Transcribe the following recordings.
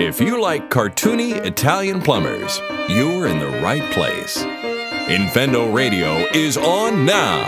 If you like cartoony Italian plumbers, you're in the right place. Infendo Radio is on now.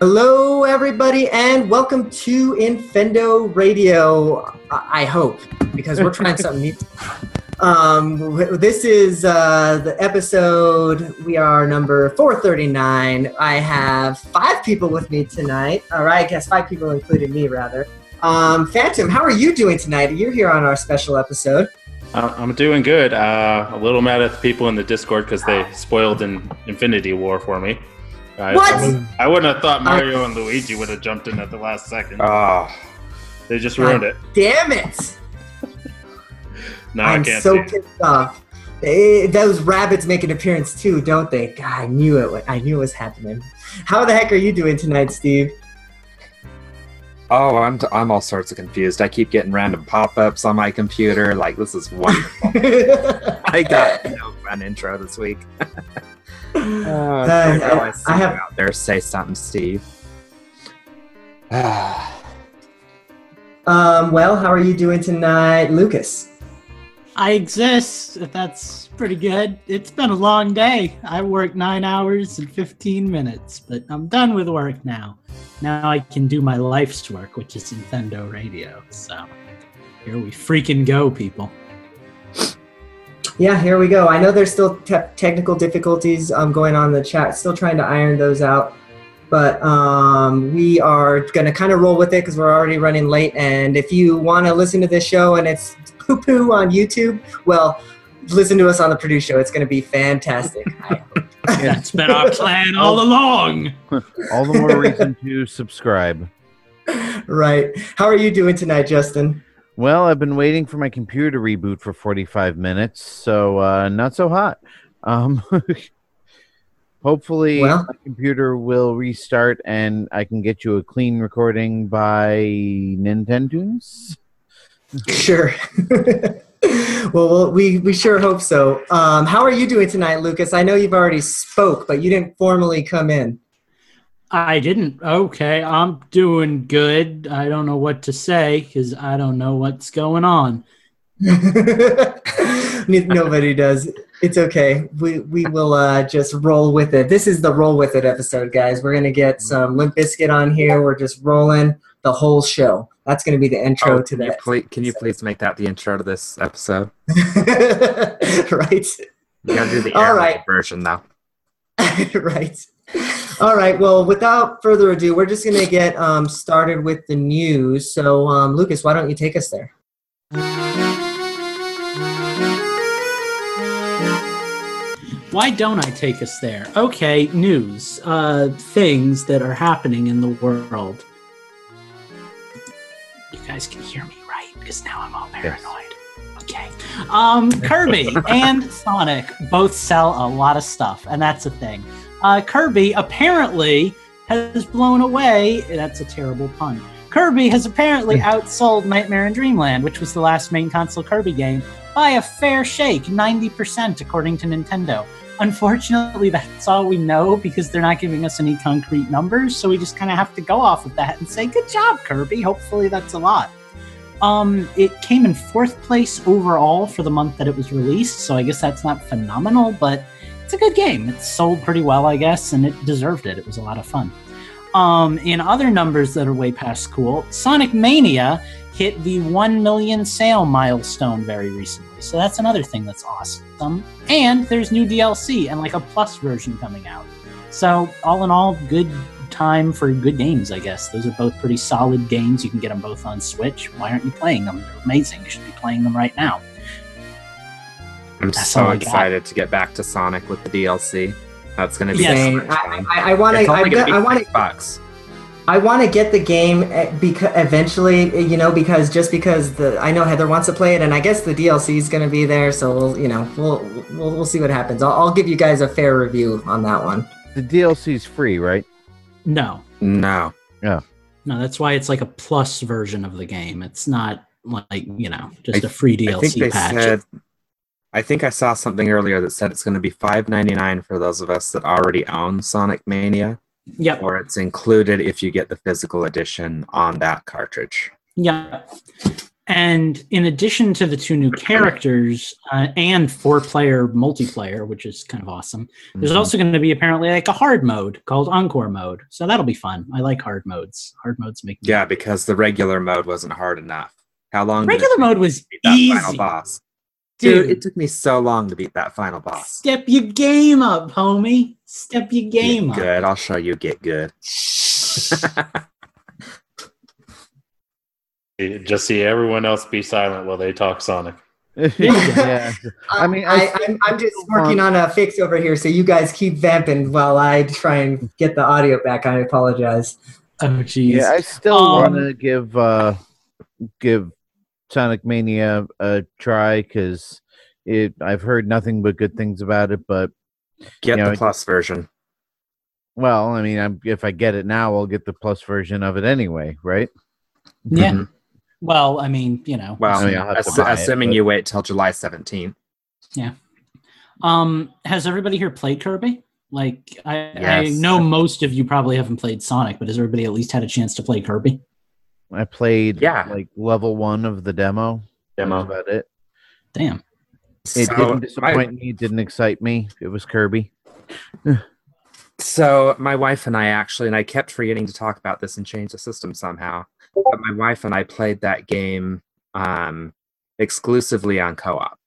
Hello, everybody, and welcome to Infendo Radio. I I hope, because we're trying something new. Um, this is uh, the episode. We are number 439. I have five people with me tonight. All right, I guess five people, including me, rather. Um, Phantom, how are you doing tonight? You're here on our special episode. Uh, I'm doing good. Uh, a little mad at the people in the Discord because they spoiled an Infinity War for me. I, What? I, wouldn't- I wouldn't have thought Mario and Luigi would have jumped in at the last second. Oh, they just ruined it. Damn it! Now I I'm can't so see pissed off. Eh, those rabbits make an appearance too, don't they? God, I knew it. I knew it was happening. How the heck are you doing tonight, Steve? oh, I'm I'm all sorts of confused. I keep getting random pop-ups on my computer. Like this is wonderful. I got no fun intro this week. Uh, I- I, see I have- you out there. Say something, Steve. Ah, um, well, how are you doing tonight, Lucas? I exist. That's pretty good. It's been a long day. I worked nine hours and 15 minutes, but I'm done with work now. Now I can do my life's work, which is Infendo Radio. So here we freaking go, people. Yeah, here we go. I know there's still te- technical difficulties um, going on in the chat. Still trying to iron those out. But um, we are going to kind of roll with it because we're already running late. And if you want to listen to this show and it's poo poo on YouTube, well, listen to us on the Purdue show. It's going to be fantastic. That's been our plan all along. All the more reason to subscribe. right. How are you doing tonight, Justin? Well, I've been waiting for my computer to reboot for 45 minutes, so uh, not so hot. Um, hopefully, Well- my computer will restart and I can get you a clean recording by Nintendo's. Sure. well, well, we, we sure hope so. Um, how are you doing tonight, Lucas? I know you've already spoke, but you didn't formally come in. I didn't. Okay, I'm doing good. I don't know what to say because I don't know what's going on. Nobody does. It's okay. We we will uh, just roll with it. This is the roll with it episode, guys. We're gonna get some Limp Bizkit on here. We're just rolling the whole show. That's gonna be the intro oh, to that. please, can you please make that the intro to this episode? right. You gotta do the All right. version though. right. All right. Well, without further ado, we're just going to get um, started with the news. So, um, Lucas, why don't you take us there? Why don't I take us there? Okay, news. Uh, things that are happening in the world. You guys can hear me, right? Because now I'm all paranoid. Okay. Um, Kirby and Sonic both sell a lot of stuff, and that's a thing. Uh, Kirby apparently has blown away. That's a terrible pun. Kirby has apparently outsold Nightmare in Dreamland, which was the last main console Kirby game, by a fair shake, 90% according to Nintendo. Unfortunately, that's all we know because they're not giving us any concrete numbers, so we just kind of have to go off of that and say, good job, Kirby. Hopefully, that's a lot. Um, it came in fourth place overall for the month that it was released, so I guess that's not phenomenal, but it's a good game. It sold pretty well, I guess, and it deserved it. It was a lot of fun. Um, in other numbers that are way past cool, Sonic Mania hit the 1 million sale milestone very recently. So that's another thing that's awesome. And there's new DLC and like a plus version coming out. So, all in all, good time for good games, I guess. Those are both pretty solid games. You can get them both on Switch. Why aren't you playing them? They're amazing. You should be playing them right now. I'm That's so all I got. excited to get back to Sonic with the DLC. That's gonna be Yes. Same. much I, fun. I, I want to. only gonna I want to. bucks. I want to get the game eh, because eventually, eh, you know, because just because the I know Heather wants to play it, and I guess the DLC is going to be there, so we'll, you know, we'll we'll, we'll see what happens. I'll, I'll give you guys a fair review on that one. The DLC is free, right? No, No. Yeah. No, that's why it's like a plus version of the game. It's not like, you know, just I- a free I think DLC they patch. said. I think I saw something earlier that said it's going to be five ninety nine for those of us that already own Sonic Mania. Yep. or it's included if you get the physical edition on that cartridge. Yeah. And in addition to the two new characters uh, and four player multiplayer, which is kind of awesome, there's Mhm. also going to be apparently like a hard mode called Encore mode. So that'll be fun. I like hard modes. Hard modes make me yeah, because the regular mode wasn't hard enough. How long? Regular mode was that easy. final boss? Dude, Dude. it took me so long to beat that final boss. Step your game up, homie. Step your game Get up. good. I'll show you. Get good. Just see everyone else be silent while they talk Sonic. yeah. I mean, I I, I'm, I'm just working on a fix over here, so you guys keep vamping while I try and get the audio back. I apologize. Oh, jeez. Yeah, I still Um, want to give uh give Sonic Mania a try because it. I've heard nothing but good things about it. But Get You know, the plus version. well, I mean, I'm, if I get it now, I'll get the plus version of it anyway, right? yeah. Mhm. Well, I mean, you know. Well, I mean, I'll have to ass- buy it, assuming but- you wait till July 17th. Yeah. Um, has everybody here played Kirby? Like, I, I know most of you probably haven't played Sonic, but has everybody at least had a chance to play Kirby? I played Yeah. like level one of the demo. Demo. That's about it. Damn. It So, didn't my- disappoint me. It didn't excite me. It was Kirby. So my wife and I actually, and I kept forgetting to talk about this and change the system somehow. But my wife and I played that game um, exclusively on co-op.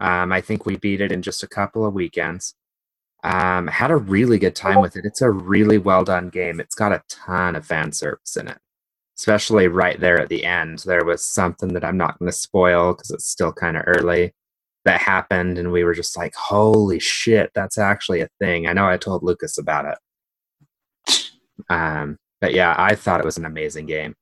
Um, I think we beat it in just a couple of weekends. Um, had a really good time with it. It's a really well done game. It's got a ton of fan service in it, especially right there at the end. There was something that I'm not going to spoil because it's still kind of early that happened and we were just like holy shit that's actually a thing. I know i told lucas about it. Um but yeah i thought it was an amazing game.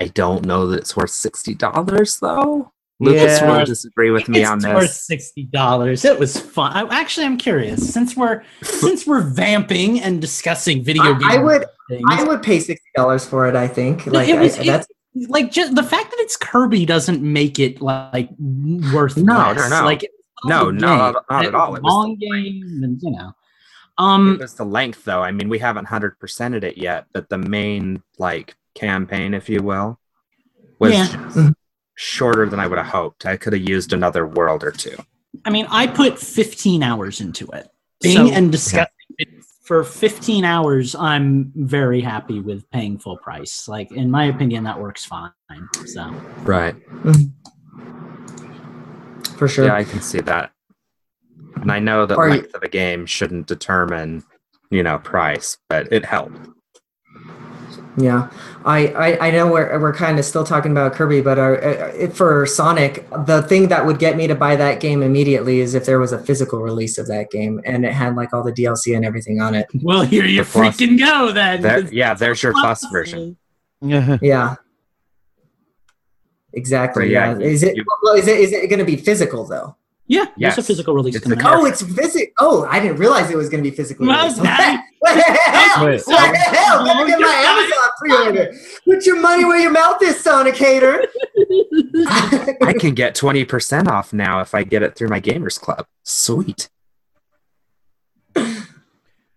I don't know that it's worth $60 though lucas Yeah. will disagree with me it's on worth this sixty dollars. It was fun. I, actually, I'm curious since we're since we're vamping and discussing video games. I would- things, I would pay sixty dollars for it. I think. Like it was I, it- that's like just the fact that it's Kirby doesn't make it like worth No, no, less. no. Like No, no, not- not at all. It a was long game, and you know. Um, it was the length though i mean we haven't 100%ed it yet but the main like campaign if you will was Yeah. Just shorter than i would have hoped i could have used another world or two I mean, I put 15 hours into it. Being So- and discussing it for 15 hours, I'm very happy with paying full price. Like, in my opinion, that works fine. So, right mm-hmm. for sure. Yeah, I can see that. And I know that Are you- length of a game shouldn't determine, you know, price, but it helped. Yeah, I, I, I know we're, we're kind of still talking about Kirby, but uh, uh, for Sonic, the thing that would get me to buy that game immediately is if there was a physical release of that game and it had like all the DLC and everything on it. well, here you The plus- freaking go then. There, 'cause yeah, there's your plus plus version. Yeah. Yeah, exactly. So, yeah, yeah, you- is it you- well? Is it is it going to be physical though? Yeah, there's a physical release It's coming the out. Oh, it's physical. Oh, I didn't realize it was going to be physically. Well, released. now- what the hell? Wait. What the hell? Better get my Amazon pre-order. Put your money where your mouth is, Sonicator. I can get 20% off now if I get it through my Gamers Club. Sweet.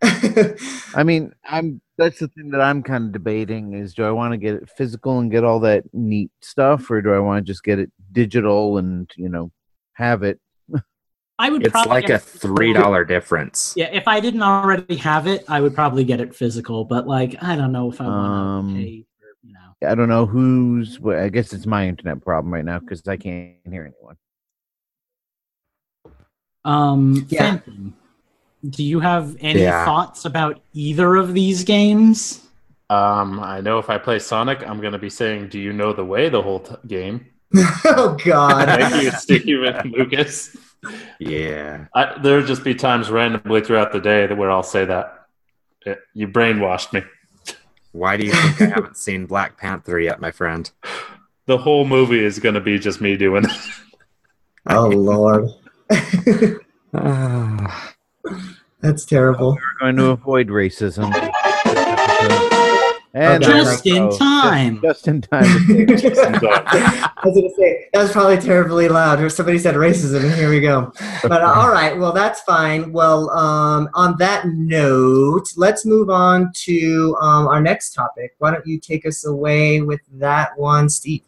I mean, I'm that's the thing that I'm kind of debating is do I want to get it physical and get all that neat stuff or do I want to just get it digital and, you know, have it? I would It's probably like a $3 difference. Yeah, if I didn't already have it, I would probably get it physical. But like, I don't know if I want Um, to pay. For, you know, I don't know who's well, I guess it's my internet problem right now cuz I can't hear anyone. um, Yeah. Phantom, do you have any Yeah. thoughts about either of these games? Um, I know if I play Sonic, I'm going to be saying, "Do you know the way?" the whole t- game. oh God. Thank you, Steve and Lucas. Yeah. I, there'll just be times randomly throughout the day that where I'll say that. It- you brainwashed me. Why do you think I haven't seen Black Panther yet, my friend? The whole movie is going to be just me doing. it. Oh Lord. That's terrible. We're going to avoid racism. And Just in also- time. Just, just in time. I was going to say, that was probably terribly loud. Or somebody said racism, and here we go. But uh, all right, well, that's fine. Well, um, on that note, let's move on to um, our next topic. Why don't you take us away with that one, Steve?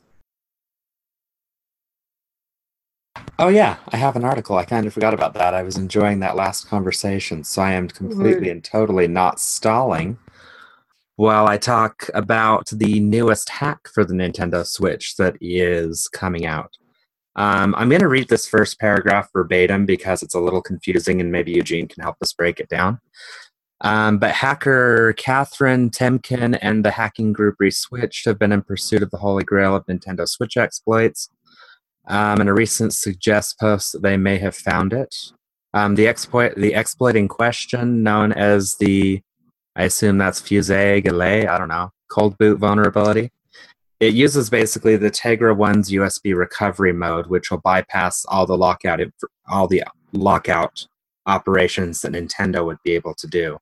Oh yeah, I have an article. I kind of forgot about that. I was enjoying that last conversation, so I am completely and totally not stalling while I talk about the newest hack for the Nintendo Switch that is coming out. Um, I'm going to read this first paragraph verbatim because it's a little confusing, and maybe Eugene can help us break it down. Um, but hacker Catherine Temkin and the hacking group Reswitched have been in pursuit of the holy grail of Nintendo Switch exploits. Um, in a recent suggest post, that they may have found it. Um, the exploit, the exploit in question, known as the, I assume that's Fusée Gelée, I don't know, cold boot vulnerability. It uses basically the Tegra One's USB recovery mode, which will bypass all the lockout, all the lockout operations that Nintendo would be able to do.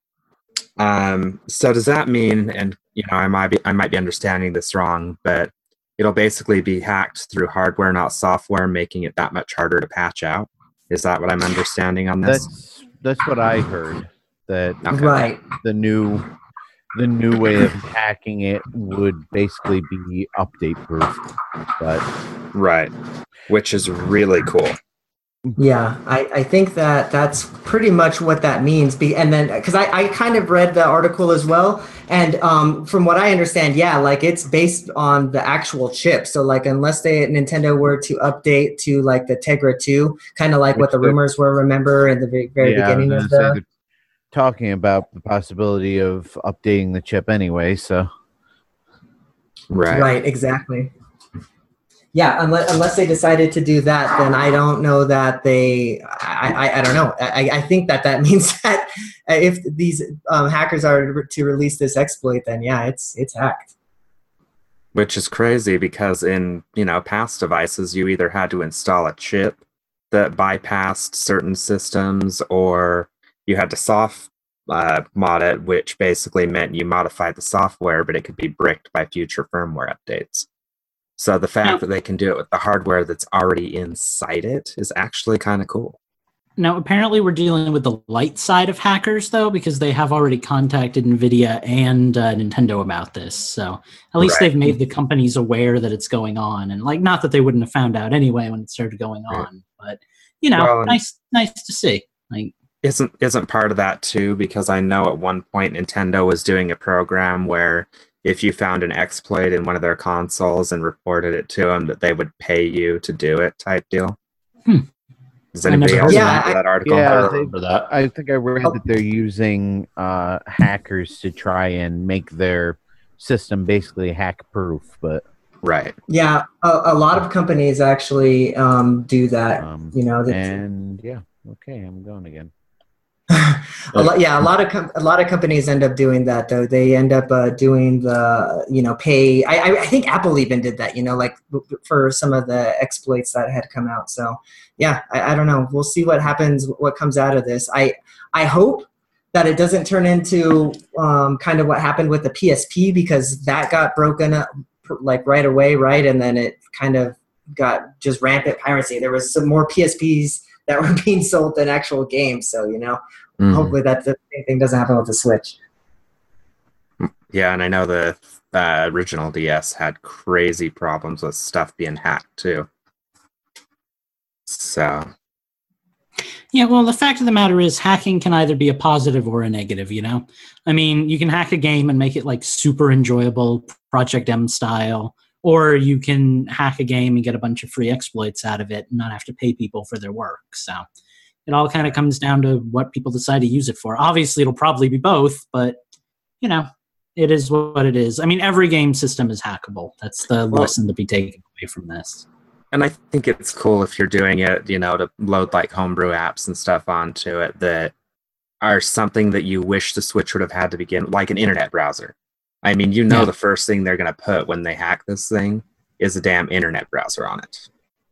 Um, so does that mean, and you know, I might be, I might be understanding this wrong, but it'll basically be hacked through hardware, not software, making it that much harder to patch out. Is that what I'm understanding on this? That's that's what I heard. That Okay. Right. the new the new way of hacking it would basically be update proof. But Right. Which is really cool. Yeah, I, I think that that's pretty much what that means. Be, and then, because I, I kind of read the article as well. And um, from what I understand, yeah, like it's based on the actual chip. So, like, unless they Nintendo were to update to like the Tegra 2, kind of like what the rumors were, remember, in the very, very yeah, beginning gonna of say the. They're talking about the possibility of updating the chip anyway. So Right. Right, exactly. Yeah, unless unless they decided to do that, then I don't know that they. I I, I don't know. I, I think that that means that if these um, hackers are to release this exploit, then yeah, it's it's hacked. Which is crazy because in, you know, past devices you either had to install a chip that bypassed certain systems or you had to soft uh, mod it, which basically meant you modified the software, but it could be bricked by future firmware updates. So the fact Now- that they can do it with the hardware that's already inside it is actually kind of cool. Now, apparently, we're dealing with the light side of hackers, though, because they have already contacted NVIDIA and uh, Nintendo about this. So at least Right. they've made the companies aware that it's going on, and like, not that they wouldn't have found out anyway when it started going Right. on, but you know, Well, nice, nice to see. Like, isn't isn't part of that too because I know at one point Nintendo was doing a program where if you found an exploit in one of their consoles and reported it to them that they would pay you to do it type deal. Hmm. Does anybody else heard remember that. that article? Yeah, I remember that. I think I read that they're using uh, hackers to try and make their system basically hack proof. But Right. Yeah, a, a lot of companies actually um, do that. um, You know, and yeah, okay, I'm going again. a lot, yeah, a lot of com- a lot of companies end up doing that though. They end up uh, doing the you know pay. I, I I think Apple even did that. You know, like for some of the exploits that had come out. So yeah, I, I don't know. We'll see what happens. What comes out of this. I I hope that it doesn't turn into um, kind of what happened with the PSP because that got broken up like right away, right, and then it kind of got just rampant piracy. There was some more PSPs that were being sold than actual games. So you know Mhm. hopefully that the same thing doesn't happen with the switch Yeah, and I know the uh, original DS had crazy problems with stuff being hacked too. So Yeah, well, the fact of the matter is, hacking can either be a positive or a negative, you know? I mean, you can hack a game and make it like super enjoyable, Project M style, or you can hack a game and get a bunch of free exploits out of it and not have to pay people for their work. So it all kind of comes down to what people decide to use it for. Obviously, it'll probably be both, but, you know, it is what it is. I mean, every game system is hackable. That's the Well- lesson to be taken away from this. And I think it's cool if you're doing it, you know, to load like homebrew apps and stuff onto it that are something that you wish the Switch would have had to begin, like an internet browser. I mean, you know, Yeah. the first thing they're going to put when they hack this thing is a damn internet browser on it.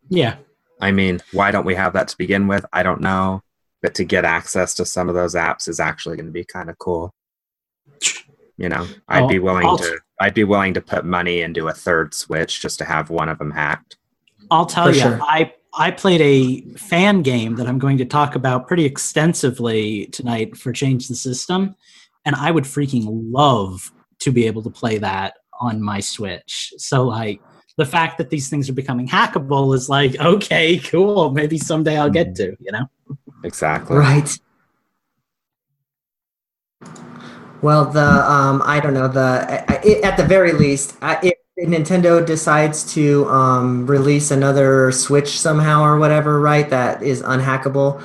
Yeah. I mean, why don't we have that to begin with? I don't know. But to get access to some of those apps is actually going to be kind of cool. You know, I'd Oh, be willing I'll- to. I'd be willing to put money into a third Switch just to have one of them hacked. I'll tell For you, sure. I I played a fan game that I'm going to talk about pretty extensively tonight for Change the System, and I would freaking love to be able to play that on my Switch. So like the fact that these things are becoming hackable is like okay, cool. Maybe someday I'll get to. You know. Exactly. Right. Well, the um, I don't know the I, I, at the very least, if Nintendo decides to um, release another Switch somehow or whatever, right? That is unhackable.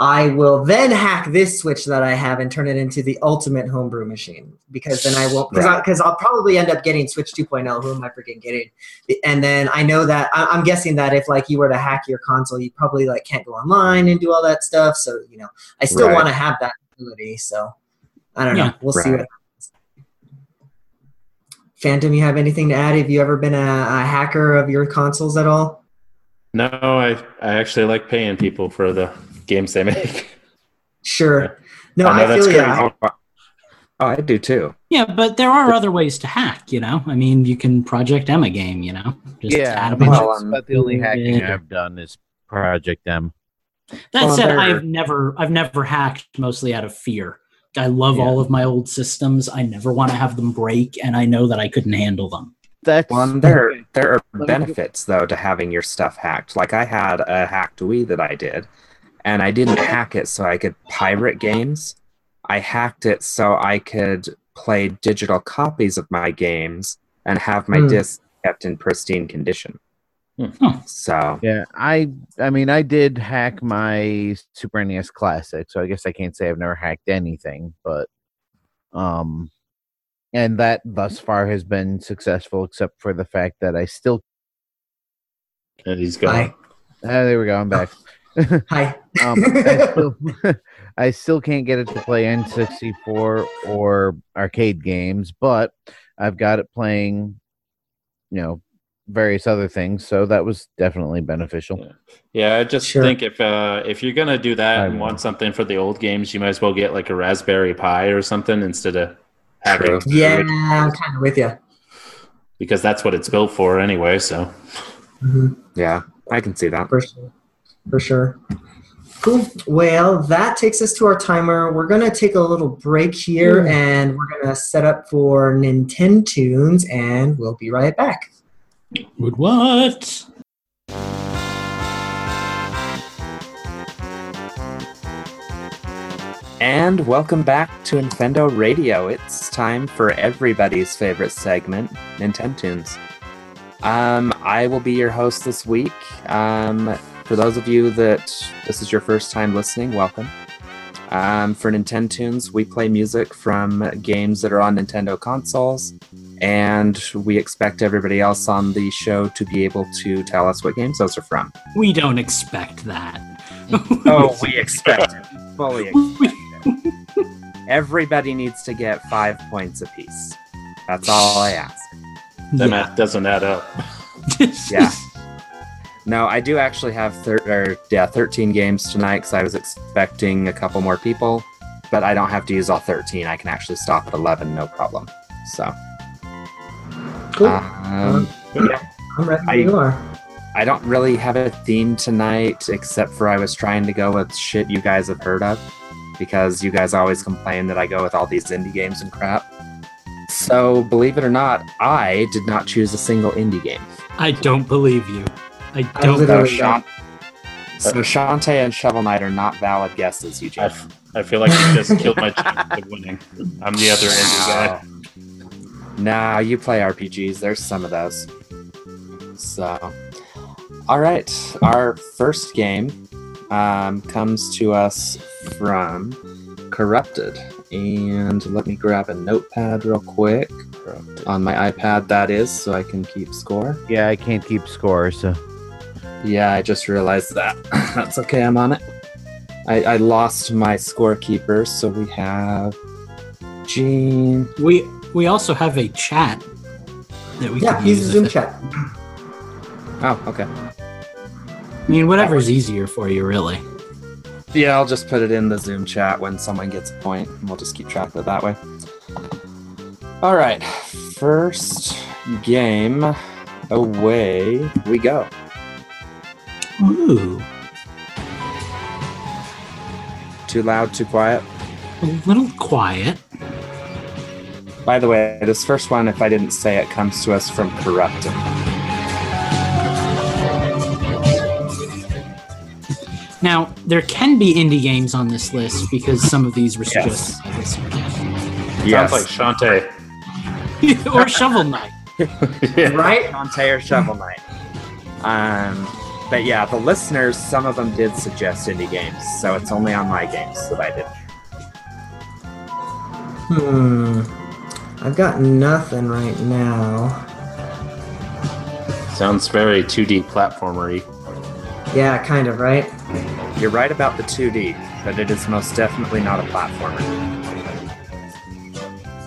I will then hack this Switch that I have and turn it into the ultimate homebrew machine because then I won't because Right. I'll probably end up getting Switch 2.0. Who am I freaking getting? And then I know that I, I'm guessing that if like you were to hack your console, you probably like can't go online and do all that stuff. So you know, I still Right. want to have that ability. So I don't know. We'll see what happens. Phantom, you have anything to add? Have you ever been a, a hacker of your consoles at all? No, I I actually like paying people for the games they make. Sure. No, I know I, that's feel you. crazy. Oh, I do too. Yeah, but there are other ways to hack. You know, I mean, you can Project M a game. You know, just yeah, add a I mean, bunch Well, of that's about the only hacking Yeah. I've done is Project M. That Well, said, there- I've never I've never hacked mostly out of fear. I love Yeah. all of my old systems. I never want to have them break, and I know that I couldn't handle them. That's Well, and there there are benefits though to having your stuff hacked. Like I had a hacked Wii that I did, and I didn't hack it so I could pirate games. I hacked it so I could play digital copies of my games and have my Hmm. discs kept in pristine condition. Hmm. So Yeah, I I mean I did hack my Super NES Classic, so I guess I can't say I've never hacked anything, but um and that thus far has been successful except for the fact that I still And he's gone. Hi. ah, there we go, I'm back. Hi. um, I still I still can't get it to play N64 or arcade games, but I've got it playing you know various other things, so that was definitely beneficial. Yeah, I just Sure. think if uh, if you're gonna do that I and will. want something for the old games, you might as well get like a Raspberry Pi or something instead of having Yeah, I'm kind of with you. because that's what it's built for anyway. So Mhm. yeah, I can see that. For sure. For sure. Cool. Well, that takes us to our timer. We're going to take a little break here Hmm. and we're going to set up for Nintendo Tunes and we'll be right back. Would what? And welcome back to Infendo Radio. It's time for everybody's favorite segment, Nintendo Tunes. Um, I will be your host this week. Um, for those of you that this is your first time listening, welcome. Um, for Nintendo Tunes, we play music from games that are on Nintendo consoles, and we expect everybody else on the show to be able to tell us what games those are from. We don't expect that. Oh, we expect it. Fully expect it. Everybody needs to get five points apiece. That's all I ask. that Yeah. math doesn't add up. Yeah. No, I do actually have thir- or, yeah, 13 games tonight because I was expecting a couple more people, but I don't have to use all 13. I can actually stop at 11, no problem. So, Cool. um, I'm ready I- you are. I don't really have a theme tonight, except for I was trying to go with shit you guys have heard of, because you guys always complain that I go with all these indie games and crap. So, believe it or not, I did not choose a single indie game. I don't believe you. I I don't. know. So, Literally, Shan- so Shantae and Shovel Knight are not valid guesses, I, Eugene. f- I feel like you just killed my chance of winning. I'm the other indie guy. Nah, you play RPGs. There's some of those. So, all right. Our first game um, comes to us from Corrupted. And let me grab a notepad real quick on my iPad, that is, so I can keep score. Yeah, I can't keep score, so Yeah, I just realized that. That's okay, I'm on it. I, I lost my scorekeeper, so we have Gene. We we also have a chat that we Yeah, can use use. the Zoom chat. Oh, okay. I mean, whatever's easier for you, really. Yeah, I'll just put it in the Zoom chat when someone gets a point, and we'll just keep track of it that way. All right, first game away we go. Ooh, Too loud, too quiet. a little quiet. By the way, this first one, if I didn't say it, comes to us from Corrupted. Now, there can be indie games on this list because some of these were Yes. suggested. Sounds like Shantae. or Shovel Knight. yeah. Right? Shantae or Shovel Knight. Um, but yeah, the listeners, some of them did suggest indie games, so it's only on my games that I did. Hmm. I've got nothing right now. Sounds very 2D platformery. Yeah, kind of, right? You're right about the 2D, but it is most definitely not a platformer.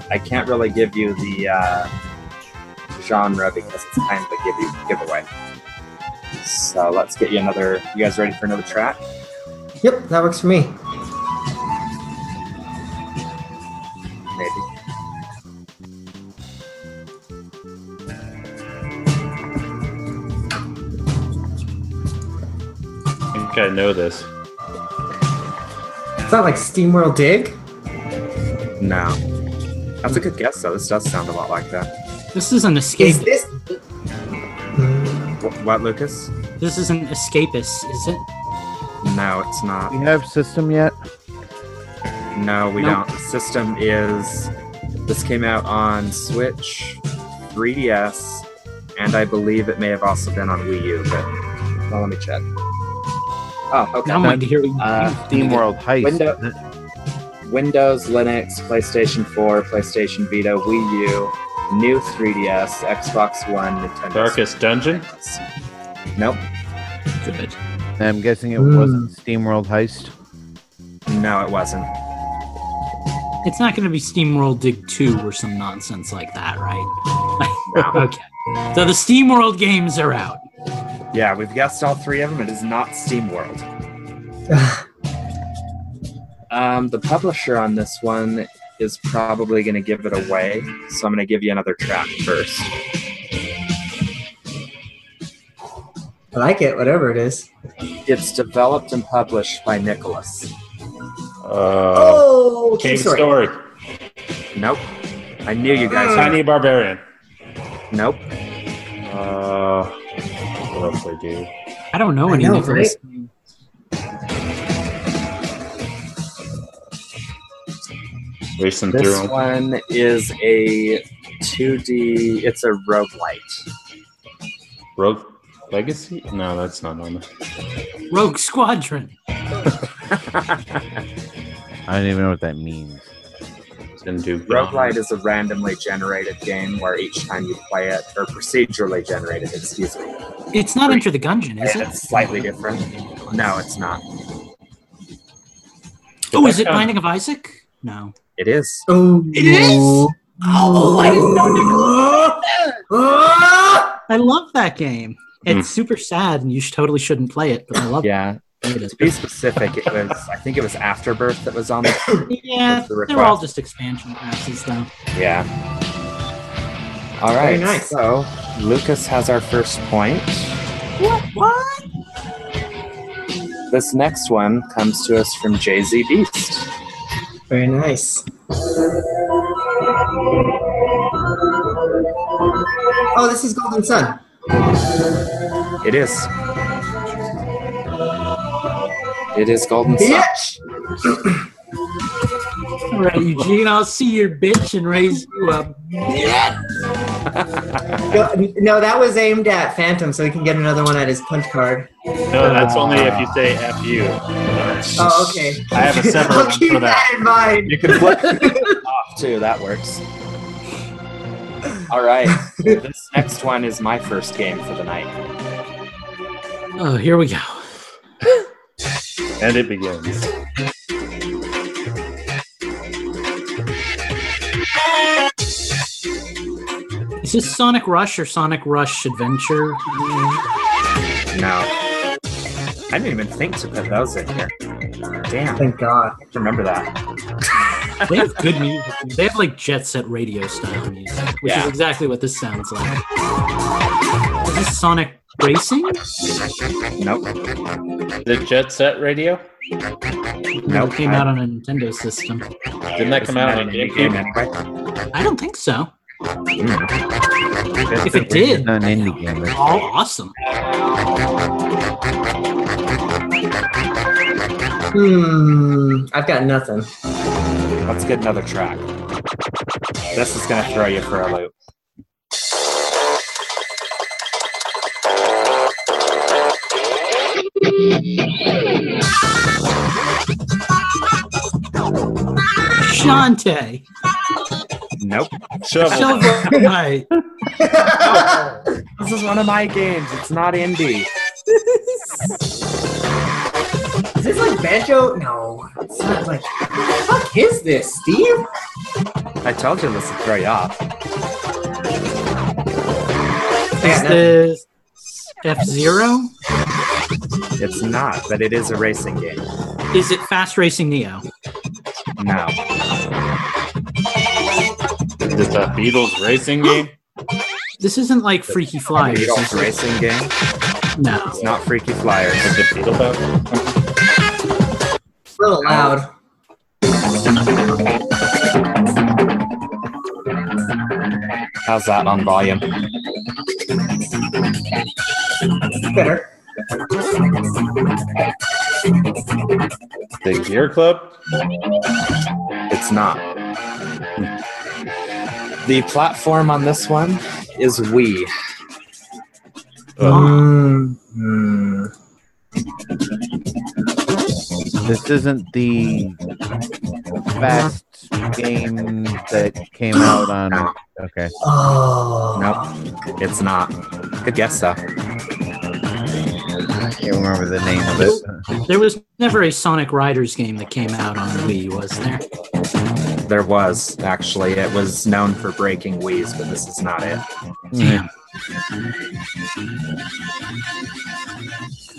I can't really give you the uh, genre because it's kind of a give you giveaway. So let's get you another. You guys ready for another track? Yep, that works for me. Maybe. I think I know this. It's not like SteamWorld Dig. No. That's a good guess, though. This does sound a lot like that. This is an escape. Is this? Wh- What, Lucas? This is an escapist, is it? No, it's not. We have system yet? No, we Nope. don't. The system is. This came out on Switch, 3DS, and I believe it may have also been on Wii U, but. Well, let me check. Oh, okay. Now I'm going to hear what you Uh, think. SteamWorld Heist. Window- Windows, Linux, PlayStation 4, PlayStation Vita, Wii U, new 3DS, Xbox One, Nintendo. Darkest Dungeon? Switch. Nope. Good. I'm guessing it Hmm. wasn't SteamWorld Heist. No, it wasn't. It's not going to be SteamWorld Dig 2 or some nonsense like that, right? No. okay. So the SteamWorld games are out. yeah, we've guessed all three of them. It is not SteamWorld. Um, the publisher on this one is probably going to give it away, so I'm going to give you another track first. I like it, whatever it is. It's developed and published by Nicalis. Uh, Oh, Cave Story. Story. Nope. I knew you guys. would. Tiny Barbarian. Nope. Uh, what else I do? I don't know I any know, Nicalis. Racing through This 'em. one is a 2D. It's a roguelite. Rogue Legacy? No, that's not on there. Rogue Squadron. I don't even know what that means. Didn't do Roguelite is a randomly generated game where each time you play it, or procedurally generated, excuse me, It's not Enter the Gungeon, is it? it's slightly different. No, it's not. Oh, is it Binding of Isaac? No. It is. Oh, It is? Oh, I didn't know Nicalis. I love that game. It's mm. super sad, and you sh- totally shouldn't play it, but I love it. Yeah. it. To be specific, it was. I think it was Afterbirth that was on the. Yeah, the they're all just expansion passes, though. Yeah. All right. Very nice. So Lucas has our first point. What? What? This next one comes to us from Jay Z Beast. Very nice. Oh, this is Golden Sun. It is. It is Golden Sun. Bitch! All right, Eugene, I'll see your bitch and raise you up. No, no, that was aimed at Phantom, so he can get another one at his punch card. No, that's only if you say F you. Oh, okay. I have a separate I'll one keep for that. in mind. You can flip off too. That works. All right. this next one is my first game for the night. Oh, here we go. And it begins. Is this Sonic Rush or Sonic Rush Adventure? No. I didn't even think to put those in here. Damn, Thank God. remember that. They have good music. They have like jet set radio style music, which Yeah. is exactly what this sounds like. Is this Sonic Racing? Nope. The Jet Set Radio? Nope. It came out on a Nintendo system. Didn't that Isn't come out on an indie game GameCube? I don't think so. If it did, Not an indie game. but- all awesome. Hmm. I've got nothing. Let's get another track. This is gonna throw you for a loop. Shantae. Nope. Shovel. Shovel Knight. This is one of my games. It's not indie. Is this like banjo? No, it's not like. What the fuck is this, Steve? I told you this would throw you off. Is this F Zero? It's not, but it is a racing game. Is it Fast Racing Neo? No. Is it the Beatles racing game? This isn't like Freaky Flyers. Beatles is it? racing game. No. It's not Freaky Flyers. Is it Beatles Belt? A little loud. How's that on volume? Better. The Gear Club? It's not. The platform on this one is Wii. Mm, hmm. This isn't the fast game that came out on. Okay. Oh. Nope, it's not. Good guess though. I can't remember the name of it. There was never a Sonic Riders game that came out on Wii, was there? There was actually. It was known for breaking Wii's, but this is not it. Damn.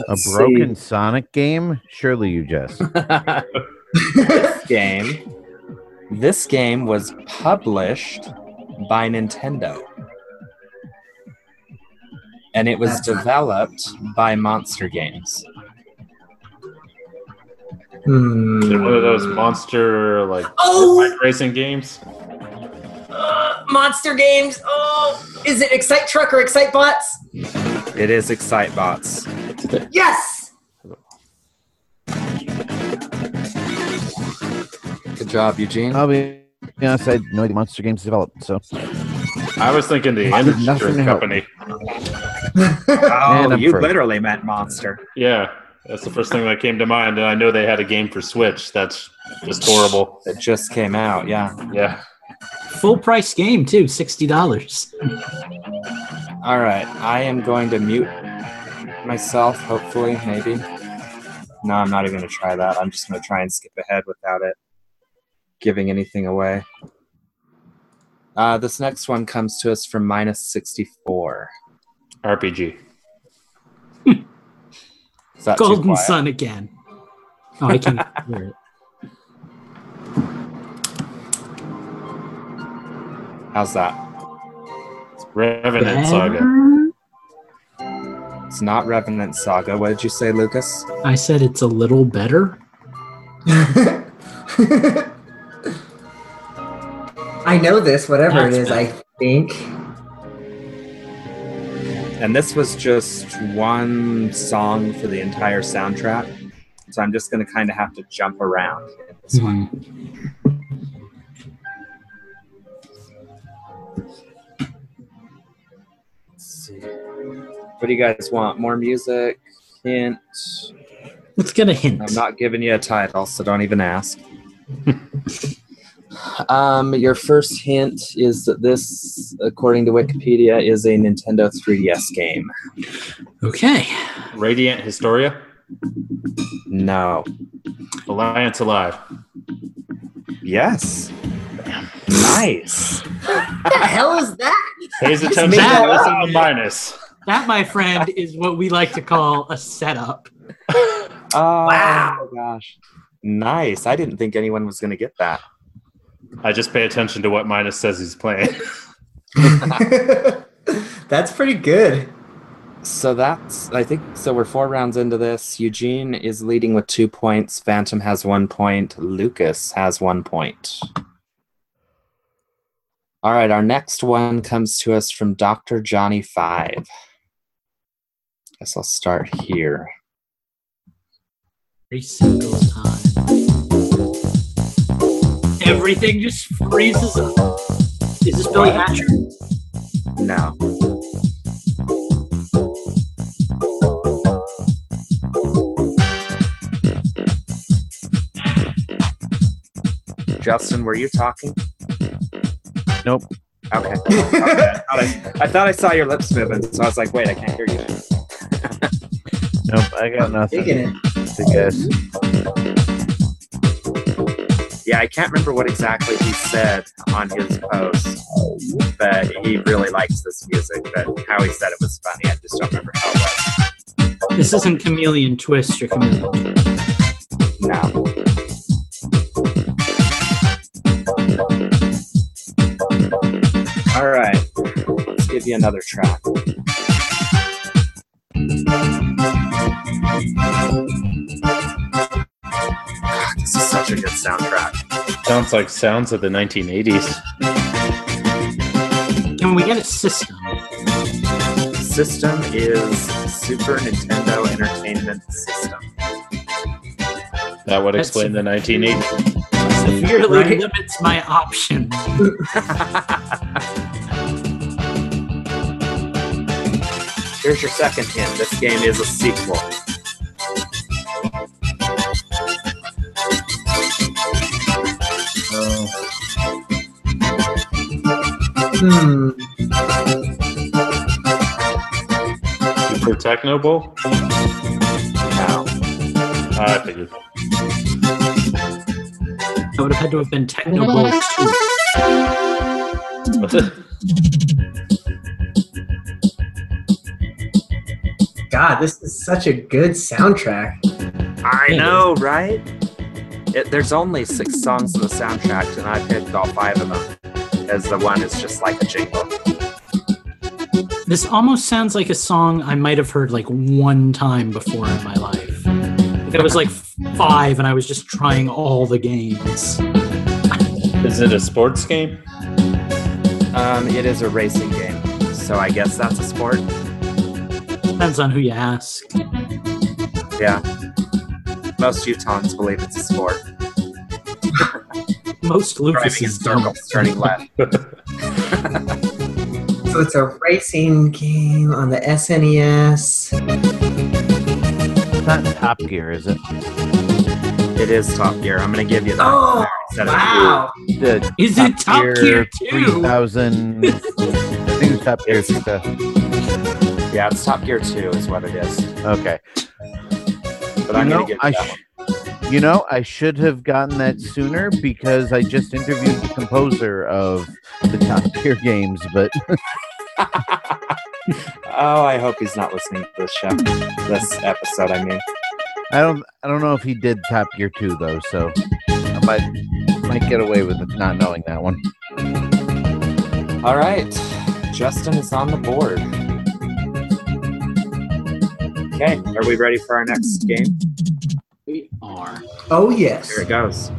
A broken Sonic game? Surely you just. this game. This game was published by Nintendo. And it was developed by Monster Games. Hmm. Is one of those monster like Oh! racing games? Uh, monster games. Oh, is it Excite Truck or Excitebots? It is Excitebots. Yes. Good job, Eugene. I'll be honest, I had no idea Monster Games developed, so. I was thinking the I Industry. Company. oh, and you pro. literally meant Monster. Yeah, that's the first thing that came to mind. And I know they had a game for Switch. That's just horrible. It just came out, yeah. Yeah. Full price game too, sixty dollars. All right, I am going to mute myself, hopefully, maybe. No, I'm not even going to try that. I'm just going to try and skip ahead without it giving anything away. Uh, this next one comes to us from minus 64. RPG. Is that too Golden quiet? Sun again. Oh, I can hear it. How's that? Revenant Saga. It's not Revenant Saga. What did you say, Lucas? I said it's a little better. I know this, whatever it That's is, I think. And this was just one song for the entire soundtrack. So I'm just going to kind of have to jump around in this one. Hmm. Let's see. What do you guys want? More music? Hint? Let's get a hint. I'm not giving you a title, so don't even ask. um, your first hint is that this, according to Wikipedia, is a Nintendo 3DS game. Okay. Radiant Historia. No. Alliance Alive. Yes. Nice. What the hell is that? Pays attention made that to this the minus. That, my friend, is what we like to call a setup. Oh Wow. my gosh. Nice. I didn't think anyone was going to get that. I just pay attention to what Minus says he's playing. That's pretty good. So that's I think so we're four rounds into this. Eugene is leading with two points. Phantom has one point. Lucas has one point. All right, our next one comes to us from Dr. Johnny Five. Guess I'll start here. Every single time. Everything just freezes up. Is this Billy Hatcher? No. Justin, were you talking? Nope. Okay. Okay. I, thought I, I thought I saw your lips moving, so I was like, wait, I can't hear you. Nope. I got nothing Digging it. to guess. Yeah, I can't remember what exactly he said on his post, but he really likes this music. But how he said it was funny, I just don't remember how it was. This isn't Chameleon Twist or Chameleon. No. All right, let's give you another track. God, is such a good soundtrack. Sounds like sounds of the 1980s. Can we get a system? System is Super Nintendo Entertainment System. That would That's- explain the 1980s. Severely Right. limits my option. Here's your second hint. This game is a sequel. Hmm. Super Tecmo Bowl? Now, I figured. That would have had to have been Techno Bowl 2. What's it? God, this is such a good soundtrack. I know, right? It, there's only six songs in the soundtrack, and I picked all five of them. As the one is just like a jingle. This almost sounds like a song I might have heard like one time before in my life. Like I was like five and I was just trying all the games. Is it a sports game? Um, it is a racing game, so I guess that's a sport. Depends on who you ask. Yeah. Most Utahns believe it's a sport. Most Driving in Lucases circles, turning left. So it's a racing game on the SNES. It's not Top Gear, is it? It is Top Gear. I'm gonna give you that. Oh, I already wow. The Is it Top Gear 2? 3000. I think it's Top Gear 2000. Yeah, it's Top Gear 2 is what it is. Okay. But I'm gonna know, give I you that sh- one. You know, I should have gotten that sooner because I just interviewed the composer of the Top Gear games, but oh, I hope he's not listening to this show. This episode, I mean. I don't I don't know if he did Top Gear 2 though, so I might might get away with it not knowing that one. All right. Justin is on the board. Okay, are we ready for our next game? We are. Oh, yes. Here it goes.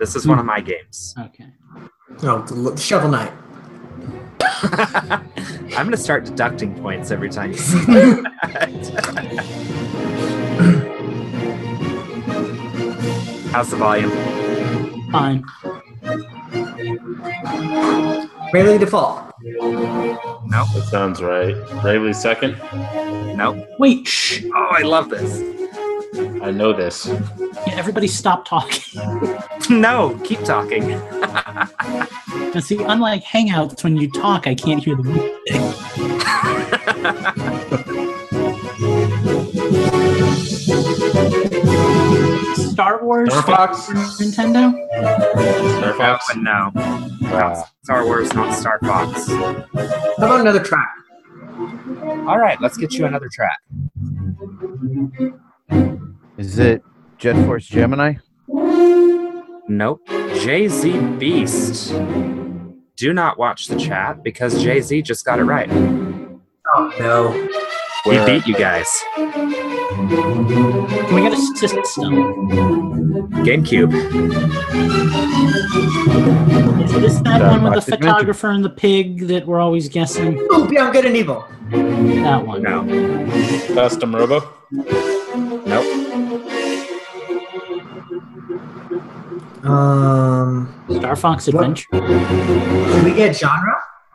This is one of my hmm. games. Okay. Oh, the Shovel Knight. I'm gonna start deducting points every time you say that. How's the volume? Fine. Bravely Default. Nope. That sounds right. Bravely second. Nope. Wait, shh. Oh, I love this. I know this. Yeah, everybody stop talking. no, keep talking. Now, see, unlike Hangouts, when you talk, I can't hear the music. Star Wars Star Fox? Nintendo? Star Fox? Oh, no. Uh, Star Wars, not Star Fox. How about another track? All right, let's get you another track. Is it Jet Force Gemini? Nope. Jay Z Beast. Do not watch the chat because Jay Z just got it right. Oh no. We Where- beat you guys. Can we get a system? GameCube. Is this that Uh, one with the Toxic Magic. photographer and the pig that we're always guessing? Ooh, Beyond Good and Evil. That one. No. Custom Robo. Um, Star Fox What? Adventure. can we get genre?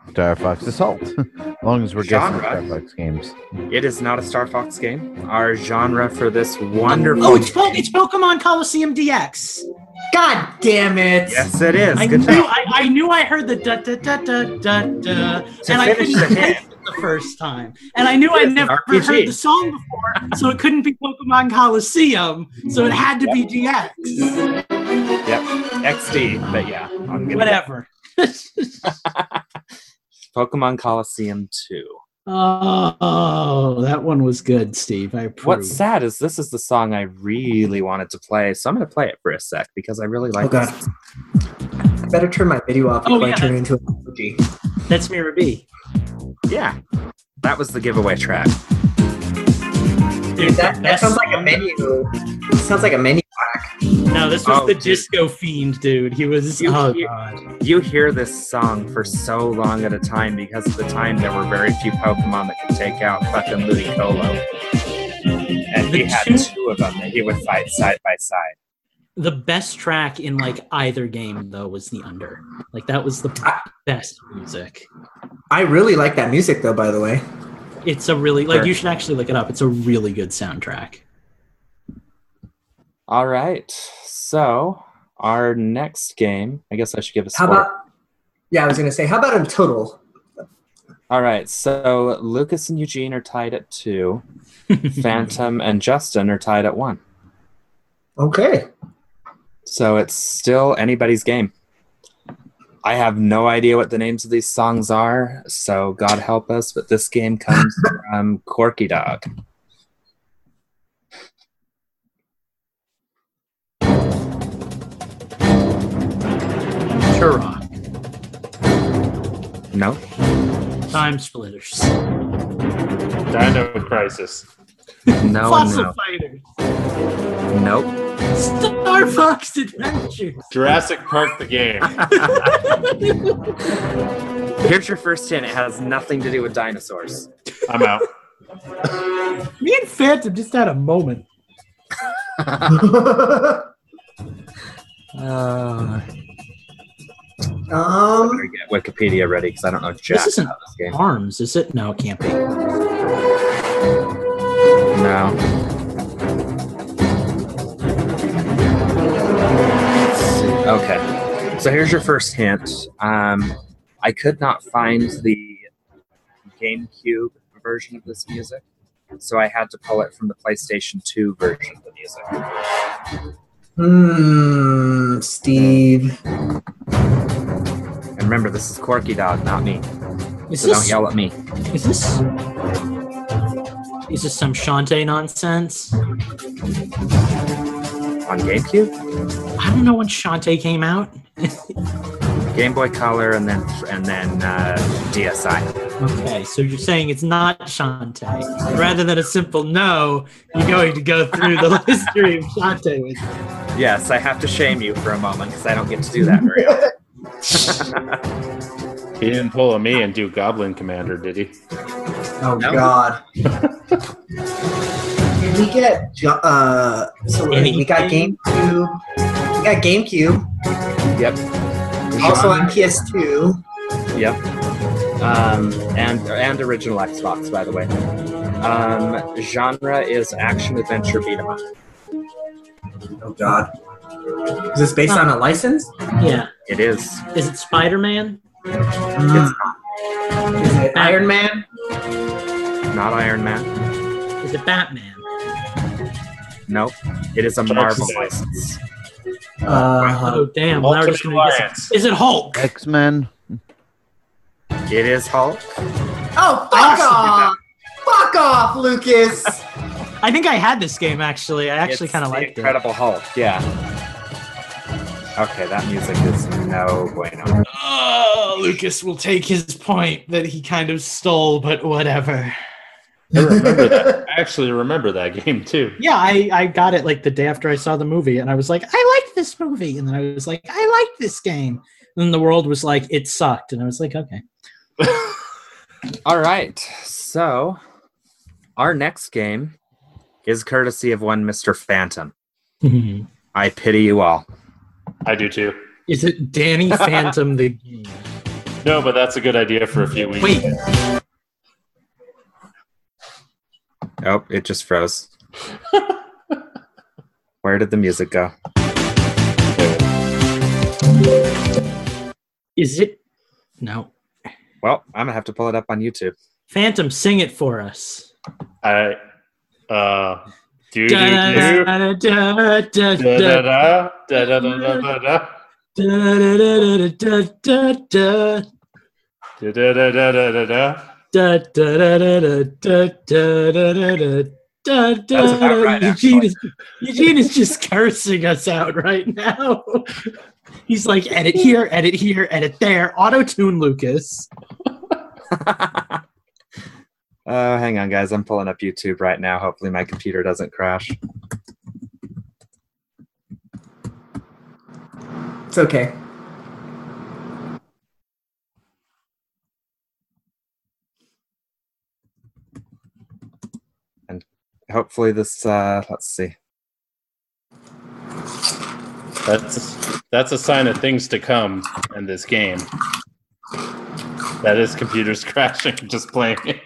Star Fox Assault. as long as we're guessing Star Fox games. It is not a Star Fox game. Our genre for this wonderful. Oh, it's, po- it's Pokemon Colosseum DX. God damn it! Yes, it is. I Good knew. I, I knew I heard the da da da da da da, To and I couldn't the hit. place it the first time. And I knew It's I'd never RPG. heard the song before, so it couldn't be Pokemon Colosseum. So it had to be DX. Yep. XD, but yeah. I'm gonna Whatever. Pokemon Colosseum 2. Oh, that one was good, Steve. I approve. What's sad is this is the song I really wanted to play, so I'm going to play it for a sec because I really like Oh, God. I better turn my video off Oh, before yeah. I turn it into an emoji. That's Miror B. Yeah, that was the giveaway track. Dude, That, that sounds like a song- menu. Sounds like a menu. No, this was Oh, the dude. disco fiend, dude. He was. You- oh you- god. You hear this song for so long at a time because at the time there were very few Pokemon that could take out fucking Ludicolo. And he had two- two of them that he would fight side by side. The best track in like either game though was the under. Like that was the best music. I really like that music though. By the way, It's a really like you should actually look it up. It's a really good soundtrack. All right, so our next game, I guess I should give a how about? Yeah, I was gonna say, how about in total? All right, so Lucas and Eugene are tied at two. Phantom and Justin are tied at one. Okay. So it's still anybody's game. I have no idea what the names of these songs are, so God help us, but this game comes from Corky Dog. Turok. No? Time Splitters. Dino Crisis. No, Fossil no. Fighters. Nope. Star Fox Adventures. Jurassic Park the game. Here's your first hint. It has nothing to do with dinosaurs. I'm out. Me and Phantom just had a moment. Uh, um, better get Wikipedia ready because I don't know jack This isn't about this game. Arms, is it? No, it can't be. No. Okay. So here's your first hint. Um, I could not find the GameCube version of this music, so I had to pull it from the PlayStation 2 version of the music. hmm, Steve. And remember, this is Corky Dog, not me. Is So don't yell at me. is this is this some Shantae nonsense? On GameCube, I don't know when Shantae came out. Game Boy Color, and then and then uh, DSi. Okay, so you're saying it's not Shantae. Rather than a simple no, you're going to go through the history of Shantae with me. Yes, I have to shame you for a moment because I don't get to do that very often. He didn't pull a me and do Goblin Commander, did he? Oh No. God. Did we get? Uh, so we we got GameCube. We got GameCube. Yep. Also on PS2. Yep. Um, and and original Xbox, by the way. Um, genre is action adventure beat 'em up. Oh God. Is this based on a license? Yeah. It is. Is it Spider Man? Hmm. Is it Iron Man? Not Iron Man. Is it Batman? Nope. It is a Dark Marvel license. Uh, Oh damn! Now we're just gonna guess. Alliance. Is it Hulk? X Men. It is Hulk. oh, fuck off! Fuck off, Lucas! I think I had this game actually. I actually kind of the liked it. Incredible Hulk. Yeah. Okay, that music is no bueno. Oh, Lucas will take his point that he kind of stole, but whatever. I remember that. I actually remember that game too. Yeah, I, I got it like the day after I saw the movie, and I was like, I like this movie. And then I was like, I like this game. And then the world was like, it sucked. And I was like, okay. All right. So, our next game is courtesy of one Mr. Phantom. I pity you all. I do too. Is it Danny Phantom the game? No, but that's a good idea for a few weeks. Wait, Oh, it just froze. Where did the music go? is it? No. Well, I'm gonna have to pull it up on YouTube. Phantom, sing it for us. I uh do do do da da da Da-da-da-da-da-da. da da da da da da Da-da-da-da-da-da-da. da da da da da da da. Da, da, da, da, da, da, da, da, da, da, da, da, That's about right, Eugene, is, Eugene is just cursing us out right now. He's like, edit here, edit here, edit there. Auto tune Lucas. Oh, hang on, guys. I'm pulling up YouTube right now. Hopefully, my computer doesn't crash. It's okay. Hopefully, this. Uh, let's see. That's that's a sign of things to come in this game. That is computers crashing just playing it.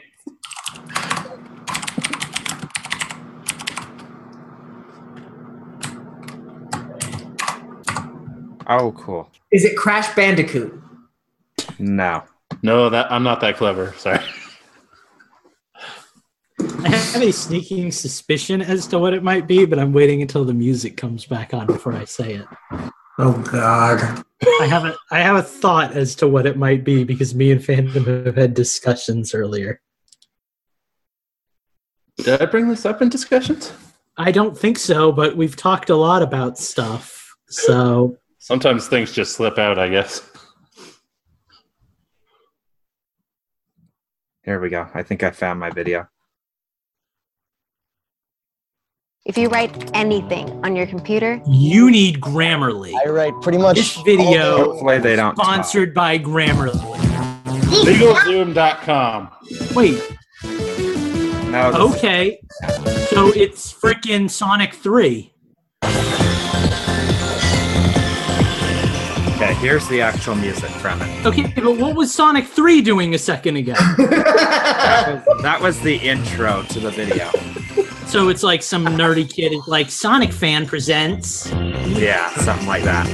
Oh, cool. Is it Crash Bandicoot? No. No, that I'm not that clever. Sorry. I have a sneaking suspicion as to what it might be, but I'm waiting until the music comes back on before I say it. Oh God. I have a I have a thought as to what it might be because me and Phantom have had discussions earlier. Did I bring this up in discussions? I don't think so, but we've talked a lot about stuff. So Sometimes things just slip out, I guess. Here we go. I think I found my video. If you write anything on your computer, you need Grammarly. I write pretty much. This video Hopefully, they don't. talk. sponsored by Grammarly. LegalZoom.com. Wait, No. this- okay. So it's freaking Sonic 3. Okay, here's the actual music from it. Okay, but what was Sonic 3 doing a second ago? That was, that was the intro to the video. So it's like some nerdy kid is like Sonic fan presents. Yeah, something like that.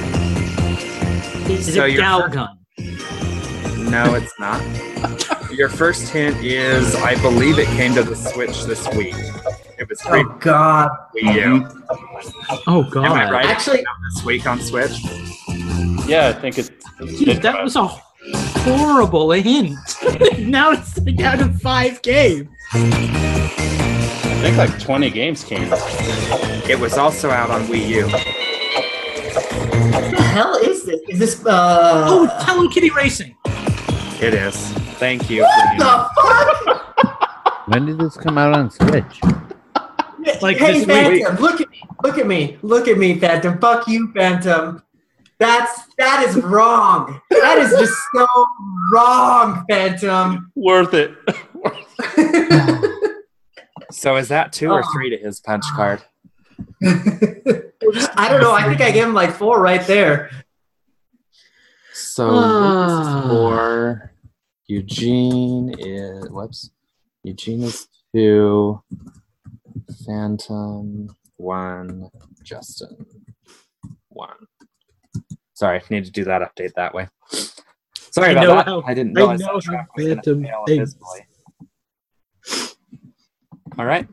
Is So it you're- Galgun? No, it's not. Your first hint is I believe it came to the Switch this week. It was free Oh God. Wii U. Oh Am I oh, right? Actually, It came out this week on Switch. Yeah, I think it. Dude, that was a horrible hint. now it's like out of five games. I think like 20 games came. It was also out on Wii U. what the hell is this? Is this uh? Oh, it's Hello Kitty Racing. It is. Thank you. what the fuck? When did this come out on Switch? Like hey, this week. Phantom, look at me, look at me, look at me, Phantom. Fuck you, Phantom. That's that is wrong. That is just so wrong, Phantom. Worth it. So is that two or Oh. three to his punch card? I don't know. I think I gave him like four right there. So Ah. for Eugene is whoops. Eugene is two. Phantom one. Justin one. Sorry, I need to do that update that way. Sorry I about know that. how- I didn't I know that how Phantom fail thinks. abysmally. All right.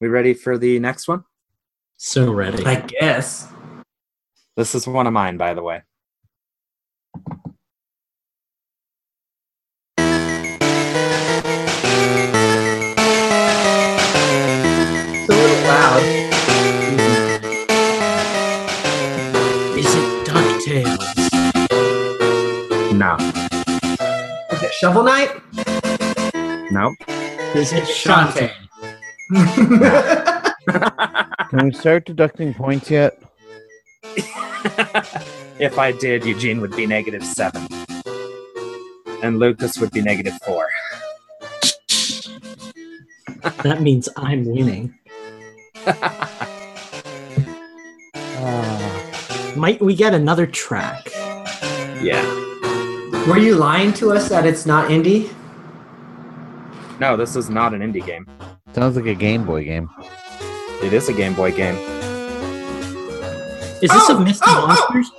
We ready for the next one? So ready. I guess. This is one of mine, by the way. It's a little loud. Mm-hmm. Is it DuckTales? No. Is it Shovel Knight? No. Is it Shantae? Shantae? Can we start deducting points yet? if I did, Eugene would be negative seven. And Lucas would be negative four. that means I'm winning. Uh, might we get another track? Yeah. Were you lying to us that it's not indie? No, this is not an indie game. Sounds like a Game Boy game. It is a Game Boy game. Is this Oh, of Mr. oh, oh! Monsters?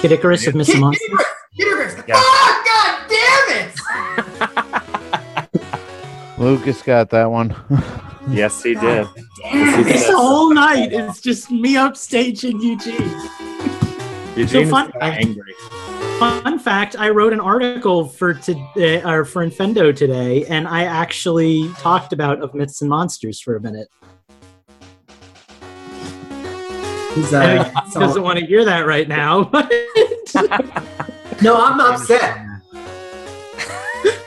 Kid Icarus of Mr. Kid Monsters? Icarus! Kid Icarus! Yeah. Ah, God damn it! Lucas got that one. Yes, he did. Damn It's whole night. It's just me upstaging Eugene. Eugene fun- is angry. Fun fact: I wrote an article for to, uh, or for Infendo today, and I actually talked about of myths and monsters for a minute. He's, uh, he doesn't want to hear that right now. no, I'm upset.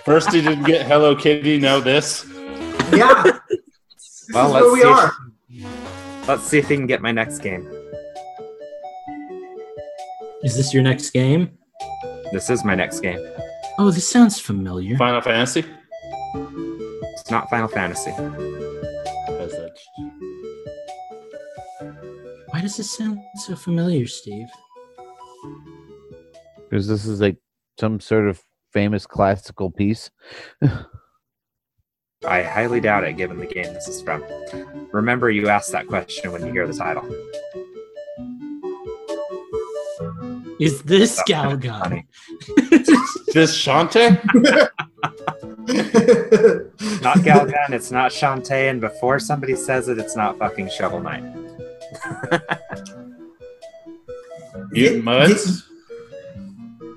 First, he didn't get Hello Kitty. Now this. Yeah. This Well, is let's where we see. are. If, let's see if he can get my next game. Is this your next game? This is my next game. Oh, this sounds familiar. Final Fantasy. It's not Final Fantasy. Why does this sound so familiar, Steve? Because this is like some sort of famous classical piece. I highly doubt it, given the game this is from. Remember, you asked that question when you hear the title. Is this That was Galgun? This Shantae? Not Galgun, it's not Shantae, and before somebody says it, it's not fucking Shovel Knight. Mutant Mudds?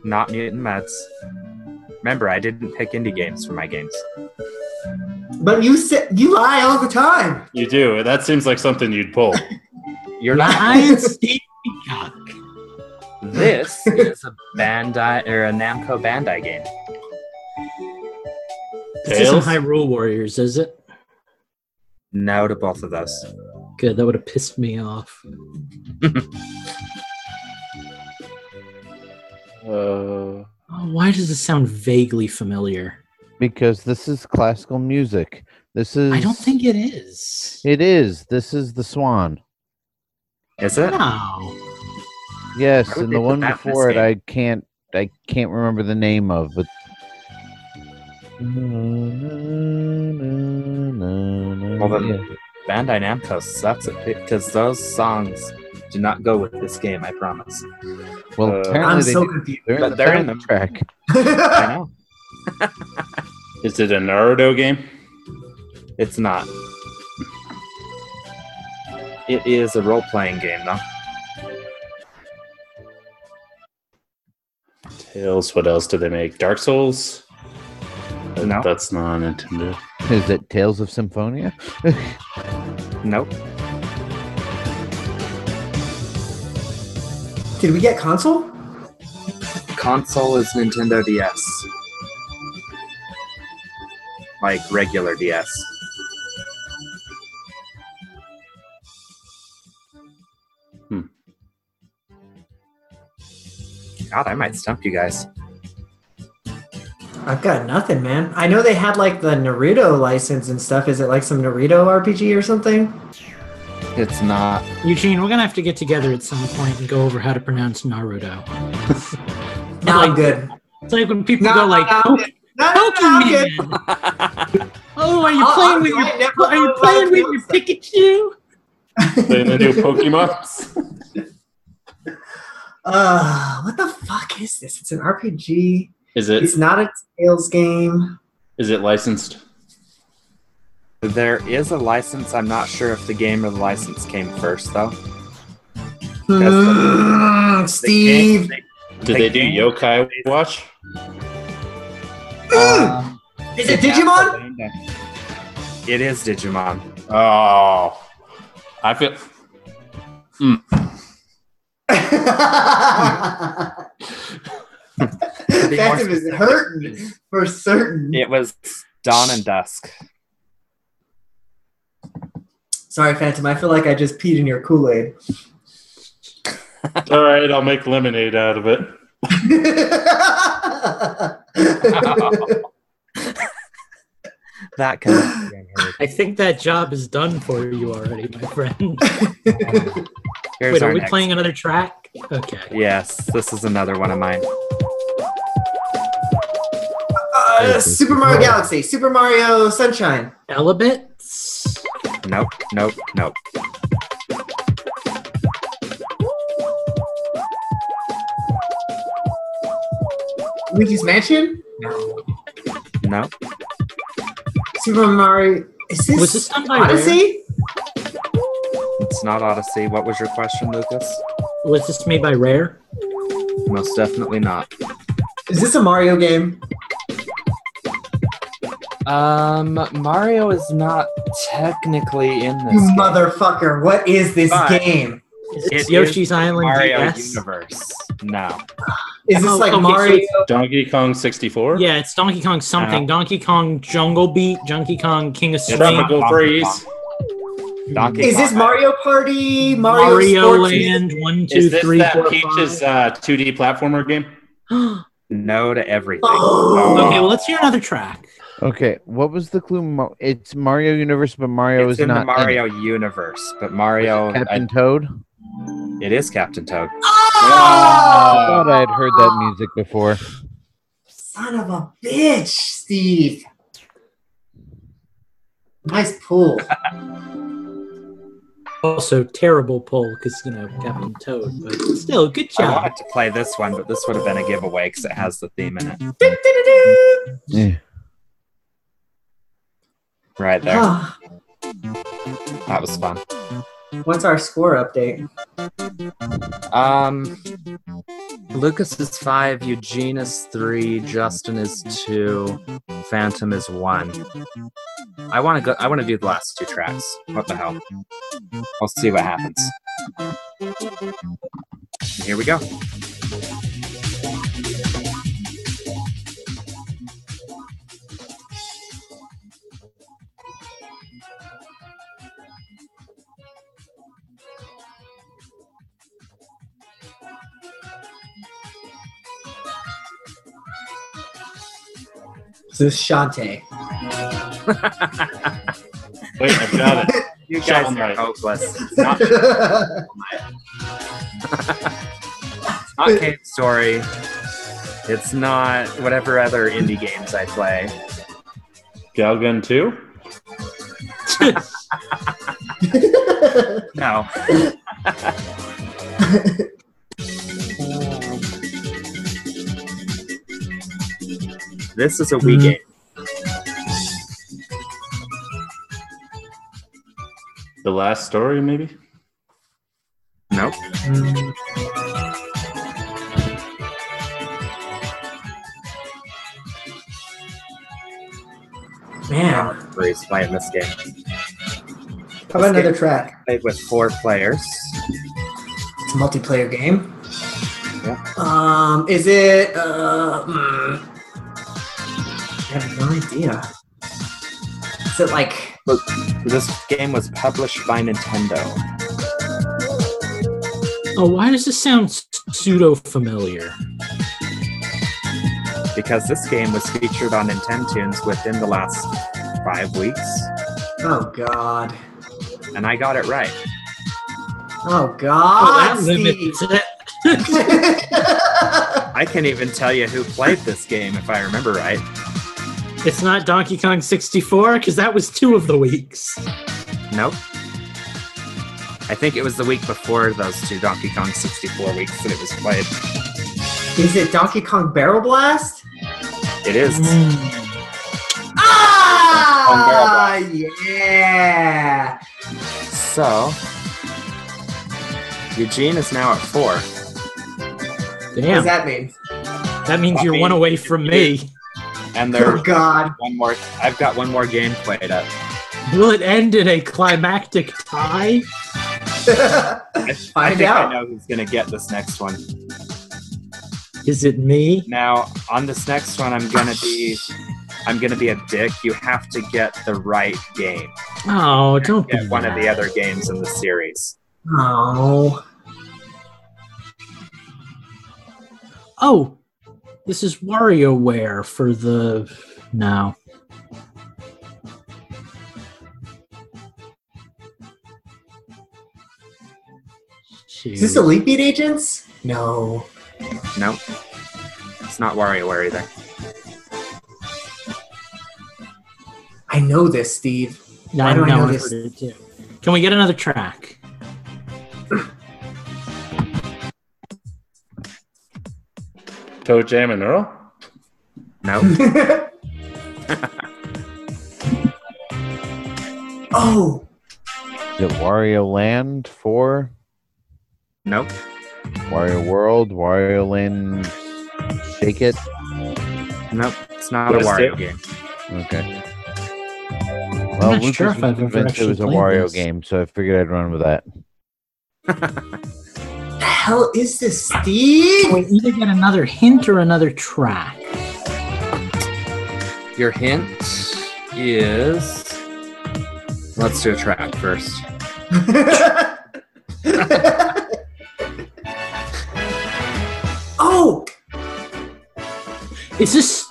Not Mutant Meds. Remember, I didn't pick indie games for my games. but you said you lie all the time. You do. That seems like something you'd pull. You're not. Lion Steve Peacock. This is a Bandai or a Namco Bandai game. This isn't Tales? Hyrule Warriors, is it? No to both of those. Good, that would have pissed me off. Uh, Oh, why does this sound vaguely familiar? Because this is classical music. This is. I don't think it is. it is. This is the Swan. Is it? No. Yes, and the one that in this before it. I can't. I can't remember the name of, but. Well, then- Bandai Namco sucks at because those songs do not go with this game. I promise. Well, Uh, apparently I'm they so do. confused. They're in the they're in them. track. I know is it a Naruto game? it's not. It is a role-playing game, though. Tales. What else do they make? Dark Souls? Uh, No. That's not Nintendo. Is it Tales of Symphonia? Nope. Did we get console? Console is Nintendo DS. Like regular DS. God, I might stump you guys. I've got nothing, man. I know they had like the Naruto license and stuff. Is it like some Naruto RPG or something? It's not. Eugene, we're gonna have to get together at some point and go over how to pronounce Naruto. No, I'm Like- good. It's like when people No, go like, no, "Po- no, no, no, good. Oh, are you I'll- playing I'll with try your, it, never are you know playing with it your feels. Pikachu? Playing the new Pokemon? Uh, what the fuck is this? It's an RPG. Is it It's not a Tales game. is it licensed? There is a license. I'm not sure if the game or the license came first, though. Mm, The Steve. game- Did The they do game- Yokai Watch? Um, Is it Digimon? It is Digimon. Oh, I feel. be more Phantom is hurting for certain. It was Dawn and Dusk. Sorry, Phantom. I feel like I just peed in your Kool Aid. All right, I'll make lemonade out of it. That kind of. I think that job is done for you already, my friend. Wait, are we next- playing another track? Okay. Yes, this is another one of mine. uh, Super Mario Galaxy, Super Mario Sunshine. Elebits? Nope, nope, nope. Luigi's Mansion. No. Nope. Super Mario. Is this, Was this done by Odyssey? It's not Odyssey. What was your question, Lucas? Was this made by Rare? Most definitely not. Is this a Mario game? Um, Mario is not technically in this. You game. motherfucker! What is this But- game? It's It is Yoshi's Island Mario DS? Universe. No. Is this Oh, like okay, Mario? it's- Donkey Kong 64? Yeah, it's Donkey Kong something. Donkey Kong Jungle Beat, Donkey Kong King of It's Swing, Tropical Donkey Freeze. Donkey Is this Mario Party? Mario, Mario Sports? Land, one, two, Is this three, that four, Peach's five. uh, 2D platformer game? No to everything. Oh. okay, well, let's hear another track. Okay, what was the clue? It's Mario Universe, but Mario it's is in not the in Mario universe, but Mario. it. Captain I- Toad. it is Captain Toad. I Oh! thought I had heard that music before. Son of a bitch, Steve. Nice pull. Also, terrible pull because, you know, Captain Toad, but still, good job. I job. wanted to play this one, but this would have been a giveaway because it has the theme in it. Yeah. Right there. Ah, That was fun. What's our score update? Um, Lucas is five, Eugene is three, Justin is two, Phantom is one. I want to go. I want to do the last two tracks. What the hell? I'll see what happens. Here we go. This is Shantae. Wait, I've got it. You guys Shovel are Knight. hopeless. It's not, it's not Cave Story. It's not whatever other indie games I play. Galgun 2? No. This is a Wii Mm. game. The last story, maybe? Nope. Man, Breeze playing this game. how about another track? Played with four players. It's a multiplayer game. Yeah. Um, is it? Uh, mm, I have no idea. Is it like? This game was published by Nintendo. Oh, why does this sound pseudo familiar? because this game was featured on Nintendo's within the last five weeks, Oh God. and I got it right. Oh Oh, God. that Steve. I can't even tell you who played this game if I remember right. It's not Donkey Kong 64 because that was two of the weeks. Nope. I think it was the week before those two Donkey Kong 64 weeks that it was played. is it Donkey Kong Barrel Blast? It is. Ah, yeah. So, Eugene is now at four. Damn. What does that mean? that means you're one away from me. And Oh there's God. one more. I've got one more game played up. Will it end in a climactic tie? I, I Find think out. I know who's gonna get this next one. Is it me? Now, on this next one, I'm gonna be, I'm gonna be a dick. You have to get the right game. Oh, don't be Get one of the other games in the series. Oh. Oh, this is WarioWare for the no. Is this Elite Beat Agents? No. No, it's not WarioWare either. I know this, Steve. Yeah, Why I do I know know I've this? too. Can we get another track? Toe Jam and Earl? No, oh, Is it Wario Land 4? nope, Wario World? Wario Land Shake It? nope. It's not a Wario it. game. Okay. Well, not Lucas sure if was I've ever convinced it was a Wario this. game, so I figured I'd run with that. the hell is this, Steve? We either get another hint or another track. Your hint is. Let's do a track first. oh, Is this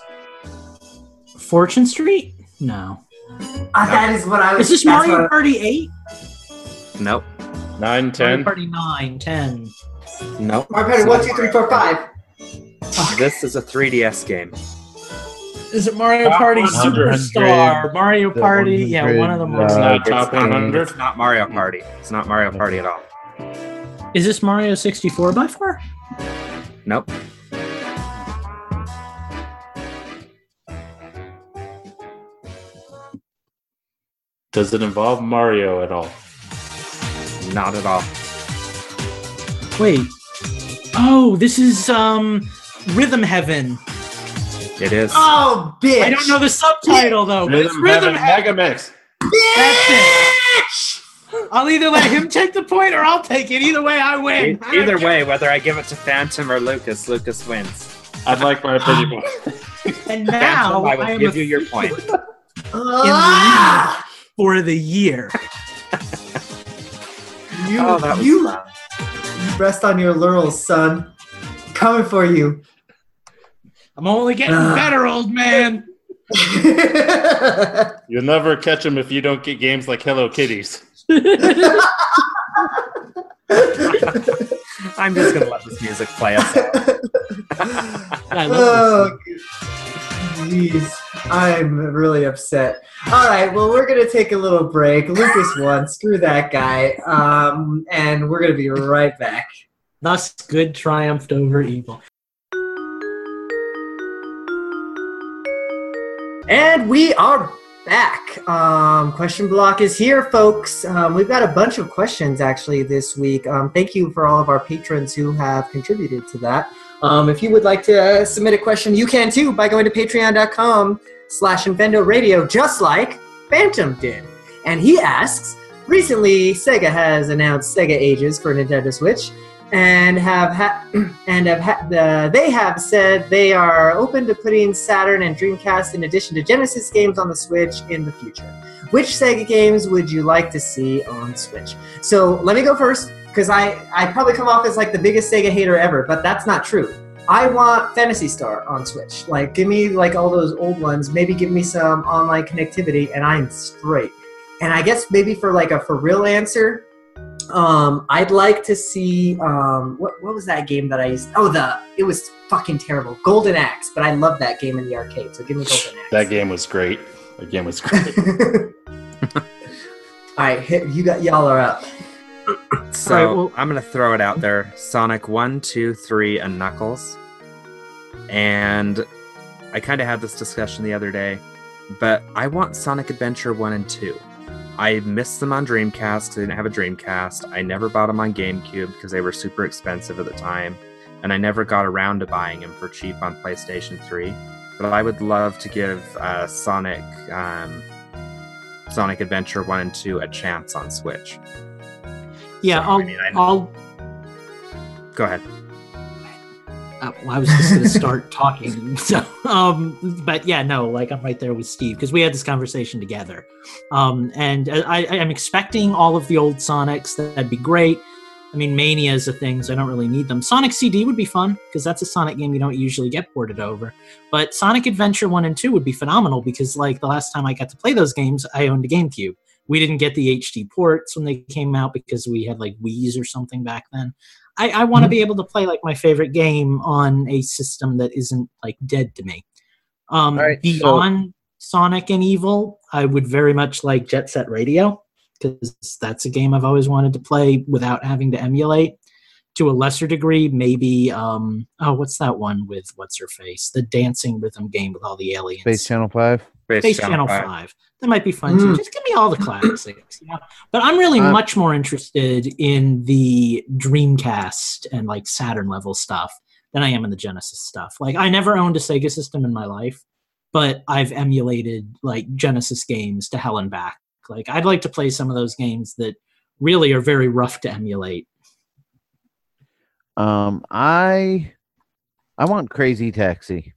Fortune Street? No. uh, that is what I was. Is this Mario what- Party 8? Nope, 9, Mario 10. Party 9, 10. nope. Mario Party one, two, three, four, five. This is a 3DS game. Is it Mario Top Party 100. Superstar? Mario The Party? Yeah, 100, one of them. uh, was- not It's top 100? It's not Mario Party. It's not Mario Party at all. Is this Mario 64 by far? Nope. Does it involve Mario at all? Not at all. Wait. Oh, this is um Rhythm Heaven. It is. Oh, bitch! I don't know the subtitle though. but it's Rhythm Rhythm Heaven Heaven. Mega Mix. That's. I'll either let him take the point or I'll take it. Either way, I win. I don't Either care. way, whether I give it to Phantom or Lucas, Lucas wins. I'd like my opinion. And now Phantom, I I will am give you your point. Ah! for the year. You, Oh, that you, fun. you rest on your laurels, son. Coming for you. I'm only getting Ah. better, old man. You'll never catch him if you don't get games like Hello Kitties. I'm just gonna let this music play us. I love oh, jeez. I'm really upset. All right, well, we're going to take a little break. Lucas won. Screw that guy. Um, and we're going to be right back. Thus, good triumphed over evil. And we are back. Um, question block is here, folks. Um, we've got a bunch of questions actually this week. Um, thank you for all of our patrons who have contributed to that. Um, if you would like to uh, submit a question, you can too by going to patreon.com slash Radio, just like Phantom did. And he asks, recently Sega has announced Sega Ages for Nintendo Switch and have ha- and have ha- the, they have said they are open to putting Saturn and Dreamcast in addition to Genesis games on the Switch in the future. Which Sega games would you like to see on Switch? So let me go first because I I probably come off as like the biggest Sega hater ever, but that's not true. I want Phantasy Star on Switch. Like, give me like all those old ones. Maybe give me some online connectivity, and I'm straight. And I guess maybe for like a for real answer, um, I'd like to see um, what what was that game that I used? Oh, the it was fucking terrible, Golden Axe. But I love that game in the arcade. So give me Golden Axe. That game was great. That game was great. all right, hit, you got y'all are up. So right, well- I'm gonna throw it out there: Sonic One, Two, Three, and Knuckles. And I kind of had this discussion the other day, but I want Sonic Adventure One and Two. I missed them on Dreamcast. I didn't have a Dreamcast. I never bought them on GameCube because they were super expensive at the time, and I never got around to buying them for cheap on PlayStation 3. But I would love to give uh, Sonic um, Sonic Adventure One and Two a chance on Switch. Yeah, So, I I'll, mean, I- I'll Go ahead. Uh, well, I was just going to start talking. So, um, but yeah, no, like I'm right there with Steve because we had this conversation together. Um, and I, I, I'm expecting all of the old Sonics. That'd be great. I mean, Manias is a thing, so I don't really need them. Sonic CD would be fun because that's a Sonic game you don't usually get ported over. But Sonic Adventure 1 and 2 would be phenomenal because, like, the last time I got to play those games, I owned a GameCube. We didn't get the HD ports when they came out because we had, like, Wii's or something back then. I, I want to be able to play, like, my favorite game on a system that isn't, like, dead to me. Um, All right, so- beyond Sonic and Evil, I would very much like Jet Set Radio because that's a game I've always wanted to play without having to emulate. To a lesser degree, maybe um oh, what's that one with what's her face? The dancing rhythm game with all the aliens. Space Channel Five. Space Channel Five. That might be fun too. Mm. Just give me all the classics. You know? But I'm really Uh, much more interested in the Dreamcast and like Saturn level stuff than I am in the Genesis stuff. Like I never owned a Sega system in my life, but I've emulated like Genesis games to hell and back. Like I'd like to play some of those games that really are very rough to emulate. Um, I I want Crazy Taxi.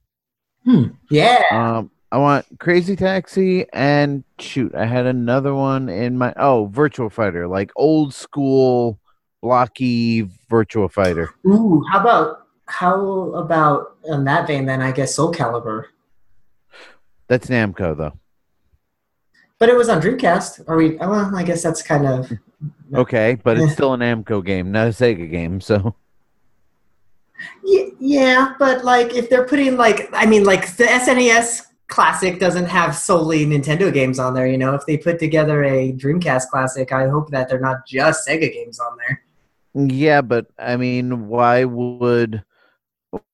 Yeah. Um, I want Crazy Taxi and shoot, I had another one in my oh Virtual Fighter, like old school blocky Virtual Fighter. Ooh, how about how about in that vein then? I guess Soul Calibur, That's Namco though. but it was on Dreamcast. Are we? oh, Well, I guess that's kind of Okay, but it's still an Namco game, not a Sega game. So yeah, yeah. But like, if they're putting like, I mean, like the SNES Classic doesn't have solely Nintendo games on there. You know, if they put together a Dreamcast Classic, I hope that they're not just Sega games on there. yeah, but I mean, why would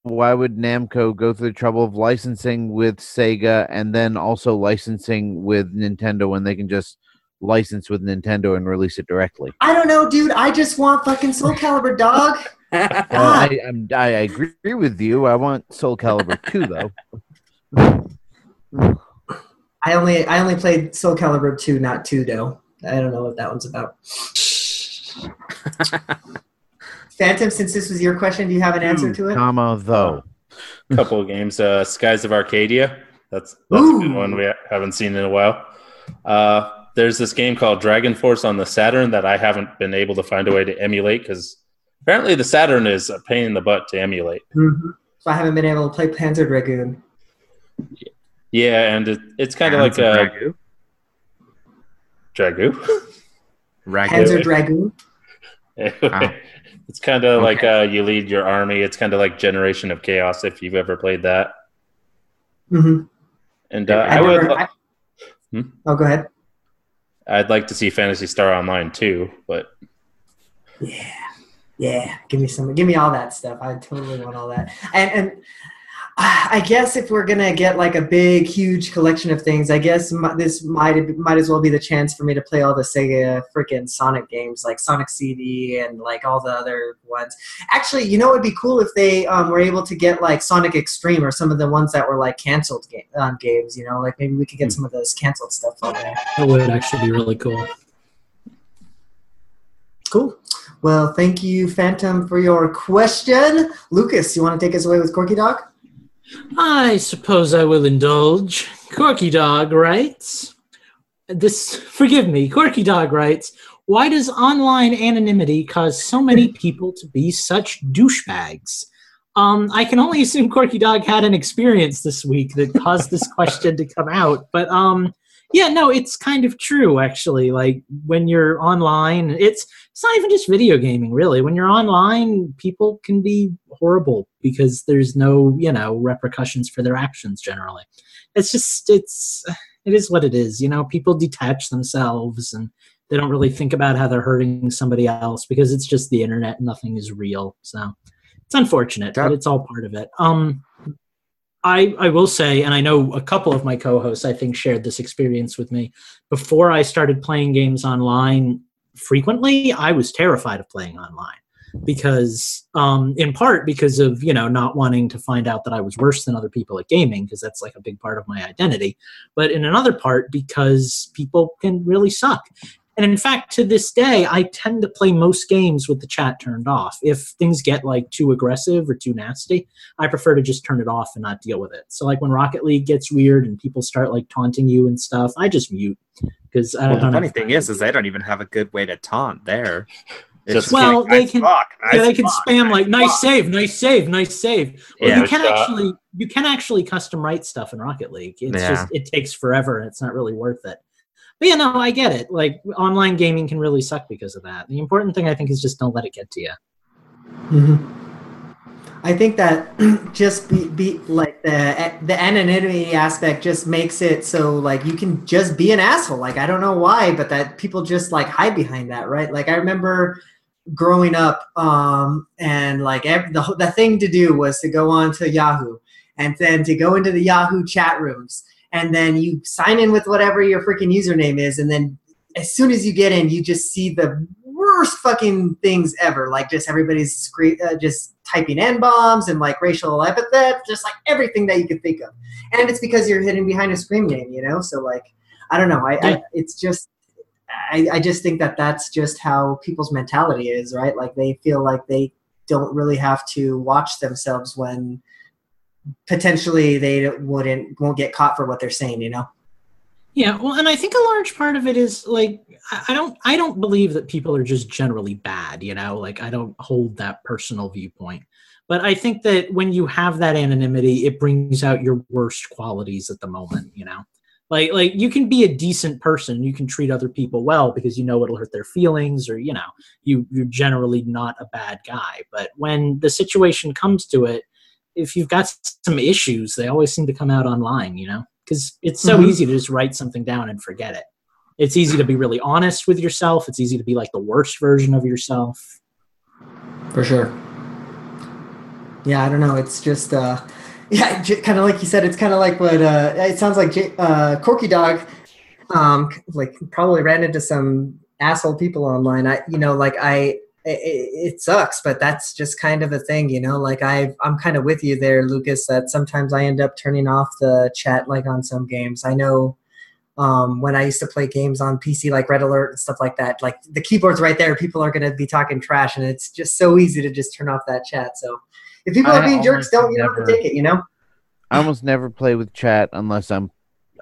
why would Namco go through the trouble of licensing with Sega and then also licensing with Nintendo when they can just license with Nintendo and release it directly? I don't know, dude. I just want fucking Soul Calibur, dog. Well, I, I'm, I agree with you. I want Soul Calibur 2, though. I only I only played Soul Calibur two, not two though. I don't know what that one's about. Phantom, since this was your question, do you have an answer to it? Comma, though. couple of games. Uh, Skies of Arcadia. That's that's a good one we haven't seen in a while. Uh, there's this game called Dragon Force on the Saturn that I haven't been able to find a way to emulate because apparently the Saturn is a pain in the butt to emulate. Mhm. So I haven't been able to play Panzer Dragoon. Yeah, and it, it's kind of like a Dragoo. Panzer Dragoon. it's kind of like uh, you lead your army. It's kind of like Generation of Chaos if you've ever played that. Mm-hmm. And uh, I I would, never, I, Hmm? Oh, go ahead. I'd like to see Phantasy Star Online too, but Yeah, yeah. Give me some. Give me all that stuff. I totally want all that. And and I guess if we're gonna get like a big, huge collection of things, I guess mi- this might might as well be the chance for me to play all the Sega freaking Sonic games, like Sonic CD and like all the other ones. Actually, you know, it'd be cool if they um, were able to get like Sonic X-treme or some of the ones that were like canceled ga- um, games. You know, like maybe we could get some of those canceled stuff on there. That would actually be really cool. Cool. Well, thank you, Phantom, for your question. Lucas, you want to take us away with Corky Dog? I suppose I will indulge. Corky Dog writes, "This, forgive me. Corky Dog writes, why does online anonymity cause so many people to be such douchebags?" Um, I can only assume Corky Dog had an experience this week that caused this question to come out. But um, yeah, no, it's kind of true actually. Like when you're online, it's it's not even just video gaming really. When you're online, people can be horrible because there's no, you know, repercussions for their actions generally. It's just it's it is what it is, you know, people detach themselves and they don't really think about how they're hurting somebody else because it's just the internet, nothing is real. So it's unfortunate, but it's all part of it. Um I, I will say, and I know a couple of my co-hosts I think shared this experience with me. Before I started playing games online frequently, I was terrified of playing online because, um, in part because of you know not wanting to find out that I was worse than other people at gaming because that's like a big part of my identity. But in another part because people can really suck. And in fact, to this day, I tend to play most games with the chat turned off. If things get like too aggressive or too nasty, I prefer to just turn it off and not deal with it. So like when Rocket League gets weird and people start like taunting you and stuff, I just mute because I Well, don't. the funny thing is, is do they don't even have a good way to taunt there. It's Just- just Well, like, they nice can- fuck, yeah, nice they can fuck, spam like nice fuck." save, nice save, nice save. Well, Yeah. you can shot. actually you can actually custom write stuff in Rocket League. It's Yeah. just it takes forever and it's not really worth it. But yeah, no, I get it. Like online gaming can really suck because of that. The important thing I think is just don't let it get to you. Mhm. I think that just be, be like the the anonymity aspect just makes it so like you can just be an asshole. Like I don't know why, but that people just like hide behind that, right? Like I remember growing up, um, and like ev the the thing to do was to go on to Yahoo and then to go into the Yahoo chat rooms, and then you sign in with whatever your freaking username is, and then as soon as you get in, you just see the worst fucking things ever. Like just everybody's scree- uh, just typing n bombs and like racial epithets, just like everything that you could think of. And it's because you're hidden behind a screen name, you know. So like, I don't know. I, Yeah. I it's just. I, I just think that that's just how people's mentality is, right? Like they feel like they don't really have to watch themselves when potentially they wouldn't won't get caught for what they're saying, you know. Yeah, well, and I think a large part of it is like I don't I don't believe that people are just generally bad, you know, like I don't hold that personal viewpoint. But I think that when you have that anonymity, it brings out your worst qualities at the moment, you know. Like like you can be a decent person, you can treat other people well because you know it'll hurt their feelings or you know, you you're generally not a bad guy. But when the situation comes to it, if you've got some issues, they always seem to come out online, you know, because it's so Mhm. easy to just write something down and forget it. It's easy to be really honest with yourself. It's easy to be like the worst version of yourself. For sure. Yeah, I don't know. It's just, uh, yeah, kind of like you said. It's kind of like what uh, it sounds like. J- uh, Corky Dog, um, like probably ran into some asshole people online. I, you know, like I, it, it sucks, but that's just kind of a thing, you know. Like I, I'm kind of with you there, Lucas. That sometimes I end up turning off the chat, like on some games. I know um, when I used to play games on PC like Red Alert and stuff like that. Like the keyboard's right there, people are going to be talking trash, and it's just so easy to just turn off that chat. So if people are being jerks, don't you don't have to take it, you know? I almost never play with chat unless I'm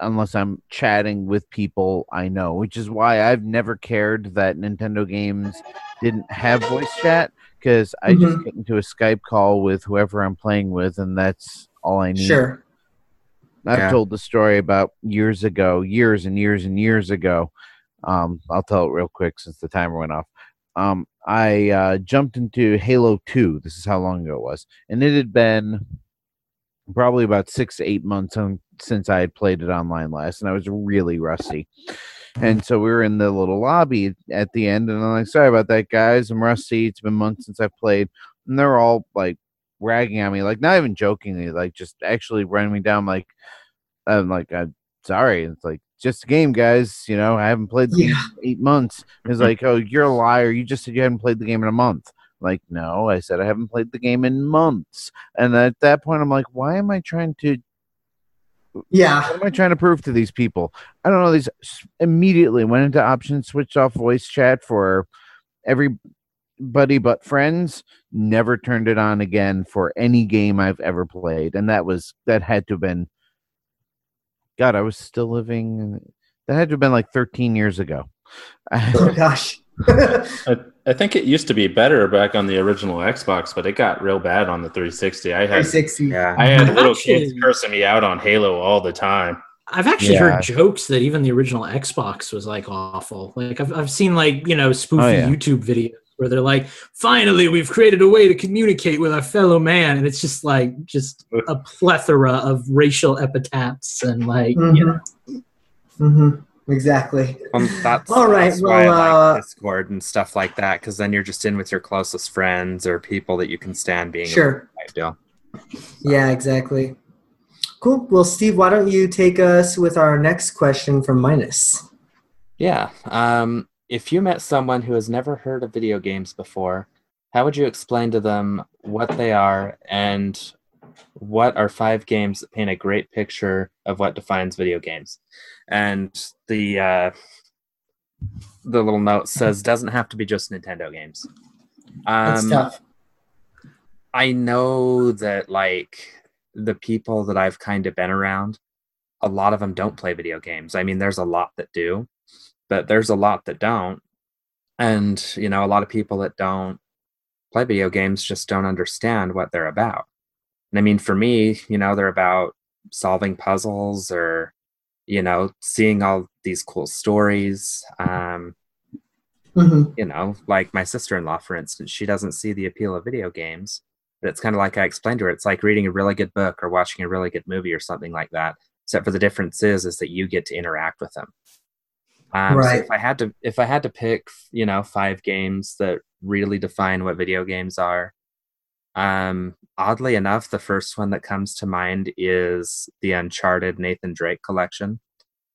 unless I'm chatting with people I know, which is why I've never cared that Nintendo games didn't have voice chat because I just get into a Skype call with whoever I'm playing with, and that's all I need. Sure. I've Yeah. told the story about years ago, years and years and years ago. Um, I'll tell it real quick since the timer went off. Um, I uh, jumped into Halo 2. This is how long ago it was. And it had been probably about six to eight months on, since I had played it online last, and I was really rusty. And so we were in the little lobby at the end, and I'm like, sorry about that, guys. I'm rusty. It's been months since I've played. And they're all like ragging on me, like not even jokingly, like just actually running me down, like, I'm like, I'm sorry. It's like, just a game, guys. You know, I haven't played the game in eight months. It's like, oh, you're a liar. You just said you hadn't played the game in a month. Like, no, I said I haven't played the game in months. And at that point, I'm like, why am I trying to Yeah. what am I trying to prove to these people? I don't know. These immediately went into options, switched off voice chat for everybody but friends. Never turned it on again for any game I've ever played, and that was that had to have been. God, I was still living. That had to have been like 13 years ago. Oh gosh. I, I think it used to be better back on the original Xbox, but it got real bad on the 360. I had 360. Yeah. I had I've little actually- kids cursing me out on Halo all the time. I've actually Yeah. heard jokes that even the original Xbox was like awful. Like I've I've seen like you know spoofy Oh, yeah. YouTube videos where they're like, "Finally, we've created a way to communicate with our fellow man," and it's just like just a plethora of racial epithets and like you Mhm. know. hmm Exactly. Um, that's, All right, that's why well, I uh, like Discord and stuff like that, because then you're just in with your closest friends or people that you can stand being Sure. type deal. Yeah, exactly. Cool. Well, Steve, why don't you take us with our next question from Minus? Yeah. Um, if you met someone who has never heard of video games before, how would you explain to them what they are and what are five games that paint a great picture of what defines video games? And the uh, the little note says doesn't have to be just Nintendo games. That's Um, tough. I know that like the people that I've kind of been around, a lot of them don't play video games. I mean, there's a lot that do, but there's a lot that don't. And, you know, a lot of people that don't play video games just don't understand what they're about. And I mean, for me, you know, they're about solving puzzles or, you know, seeing all these cool stories. Um, Mhm. you know, like my sister in law, for instance, she doesn't see the appeal of video games. But it's kind of like I explained to her, it's like reading a really good book or watching a really good movie or something like that. Except for the difference is is that you get to interact with them. Um, so Right. if I had to if I had to pick, you know, five games that really define what video games are, um, oddly enough, the first one that comes to mind is the Uncharted Nathan Drake collection,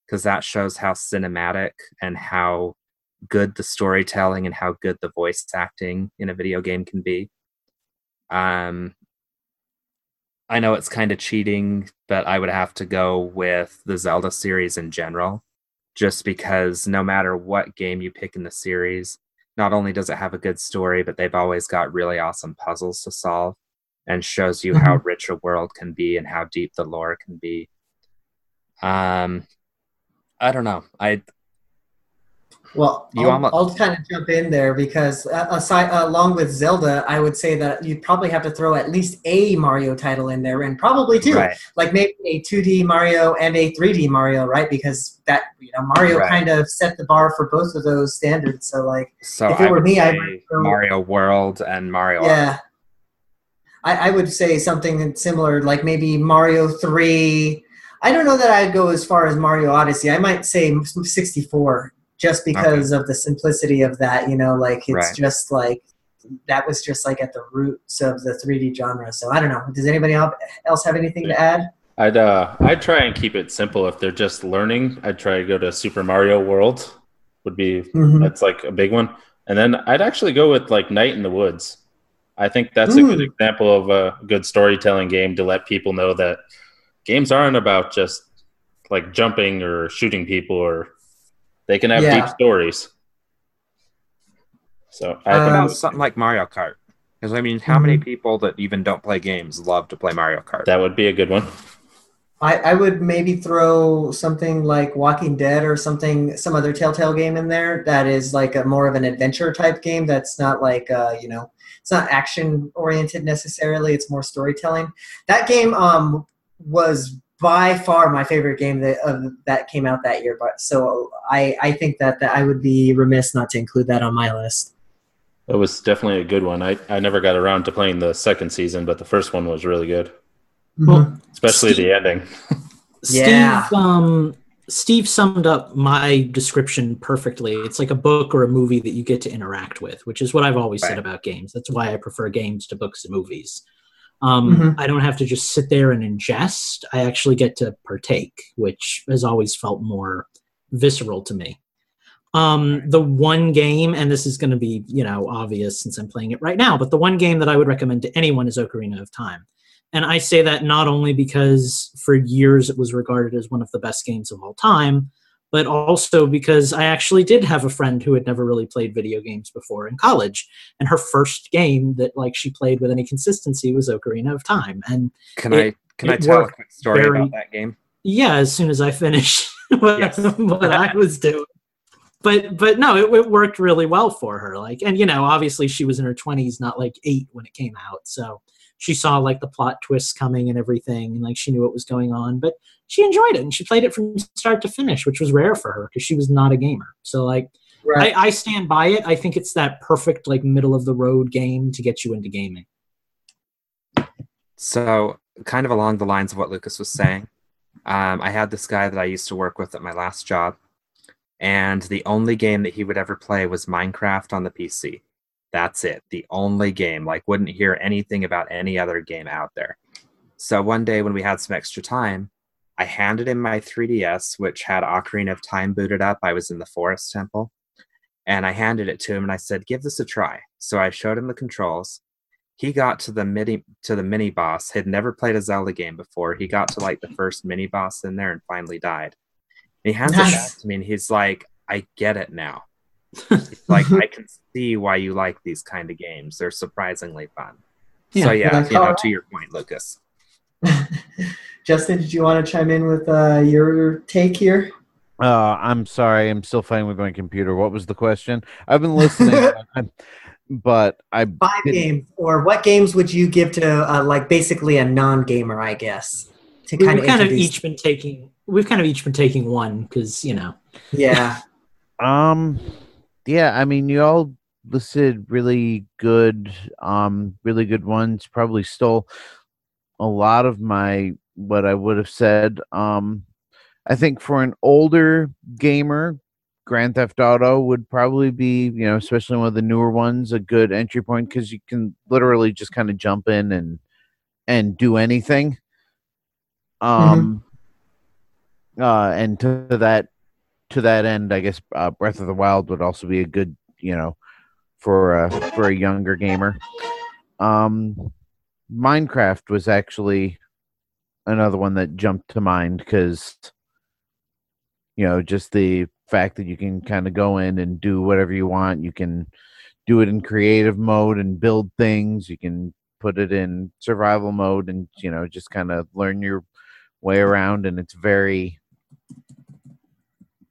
because that shows how cinematic and how good the storytelling and how good the voice acting in a video game can be. Um, I know it's kind of cheating, but I would have to go with the Zelda series in general, just because no matter what game you pick in the series, not only does it have a good story, but they've always got really awesome puzzles to solve and shows you how rich a world can be and how deep the lore can be. Um, I don't know. I Well, You I'll, almo- I'll kind of jump in there because uh, aside, along with Zelda, I would say that you'd probably have to throw at least a Mario title in there, and probably two, Right. like maybe a 2D Mario and a 3D Mario, right? Because that you know Mario Right. kind of set the bar for both of those standards. So like, so If it I were me, I'd say go- Mario World and Mario. yeah, I, I would say something similar, like maybe Mario 3. I don't know that I'd go as far as Mario Odyssey. I might say 64, just because of the simplicity of that. You know, like it's Right. just like that was just like at the roots of the 3D genre. So I don't know. Does anybody else have anything to add? I'd uh I'd try and keep it simple. If they're just learning, I'd try to go to Super Mario World. Would be Mhm. that's like a big one. And then I'd actually go with like Night in the Woods. I think that's a good Mm. example of a good storytelling game to let people know that games aren't about just like jumping or shooting people or they can have Yeah. deep stories. So I What Um, about something like Mario Kart? Because I mean, how many Mm-hmm. people that even don't play games love to play Mario Kart? that would be a good one. I, I would maybe throw something like Walking Dead or something, some other Telltale game in there that is like a more of an adventure type game. That's not like uh, you know, it's not action oriented necessarily. It's more storytelling. That game um, was by far my favorite game that of, that came out that year. But so I I think that, that I would be remiss not to include that on my list. It was definitely a good one. I, I never got around to playing the second season, but the first one was really good, Well, especially Steve- the ending. Yeah. Steve, um, Steve summed up my description perfectly. It's like a book or a movie that you get to interact with, which is what I've always said about games. That's why I prefer games to books and movies. Um, Mhm. I don't have to just sit there and ingest. I actually get to partake, which has always felt more visceral to me. Um, the one game, and this is going to be, you know, obvious since I'm playing it right now, but the one game that I would recommend to anyone is Ocarina of Time. And I say that not only because for years it was regarded as one of the best games of all time, but also because I actually did have a friend who had never really played video games before in college. And her first game that like she played with any consistency was Ocarina of Time. And Can It- I can I tell a quick story very- about that game? yeah, as soon as I finished what, Yes. what I was doing. But but no, it, it worked really well for her. Like, and you know, obviously she was in her twenties, not like eight when it came out. So she saw like the plot twists coming and everything, and like she knew what was going on. But she enjoyed it, and she played it from start to finish, which was rare for her because she was not a gamer. So like, Right. I, I stand by it. I think it's that perfect like middle of the road game to get you into gaming. So, kind of along the lines of what Lucas was saying, um, I had this guy that I used to work with at my last job, and the only game that he would ever play was Minecraft on the PC. That's it. The only game. Like, wouldn't hear anything about any other game out there. So, one day when we had some extra time, I handed him my 3DS, which had Ocarina of Time booted up. I was in the Forest Temple. And I handed it to him and I said, give this a try. So I showed him the controls he got to the mini to the mini boss had never played a zelda game before he got to like the first mini boss in there and finally died and he hands it back to me and he's like i get it now like I can see why you like these kind of games. They're surprisingly fun. Yeah, so yeah, like, you know, all to your point, Lucas. Justin, did you want to chime in with uh, your take here? Uh, I'm sorry, I'm still fighting with my computer. What was the question? I've been listening, but I Five didn't- games, or what games would you give to uh, like basically a non-gamer, I guess, to We- kind we've of kind of introduce- each been taking. We've kind of each been taking one because you know. yeah. Um, yeah, I mean, you all listed really good, um, really good ones. Probably stole a lot of my what I would have said. Um, I think for an older gamer, Grand Theft Auto would probably be, you know, especially one of the newer ones, a good entry point because you can literally just kind of jump in and and do anything. Um, uh, and to that to that end, I guess uh, Breath of the Wild would also be a good, you know, for a for a younger gamer. Um, Minecraft was actually another one that jumped to mind because, you know, just the fact that you can kind of go in and do whatever you want. You can do it in creative mode and build things. You can put it in survival mode and you know just kind of learn your way around and it's very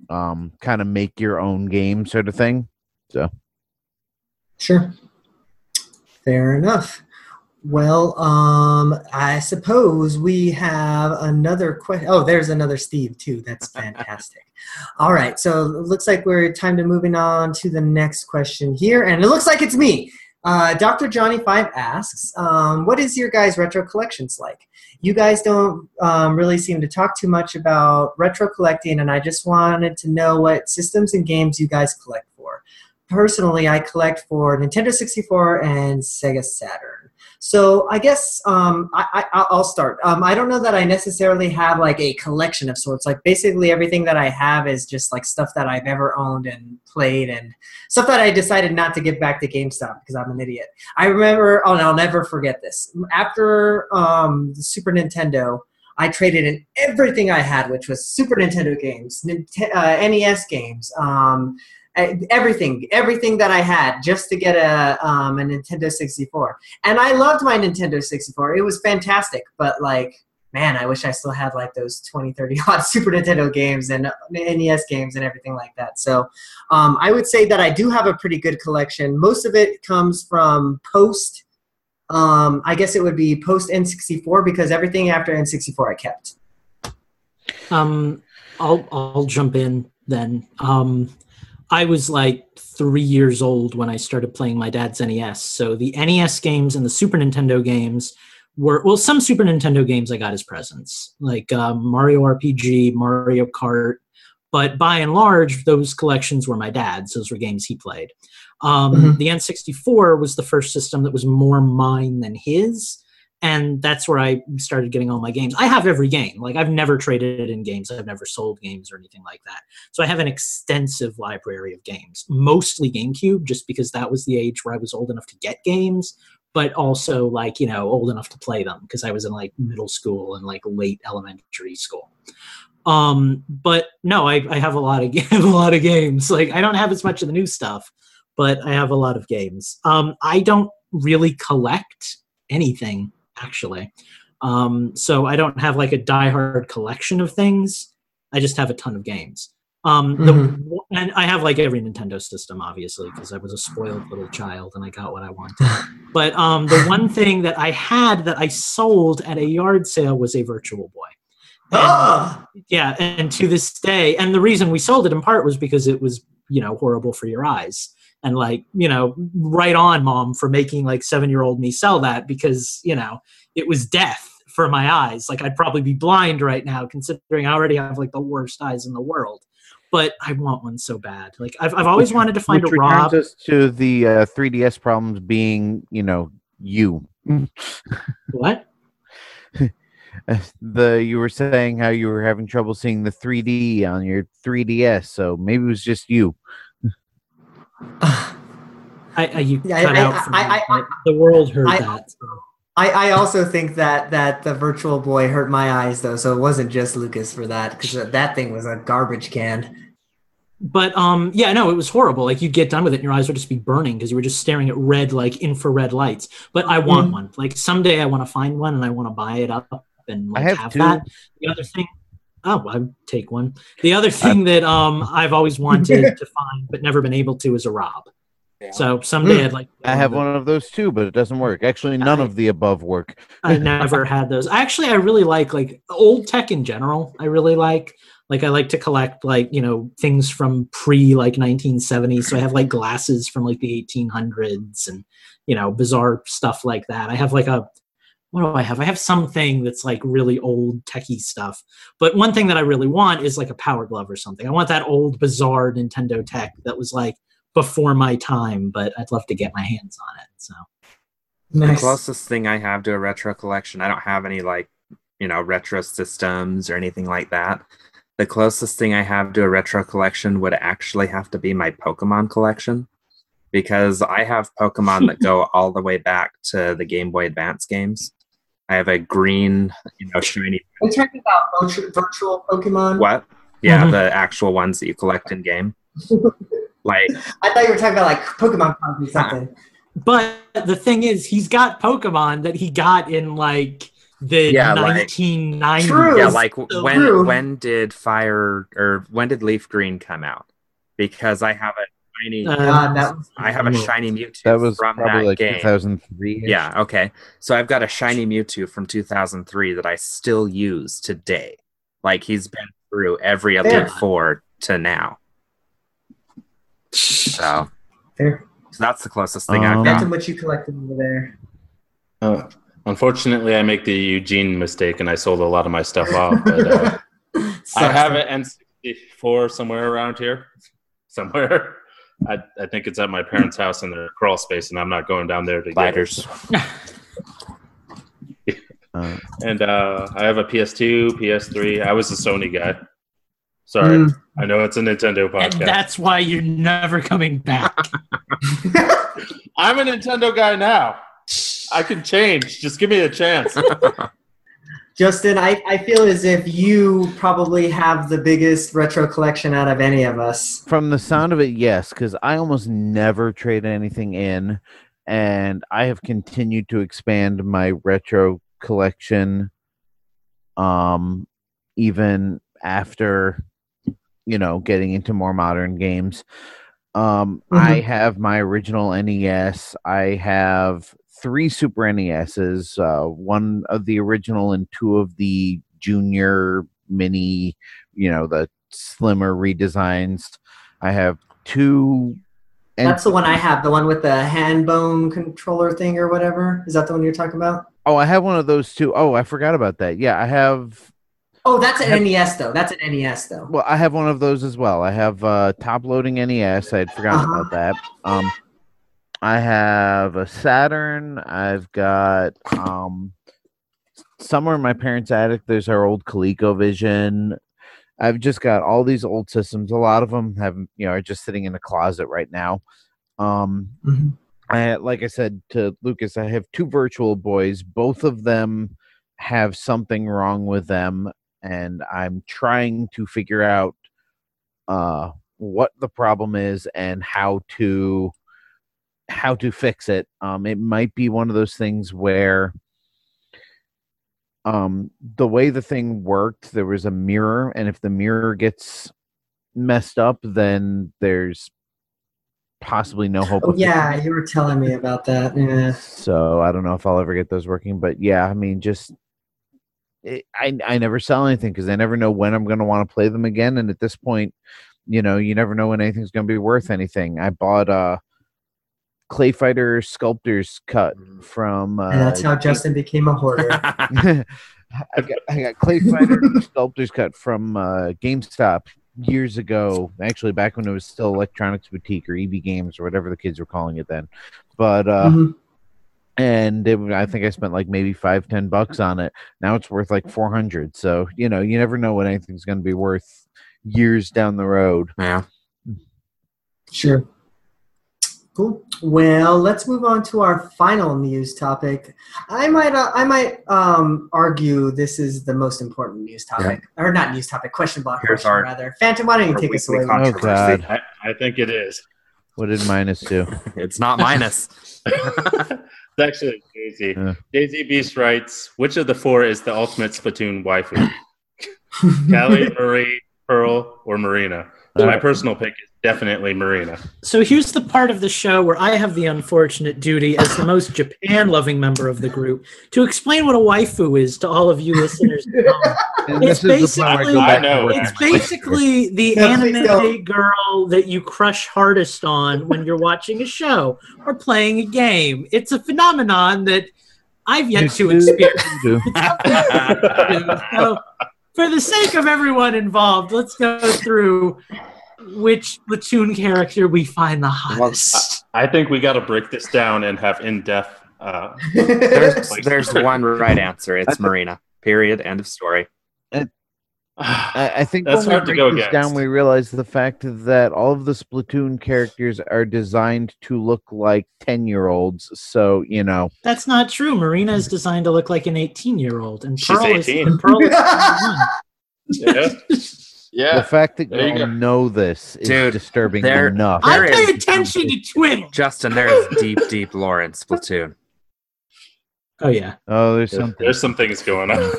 um kind of make your own game sort of thing so Sure. Fair enough. Well, um, I suppose we have another question. Oh, there's another Steve too. That's fantastic. All right, so it looks like we're time to moving on to the next question here, and it looks like it's me. Uh, Dr. Johnny Five asks, um, "What is your guys' retro collections like? You guys don't um, really seem to talk too much about retro collecting, and I just wanted to know what systems and games you guys collect for." personally, I collect for Nintendo 64 and Sega Saturn. So I guess um, I, I, I'll start. Um, I don't know that I necessarily have like a collection of sorts. Like basically everything that I have is just like stuff that I've ever owned and played and stuff that I decided not to give back to GameStop because I'm an idiot. I remember, oh, and I'll never forget this. After um, the Super Nintendo, I traded in everything I had, which was Super Nintendo games, Ninte- uh, NES games, um, uh, everything, everything that I had, just to get a um, a Nintendo 64. And I loved my Nintendo 64. It was fantastic, but like, man, I wish I still had like those 20, 30 odd Super Nintendo games and NES games and everything like that. So um, I would say that I do have a pretty good collection. Most of it comes from post. Um, I guess it would be post N64 because everything after N64 I kept. Um, I'll I'll jump in then. Um, I was like three years old when I started playing my dad's NES. So the NES games and the Super Nintendo games were well, some Super Nintendo games I got as presents, like uh, Mario RPG, Mario Kart. But by and large, those collections were my dad's. Those were games he played. Um, Mhm. The N64 was the first system that was more mine than his and that's where I started getting all my games. I have every game. Like I've never traded in games. I've never sold games or anything like that. So I have an extensive library of games, mostly GameCube, just because that was the age where I was old enough to get games, but also like you know old enough to play them because I was in like middle school and like late elementary school. Um, but no, I, I have a lot of a lot of games. Like I don't have as much of the new stuff, but I have a lot of games. Um, I don't really collect anything actually. Um, so I don't have like a diehard collection of things. I just have a ton of games. Um, the, and I have like every Nintendo system, obviously, because I was a spoiled little child and I got what I wanted. but um, the one thing that I had that I sold at a yard sale was a Virtual Boy. And- Ah! yeah, and to this day, and the reason we sold it in part was because it was, you know, horrible for your eyes. And like, you know, right on, mom, for making like seven year old me sell that because, you know, it was death for my eyes. Like I'd probably be blind right now, considering I already have like the worst eyes in the world. But I want one so bad. Like I've, I've always wanted to find which a Rob. us to the uh, 3ds problems being you know you What? the you were saying how you were having trouble seeing the 3d on your 3ds so maybe it was just you I, I you Yeah, cut I- out I- I- me, I- the world heard I- that. so. I, I also think that that the Virtual Boy hurt my eyes though, so it wasn't just Lucas for that because that thing was a garbage can. but um, yeah, no, it was horrible. Like you'd get done with it, and your eyes would just be burning because you were just staring at red, like infrared lights. But I want Mhm. one. Like someday I want to find one, and I want to buy it up and like, I have have two. that. The other thing, oh, I would take one. The other thing that um I've always wanted to find but never been able to is a Rob. So someday Mm. I'd like. I have one of those too, but it doesn't work. Actually, none of the above work. I never had those. Actually, I really like like old tech in general. I really like like I like to collect like you know things from pre like 1970s. So I have like glasses from like the 1800s and you know bizarre stuff like that. I have like a what do I have? I have something that's like really old techie stuff. But one thing that I really want is like a Power Glove or something. I want that old bizarre Nintendo tech that was like before my time, but I'd love to get my hands on it. So The closest thing I have to a retro collection, I don't have any like, you know, retro systems or anything like that. The closest thing I have to a retro collection would actually have to be my Pokemon collection because I have Pokemon that go all the way back to the Game Boy Advance games. I have a green, you know, shiny. Are you talking about virtu- virtual Pokemon? What? Yeah, Mhm. the actual ones that you collect in game. Like, I thought you were talking about like Pokemon cards or something. But the thing is, he's got Pokemon that he got in like the Yeah, like- 1990s. True. yeah, like so when true. when did Fire or when did Leaf Green come out? Because I have a shiny. Uh, God, that was I have a shiny Mewtwo That was from probably that like game. 2003. Yeah, okay. So I've got a shiny Mewtwo from 2003 that I still use today. Like he's been through every Elite Fair. Four to now. So, Fair. so that's the closest thing Um, I've That's got. what you collected over there. Uh, unfortunately, I make the Eugene mistake and I sold a lot of my stuff off. But uh, I have an N64 somewhere around here. Somewhere. I, I think it's at my parents' house in their crawl space, and I'm not going down there to get it. Uh, And uh, I have a PS2, PS3. I was a Sony guy. Sorry, Mm. I know it's a Nintendo and podcast. that's why you're never coming back. I'm a Nintendo guy now. I can change. Just give me a chance. Justin, I, I feel as if you probably have the biggest retro collection out of any of us. from the sound of it, yes, because I almost never trade anything in, and I have continued to expand my retro collection. Um, even after, you know, getting into more modern games. Um, I have my original NES. I have three Super NESs, uh, one of the original and two of the junior mini, you know, the slimmer redesigns. I have two. and- That's the one I have, the one with the hand bone controller thing or whatever. Is that the one you're talking about? Oh, I have one of those too. Oh, I forgot about that. Yeah, I have. Oh, that's an NES though. That's an NES though. Well, I have one of those as well. I have uh, top loading NES. I had forgotten Uh-huh. about that. Um, I have a Saturn. I've got um, somewhere in my parents' attic. There's our old ColecoVision. I've just got all these old systems. A lot of them have, you know, are just sitting in a closet right now. Um, Mhm. I, like I said to Lucas, I have two virtual boys. Both of them have something wrong with them, and I'm trying to figure out uh, what the problem is and how to how to fix it. Um, it might be one of those things where um, the way the thing worked, there was a mirror, and if the mirror gets messed up, then there's possibly no hope. Oh of yeah, it. you were telling me about that. Yeah. So I don't know if I'll ever get those working, but yeah, I mean, just it, I I never sell anything because I never know when I'm going to want to play them again, and at this point, you know, you never know when anything's going to be worth anything. I bought a Clay Fighter Sculptor's cut from, uh, And that's how Justin became a hoarder. I got I got Clay Fighter Sculptor's cut from uh, GameStop years ago. Actually, back when it was still Electronics Boutique or EB Games or whatever the kids were calling it then. But uh, Mhm. and it, I think I spent like maybe five ten bucks on it. Now it's worth like four hundred. So you know, you never know what anything's going to be worth years down the road. Yeah. Sure. Cool. Well, let's move on to our final news topic. I might, uh, I might um, argue this is the most important news topic, or not news topic, question block Here's question our- rather. Phantom, why don't you take us away? Oh. God, I, I think it is. what did minus do? It's not minus. it's actually Daisy. Yeah. Daisy Beast writes, which of the four is the ultimate Splatoon waifu? Callie, Marie, Pearl, or Marina? My personal pick is definitely Marina. So here's the part of the show where I have the unfortunate duty, as the most Japan loving member of the group, to explain what a waifu is to all of you listeners. And It's this is the I basically- I know. It's basically the No, anime girl that you crush hardest on when you're watching a show or playing a game. It's a phenomenon that I've yet to experience. so, for the sake of everyone involved, let's go through which Splatoon character we find the hottest. I think we got to break this down and have in depth. Uh, There's, Like- there's one right answer. It's Marina. Period. End of story. I, I think That's when we hard to break go this against. down, we realize the fact that all of the Splatoon characters are designed to look like ten-year-olds. So you know, That's not true. Marina is designed to look like an 18 year old, and She's Pearl is 18. and Pearl is 21. yeah. the fact that There you you know this is Dude, disturbing there- enough. I pay attention to Twitter. Justin, there is deep, deep lore in Splatoon. Oh yeah. oh, there's There's, something. there's some things going on.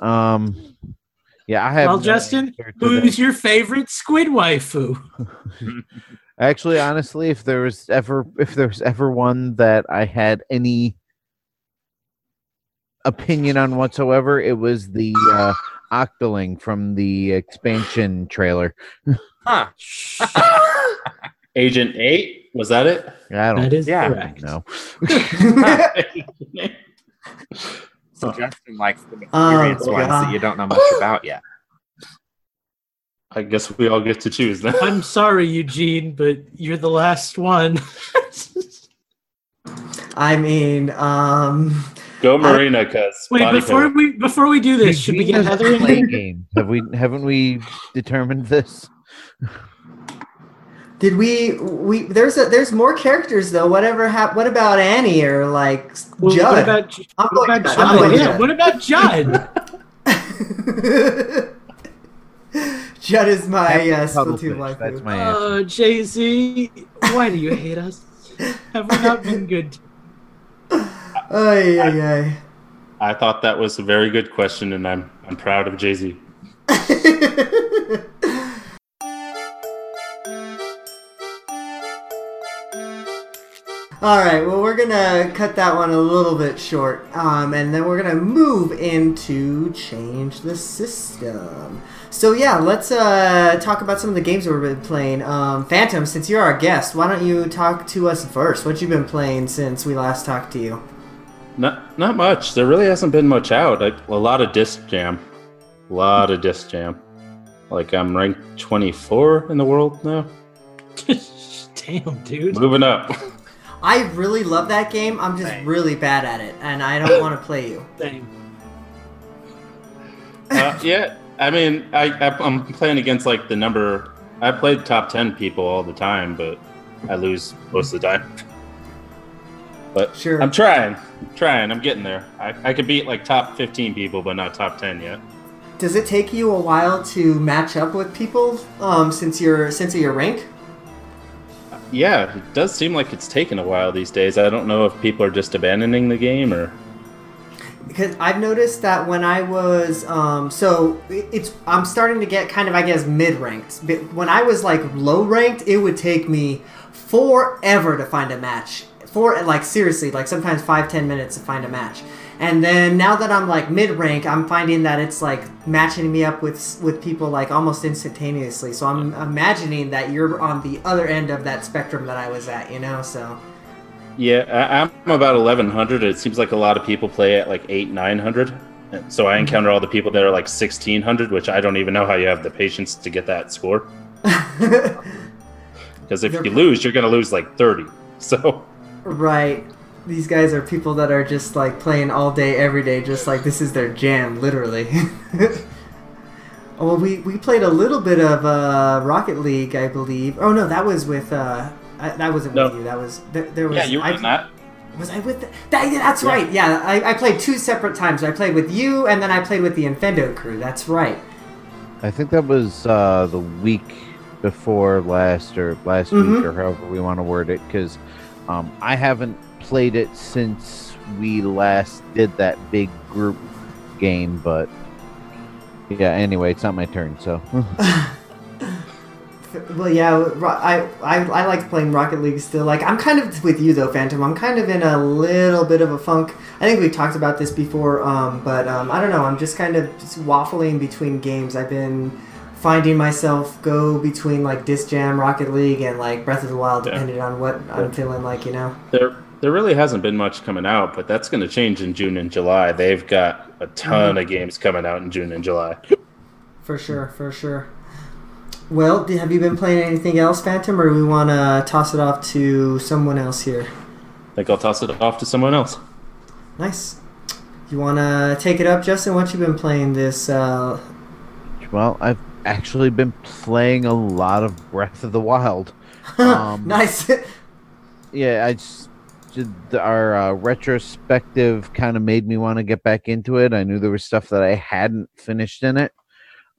Um, yeah, I have. Well, no Justin, answer that. Who's your favorite squid waifu? Actually, honestly, if there was ever if there was ever one that I had any opinion on whatsoever, it was the uh, Octoling from the expansion trailer. Huh. Agent 8, was that it? I don't That is Yeah. correct. know. So Justin likes the Oh, experienced ones God. that you don't know much about yet. I guess we all get to choose then. I'm sorry, Eugene, but you're the last one. I mean, um, Go Marina, because Wait, before we before we do this, should we get doesn't Heather in play here? games. Have we? Haven't we determined this? did we? We there's a there's more characters though. Whatever hap- What about Annie or like Well, Judd? What about, I'm what about Judd. Judd? Yeah, what about Judd? Judd is my uh, Cuttlefish, Splatoon waifu. That's my answer. Oh, Daisy, why do you hate us? Have we not been good? Ay, ay, ay. I thought that was a very good question, and I'm I'm proud of Daisy. All right, well, we're gonna cut that one a little bit short, um, and then we're gonna move into change the system. So yeah, let's uh, talk about some of the games we've been playing. Um, Phantom, since you're our guest, why don't you talk to us first? What you have been playing since we last talked to you? Not not much. There really hasn't been much out. Like a lot of disc jam, a lot of disc jam. Like I'm ranked 24 in the world now. Damn, dude. Moving up. I really love that game. I'm just really bad at it, and I don't want to play you. Same. uh, yeah, I mean, I, I I'm playing against like the number. I played top 10 people all the time, but I lose most of the time. But Sure. I'm trying, trying. I'm getting there. I, I could beat like top 15 people, but not top 10 yet. Does it take you a while to match up with people um, since you're since of your rank? Yeah, it does seem like it's taken a while these days. I don't know if people are just abandoning the game or. because I've noticed that when I was um, so it's I'm starting to get kind of I guess mid ranked. But when I was like low ranked, it would take me forever to find a match. For like seriously, like sometimes five ten minutes to find a match. And then now that I'm like mid rank, I'm finding that it's like matching me up with with people like almost instantaneously. So I'm imagining that you're on the other end of that spectrum that I was at, you know. So Yeah, I, I'm about 1100. It seems like a lot of people play at like 8, 900. And So I mm-hmm. encounter all the people that are like 1600, which I don't even know how you have the patience to get that score. Because if They're- you lose, you're going to lose like 30. So Right. These guys are people that are just like playing all day, every day, just like this is their jam, literally. well, we, we played a little bit of uh, Rocket League, I believe. Oh no, that was with uh, I, that wasn't No. with you. That was there, there was. Yeah, you were I, in that. Was I with? The, that, yeah, that's right. Yeah, I, I played two separate times. I played with you, and then I played with the Infendo crew. That's right. I think that was uh, the week before last or last Mhm. week or however we want to word it because um, I haven't played it since we last did that big group game. But yeah, anyway, it's not my turn. So Well, yeah, I, I I like playing Rocket League still. Like, I'm kind of with you though, Phantom. I'm kind of in a little bit of a funk. I think we talked about this before, um, but um, I don't know. I'm just kind of just waffling between games. I've been finding myself go between like Disc Jam, Rocket League, and like Breath of the Wild, Yeah. depending on what I'm feeling like. You know. There, there really hasn't been much coming out, but that's going to change in June and July. They've got a ton of games coming out in June and July. For sure, for sure. Well, have you been playing anything else, Phantom, or we want to toss it off to someone else here? I think I'll toss it off to someone else. Nice. You want to take it up, Justin? What you been playing this? Uh... well, I've actually been playing a lot of Breath of the Wild. Um, nice. yeah, I just did our uh, retrospective kind of made me want to get back into it. I knew there was stuff that I hadn't finished in it.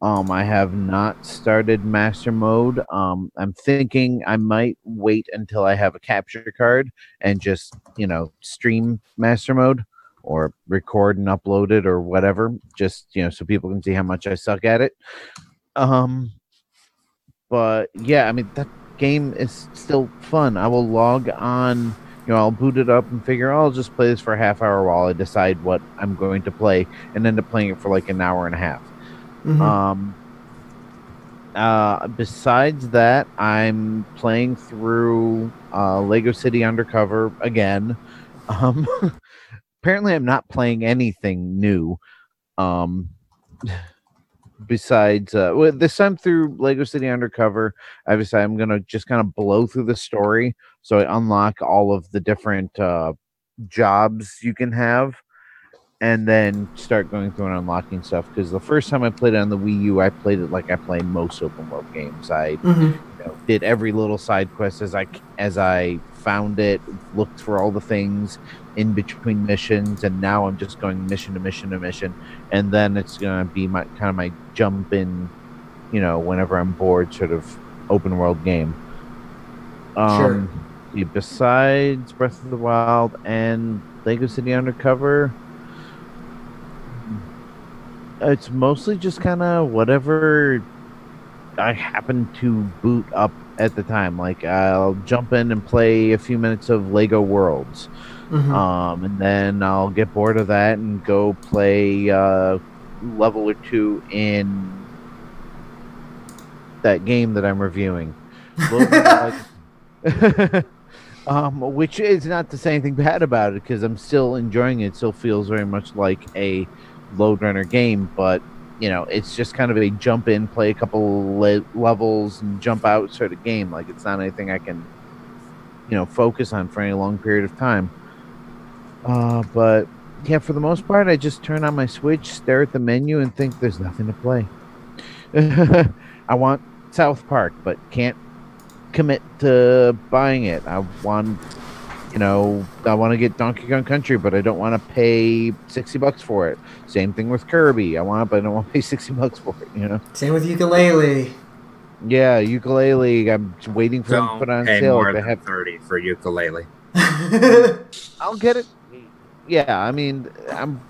Um, I have not started master mode. Um, I'm thinking I might wait until I have a capture card and just you know stream master mode or record and upload it or whatever. Just you know so people can see how much I suck at it. Um, but yeah, I mean that game is still fun. I will log on, you know, I'll boot it up and figure I'll just play this for a half hour while I decide what I'm going to play and end up playing it for like an hour and a half. Mhm. Um uh besides that, I'm playing through uh Lego City Undercover again. Um apparently I'm not playing anything new. Um besides uh well, this time through Lego City Undercover, I decided I'm gonna just kind of blow through the story so I unlock all of the different uh jobs you can have and then start going through and unlocking stuff because the first time I played it on the Wii U, I played it like I play most open world games. I Mhm. you know, did every little side quest as I as I found it, looked for all the things in between missions, and now I'm just going mission to mission to mission, and then it's gonna be my kind of my jump in, you know, whenever I'm bored, sort of open world game. Um, Sure. Besides Breath of the Wild and Lego City Undercover, it's mostly just kind of whatever I happen to boot up at the time. Like I'll jump in and play a few minutes of Lego Worlds, Mhm. um, and then I'll get bored of that and go play uh, level or two in that game that I'm reviewing. A little bit like- um, which is not to say anything bad about it because I'm still enjoying it. It still feels very much like a Lode Runner game, but you know, it's just kind of a jump in, play a couple le- levels, and jump out sort of game. Like it's not anything I can, you know, focus on for any long period of time. Uh, but yeah, for the most part, I just turn on my Switch, stare at the menu, and think there's nothing to play. I want South Park, but can't commit to buying it. I want, you know, I want to get Donkey Kong Country, but I don't want to pay sixty bucks for it. Same thing with Kirby. I want, it, but I don't want to pay sixty bucks for it. You know. Same with Yooka-Laylee. Yeah, Yooka-Laylee. I'm waiting for them to Don't put on pay sale. more They than have. thirty for Yooka-Laylee. I'll get it. Yeah, I mean, I'm.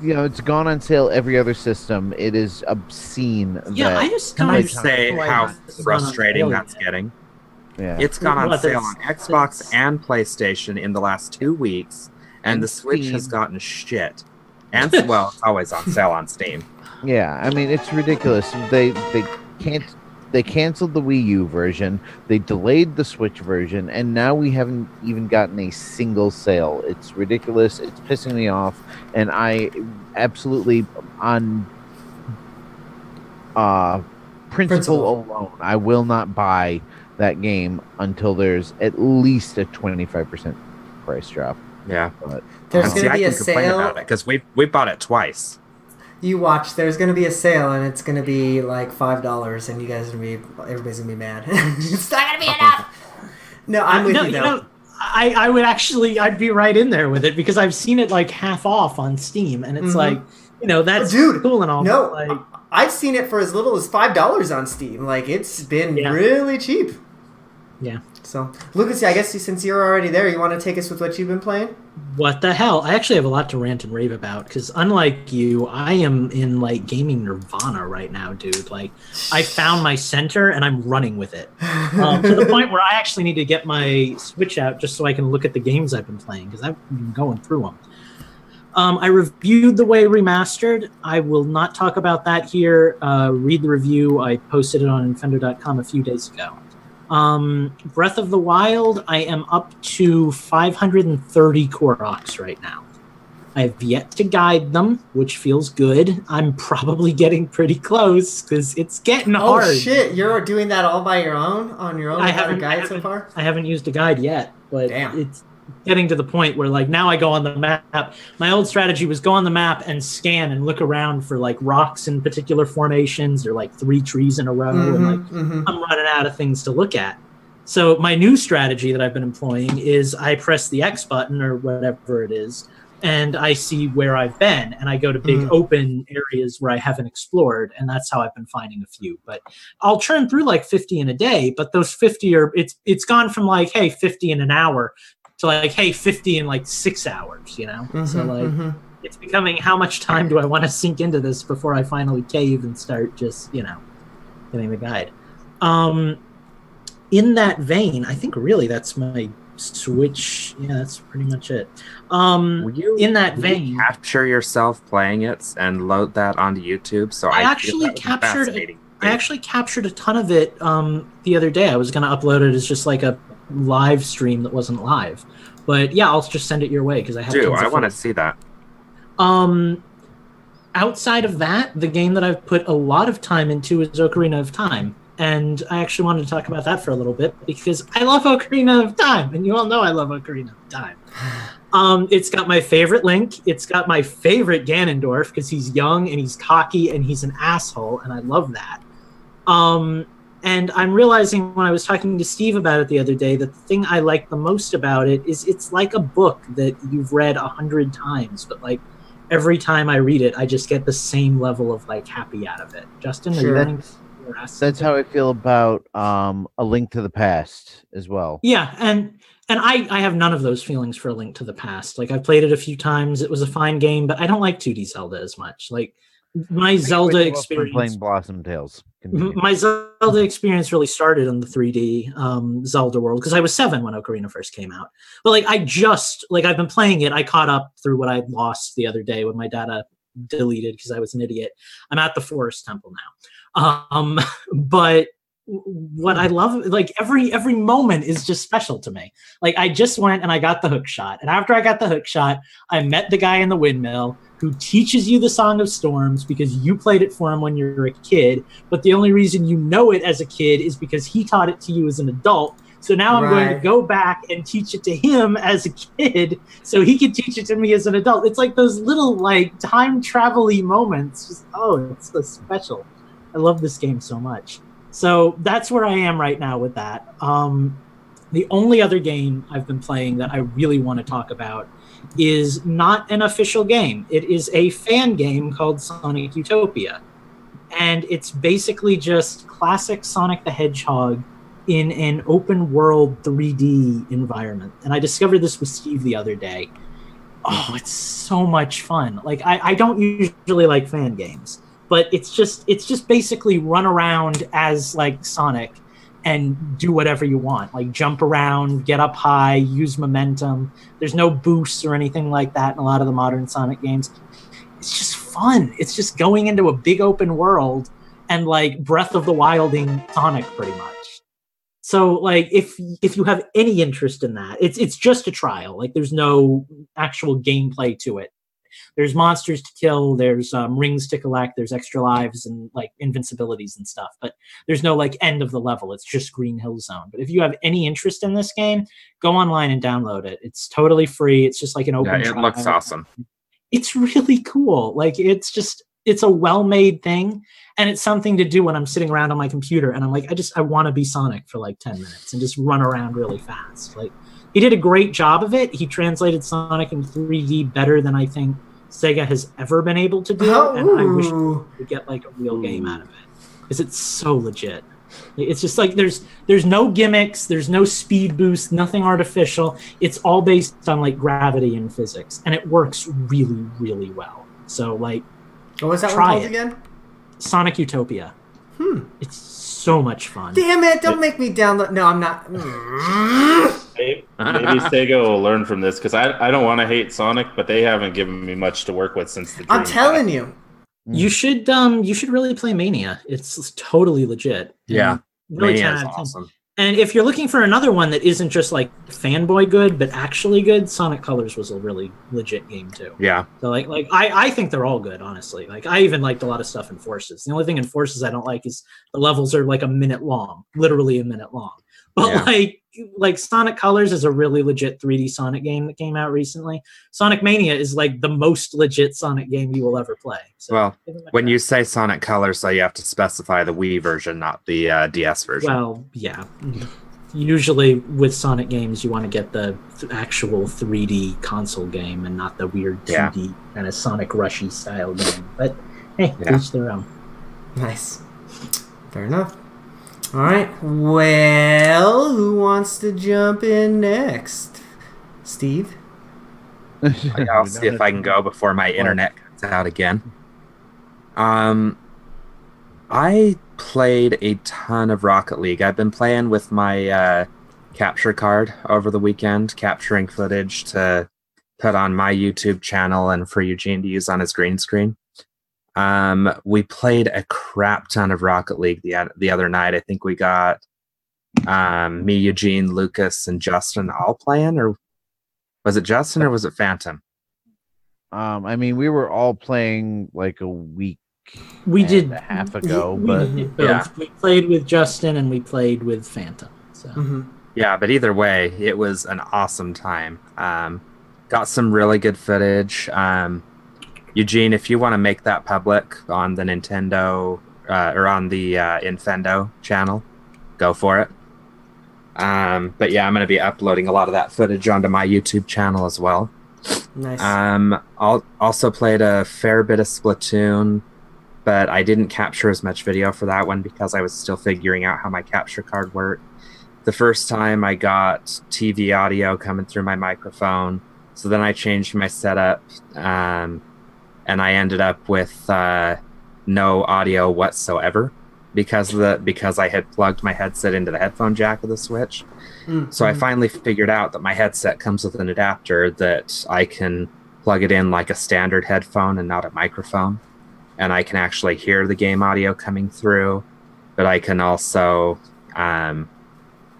You know, it's gone on sale every other system. It is obscene. Yeah, that, I just Can don't say how it's gone on frustrating that's yet. getting? Yeah. It's gone on What, sale on Xbox it's- and PlayStation in the last two weeks, and And the Switch has gotten shit. And well, it's always on sale on Steam. Yeah, I mean it's ridiculous. They they can't they canceled the Wii U version. They delayed the Switch version, and now we haven't even gotten a single sale. It's ridiculous. It's pissing me off, and I absolutely on uh principle, Principle. alone, I will not buy that game until there's at least a twenty five percent price drop. Yeah, But There's And gonna I be a can complain sale. about it because we we bought it twice. You watch. There's gonna be a sale, and it's gonna be like five dollars, and you guys are gonna be everybody's gonna be mad. it's not gonna be enough. No, I'm with no, you though. know, I, I would actually I'd be right in there with it because I've seen it like half off on Steam, and it's Mhm. like you know that's Dude, cool and all. no, but, like I've seen it for as little as five dollars on Steam. Like it's been Yeah. really cheap. Yeah. So, Lucas, I guess since you're already there, you want to take us with what you've been playing? what the hell? I actually have a lot to rant and rave about because unlike you, I am in like gaming nirvana right now, dude. Like I found my center and I'm running with it um, to the point where I actually need to get my Switch out just so I can look at the games I've been playing because I've been going through them. Um, I reviewed The Way Remastered. I will not talk about that here. Uh, read the review. I posted it on Infendo.com a few days ago. Um, Breath of the Wild, I am up to 530 Koroks right now. I have yet to guide them, which feels good. I'm probably getting pretty close because it's getting Oh hard. Oh shit, you're doing that all by your own on your own I without a guide so far? I haven't used a guide yet, but Damn. it's getting to the point where like now I go on the map. My old strategy was go on the map and scan and look around for like rocks in particular formations or like three trees in a row and like Mhm, mhm. I'm running out of things to look at. So my new strategy that I've been employing is I press the X button or whatever it is, and I see where I've been, and I go to big Mhm. open areas where I haven't explored, and that's how I've been finding a few. But I'll churn through like 50 in a day, but those 50 are it's it's gone from like hey 50 in an hour to like hey 50 in like six hours, you know. so Mhm, like mhm. it's becoming how much time do I want to sink into this before I finally cave and start just, you know, getting the guide. Um, in that vein, I think really that's my switch. Yeah, that's pretty much it. Um, you, in that will you vein, capture yourself playing it and load that onto YouTube. So I I, actually that would be captured- fascinating. I actually captured a ton of it um, the other day. I was going to upload it as just like a live stream that wasn't live. But yeah, I'll just send it your way because I have. do. I want to see that. Um, outside of that, the game that I've put a lot of time into is Ocarina of Time. And I actually wanted to talk about that for a little bit because I love Ocarina of Time, and you all know I love Ocarina of Time. Um, it's got my favorite Link. It's got my favorite Ganondorf because he's young and he's cocky and he's an asshole, and I love that. Um, and I'm realizing when I was talking to Steve about it the other day that the thing I like the most about it is it's like a book that you've read a hundred times, but like every time I read it, I just get the same level of like happy out of it. Justin, are Sure. you running? your? That's how I feel about um, A Link to the Past as well. Yeah, and and I I have none of those feelings for A Link to the Past. Like I've played it a few times. It was a fine game, but I don't like 2D Zelda as much. Like my Zelda Wait, well, from experience playing Blossom Tales. Continue. my Zelda experience really started on the 3D um, Zelda world because I was seven when Ocarina first came out. But like I just like I've been playing it. I caught up through what I lost the other day when my data deleted because I was an idiot. I'm at the Forest Temple now. Um, but what I love, like every every moment is just special to me. Like I just went and I got the hook shot, and after I got the hook shot, I met the guy in the windmill who teaches you the Song of Storms because you played it for him when you were a kid but the only reason you know it as a kid is because he taught it to you as an adult. So now I'm going to go back and teach it to him as a kid so he can teach it to me as an adult. It's like those little like time travel-y moments. Just oh, it's so special. I love this game so much. So that's where I am right now with that. Um, the only other game I've been playing that I really want to talk about is not an official game. It is a fan game called Sonic Utopia and it's basically just classic Sonic the Hedgehog in an open world 3D environment. And I discovered this with Steve the other day. Oh, it's so much fun. Like I, I don't usually like fan games, but it's just it's just basically run around as like Sonic and do whatever you want. Like jump around, get up high, use momentum. There's no boosts or anything like that in a lot of the modern Sonic games it's just fun. It's just going into a big open world and like Breath of the Wilding Sonic pretty much. So like if if you have any interest in that, it's it's just a trial. Like there's no actual gameplay to it. There's monsters to kill, there's um, rings to collect, there's extra lives and like invincibilities and stuff, but there's no like end of the level. It's just Green Hill Zone. But if you have any interest in this game, go online and download it. It's totally free. It's just like an open. Yeah, it trial looks awesome. it's really cool. Like it's just it's a well-made thing and it's something to do when I'm sitting around on my computer and I'm like, I just I want to be Sonic for like 10 minutes and just run around really fast. Like he did a great job of it. He translated Sonic in 3D better than I think Sega has ever been able to do. Oh, and I wish we could get like a real game out of it. Because it's so legit. It's just like there's there's no gimmicks, there's no speed boost, nothing artificial. It's all based on like gravity and physics, and it works really, really well. So like What was that one Try called it. again? Sonic Utopia. Hmm. It's so much fun. Damn it! Don't make me download. No, I'm not. Maybe, maybe Sega will learn from this because I, I don't want to hate Sonic, but they haven't given me much to work with since the. Game. I'm Dreamcast. telling you. You should um you should really play Mania. It's totally legit. Yeah, really Mania is out of 10. awesome. And if you're looking for another one that isn't just like fanboy good, but actually good, Sonic Colors was a really legit game too. Yeah, So like like I, I think they're all good, honestly. Like I even liked a lot of stuff in Forces. The only thing in Forces I don't like is the levels are like a minute long, literally a minute long. But Yeah. like like Sonic Colors is a really legit 3D Sonic game that came out recently. Sonic Mania is like the most legit Sonic game you will ever play. So well, give it a when you say Sonic Colors, so you have to specify the Wii version, not the uh, DS version. Well, yeah. Usually with Sonic games, you want to get the th- actual 3D console game and not the weird 2D Yeah. kind of Sonic Rushy style game. But hey, Yeah. each their own. Nice. Fair enough. All right. Well, who wants to jump in next? Steve. I'll see if I can go before my internet cuts out again. Um, I played a ton of Rocket League. I've been playing with my uh, capture card over the weekend, capturing footage to put on my YouTube channel and for Eugene to use on his green screen. Um, we played a crap ton of Rocket League the the other night. I think we got um, me, Eugene, Lucas, and Justin all playing, or was it Justin or was it Phantom? Um, I mean, we were all playing like a week We and did a half ago, we but did both. Yeah. We played with Justin and we played with Phantom. So Mm-hmm. Yeah, but either way, it was an awesome time. Um, got some really good footage. Um, Eugene, if you want to make that public on the Nintendo uh, or on the uh, Infendo channel, go for it. Um, but yeah, I'm going to be uploading a lot of that footage onto my YouTube channel as well. Nice. Um, I'll also played a fair bit of Splatoon, but I didn't capture as much video for that one because I was still figuring out how my capture card worked. The first time I got TV audio coming through my microphone, so then I changed my setup, um, and I ended up with uh, no audio whatsoever because the because I had plugged my headset into the headphone jack of the Switch. Mm, So I mm. finally figured out that my headset comes with an adapter that I can plug it in like a standard headphone and not a microphone. And I can actually hear the game audio coming through, but I can also, um,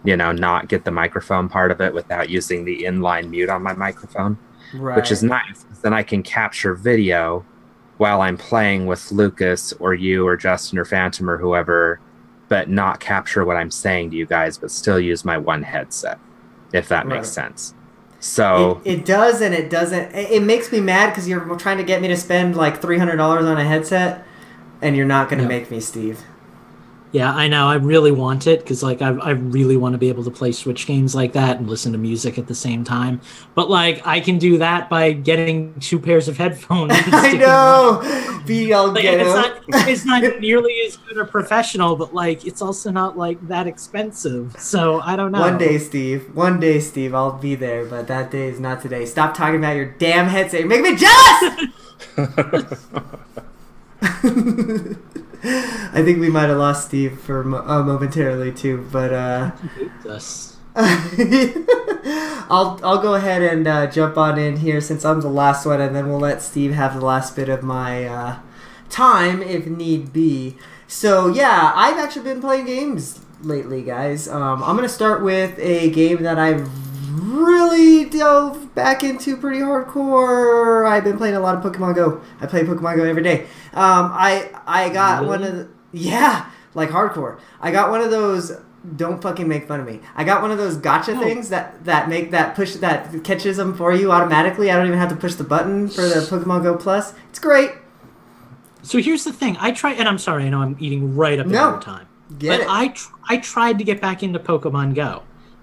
you know, not get the microphone part of it without using the inline mute on my microphone, right. which is nice. Then I can capture video while I'm playing with Lucas or you or Justin or Phantom or whoever, but not capture what I'm saying to you guys, but still use my one headset, if that makes Right. sense. So It, it does and it doesn't. It, it makes me mad because you're trying to get me to spend like three hundred dollars on a headset, and you're not going to Yeah. make me, Steve. Yeah, I know. I really want it because like I, I really want to be able to play Switch games like that and listen to music at the same time. But like I can do that by getting two pairs of headphones. I know. Be all Like, ghetto. it's not it's not nearly as good or professional, but like it's also not like that expensive. So I don't know. One day, Steve. One day, Steve. I'll be there, but that day is not today. Stop talking about your damn headset. You're making me jealous. I think we might have lost Steve for uh, momentarily too, but uh, Us. I'll I'll go ahead and uh, jump on in here since I'm the last one, and then we'll let Steve have the last bit of my uh, time if need be. So yeah, I've actually been playing games lately, guys. Um, I'm gonna start with a game that I've really dove back into pretty hardcore. I've been playing a lot of Pokemon Go. I play Pokemon Go every day. Um, I I got one of the yeah, like hardcore. I got one of those. Don't fucking make fun of me. I got one of those gotcha things that that make that push that catches them for you automatically. I don't even have to push the button for the Pokemon Go Plus. It's great. So here's the thing. I try, and I'm sorry. I know I'm eating right up No. your time. Get but it. I tr- I tried to get back into Pokemon Go,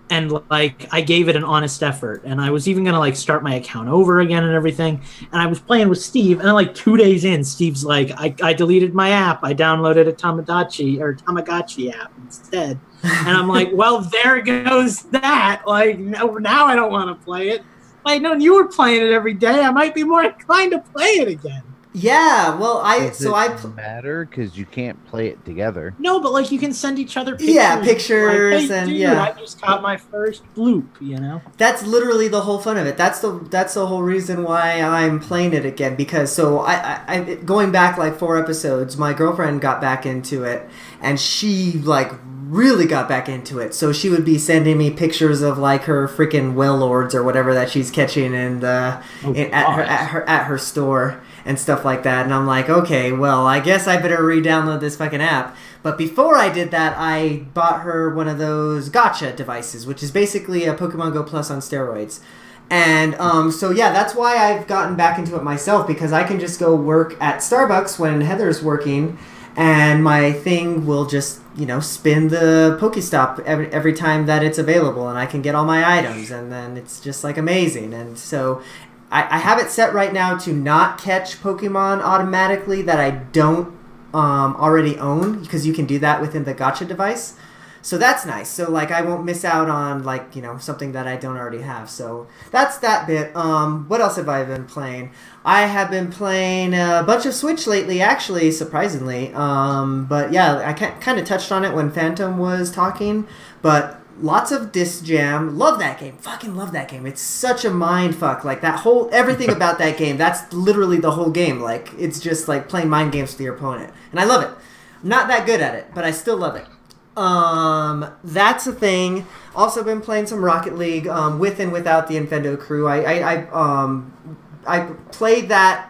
and like I gave it an honest effort, and I was even gonna like start my account over again and everything. And I was playing with Steve, and like two days in, Steve's like, I, I deleted my app. I downloaded a Tamagotchi or Tamagotchi app instead, and I'm like, well, there goes that. Like no, now I don't want to play it. I known you were playing it every day, I might be more inclined to play it again. Yeah, well, I Does so it I pl- matter because you can't play it together. No, but like you can send each other pictures. Yeah, Like, pictures hey, and- dude, yeah. I just caught my first bloop. You know. that's literally the whole fun of it. That's the that's the whole reason why I'm playing it again because so I, I, I going back like four episodes, my girlfriend got back into it and she like really got back into it. So she would be sending me pictures of like her freaking Wailords or whatever that she's catching in the Oh, in, at her at her at her store and stuff like that. And I'm like, okay, well, I guess I better re-download this fucking app. But before I did that, I bought her one of those gotcha devices, which is basically a Pokemon Go Plus on steroids. And um, so yeah, that's why I've gotten back into it myself because I can just go work at Starbucks when Heather's working, and my thing will just you know spin the Pokestop every every time that it's available, and I can get all my items, and then it's just like amazing. And so I, I have it set right now to not catch Pokemon automatically that I don't um, already own because you can do that within the Gotcha device. So that's nice. So like I won't miss out on like you know something that I don't already have. So that's that bit. Um, what else have I been playing? I have been playing a bunch of Switch lately, actually, surprisingly. Um, but yeah, I kind of touched on it when Phantom was talking. But lots of Disc Jam. Love that game. Fucking love that game. It's such a mind fuck. Like that whole everything about that game. That's literally the whole game. Like it's just like playing mind games with your opponent, and I love it. I'm not that good at it, but I still love it. Um, that's a thing. Also been playing some Rocket League um, with and without the Infendo crew. I, I, I um I played that.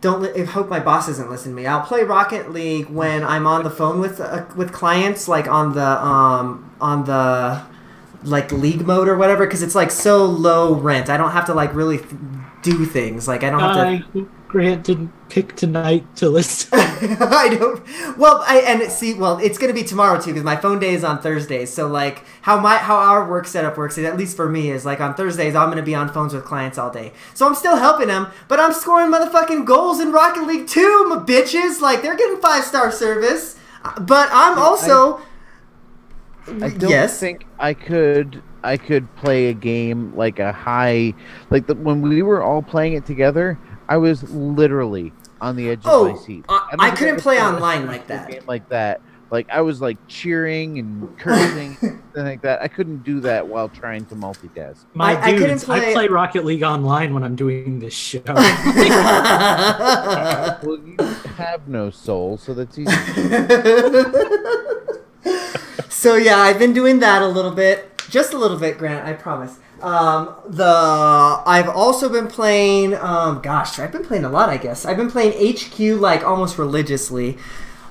Don't li- hope my boss isn't listening to me. I'll play Rocket League when I'm on the phone with uh, with clients, like on the um on the like league mode or whatever, because it's like so low rent. I don't have to like really th- do things. Like I don't have to. I hope Grant didn't pick tonight to listen. I don't. Well, I and see. Well, it's gonna be tomorrow too because my phone day is on Thursdays. So like how my how our work setup works, at least for me, is like on Thursdays I'm gonna be on phones with clients all day. So I'm still helping them, but I'm scoring motherfucking goals in Rocket League too, my bitches. Like they're getting five star service, Uh, but I'm also. I don't yes. think I could I could play a game like a high like the, when we were all playing it together. I was literally on the edge of Oh, my seat. I- I couldn't play online like that. game like that. Like I was like cheering and cursing and like that. I couldn't do that while trying to multitask. My I- I dudes, I play- play Rocket League online when I'm doing this show. Well, you have no soul, so that's easy. So yeah, I've been doing that a little bit, just a little bit, Grant. I promise. Um, the I've also been playing. Um, gosh, I've been playing a lot. I guess I've been playing HQ like almost religiously.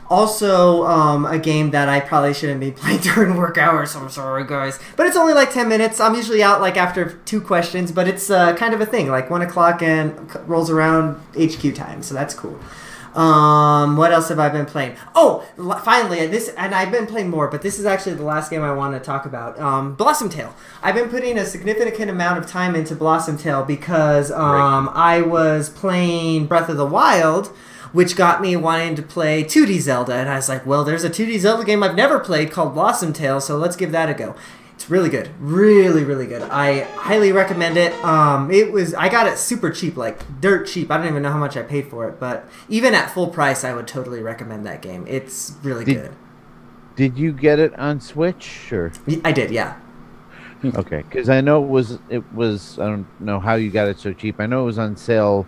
Also, um, a game that I probably shouldn't be playing during work hours. I'm sorry, guys, but it's only like ten minutes. I'm usually out like after two questions, but it's uh, kind of a thing. Like one o'clock and rolls around HQ time, so that's cool. Um, what else have I been playing? Oh, finally, this, and I've been playing more, but this is actually the last game I want to talk about. Um, Blossom Tale. I've been putting a significant amount of time into Blossom Tale because um, I was playing Breath of the Wild, which got me wanting to play 2D Zelda, and I was like, well, there's a 2D Zelda game I've never played called Blossom Tale, so let's give that a go. It's really good, really, really good. I highly recommend it. Um, it was I got it super cheap, like dirt cheap. I don't even know how much I paid for it, but even at full price, I would totally recommend that game. It's really Did- good. Did you get it on Switch or? I did, yeah. Okay, because I know it was it was I don't know how you got it so cheap. I know it was on sale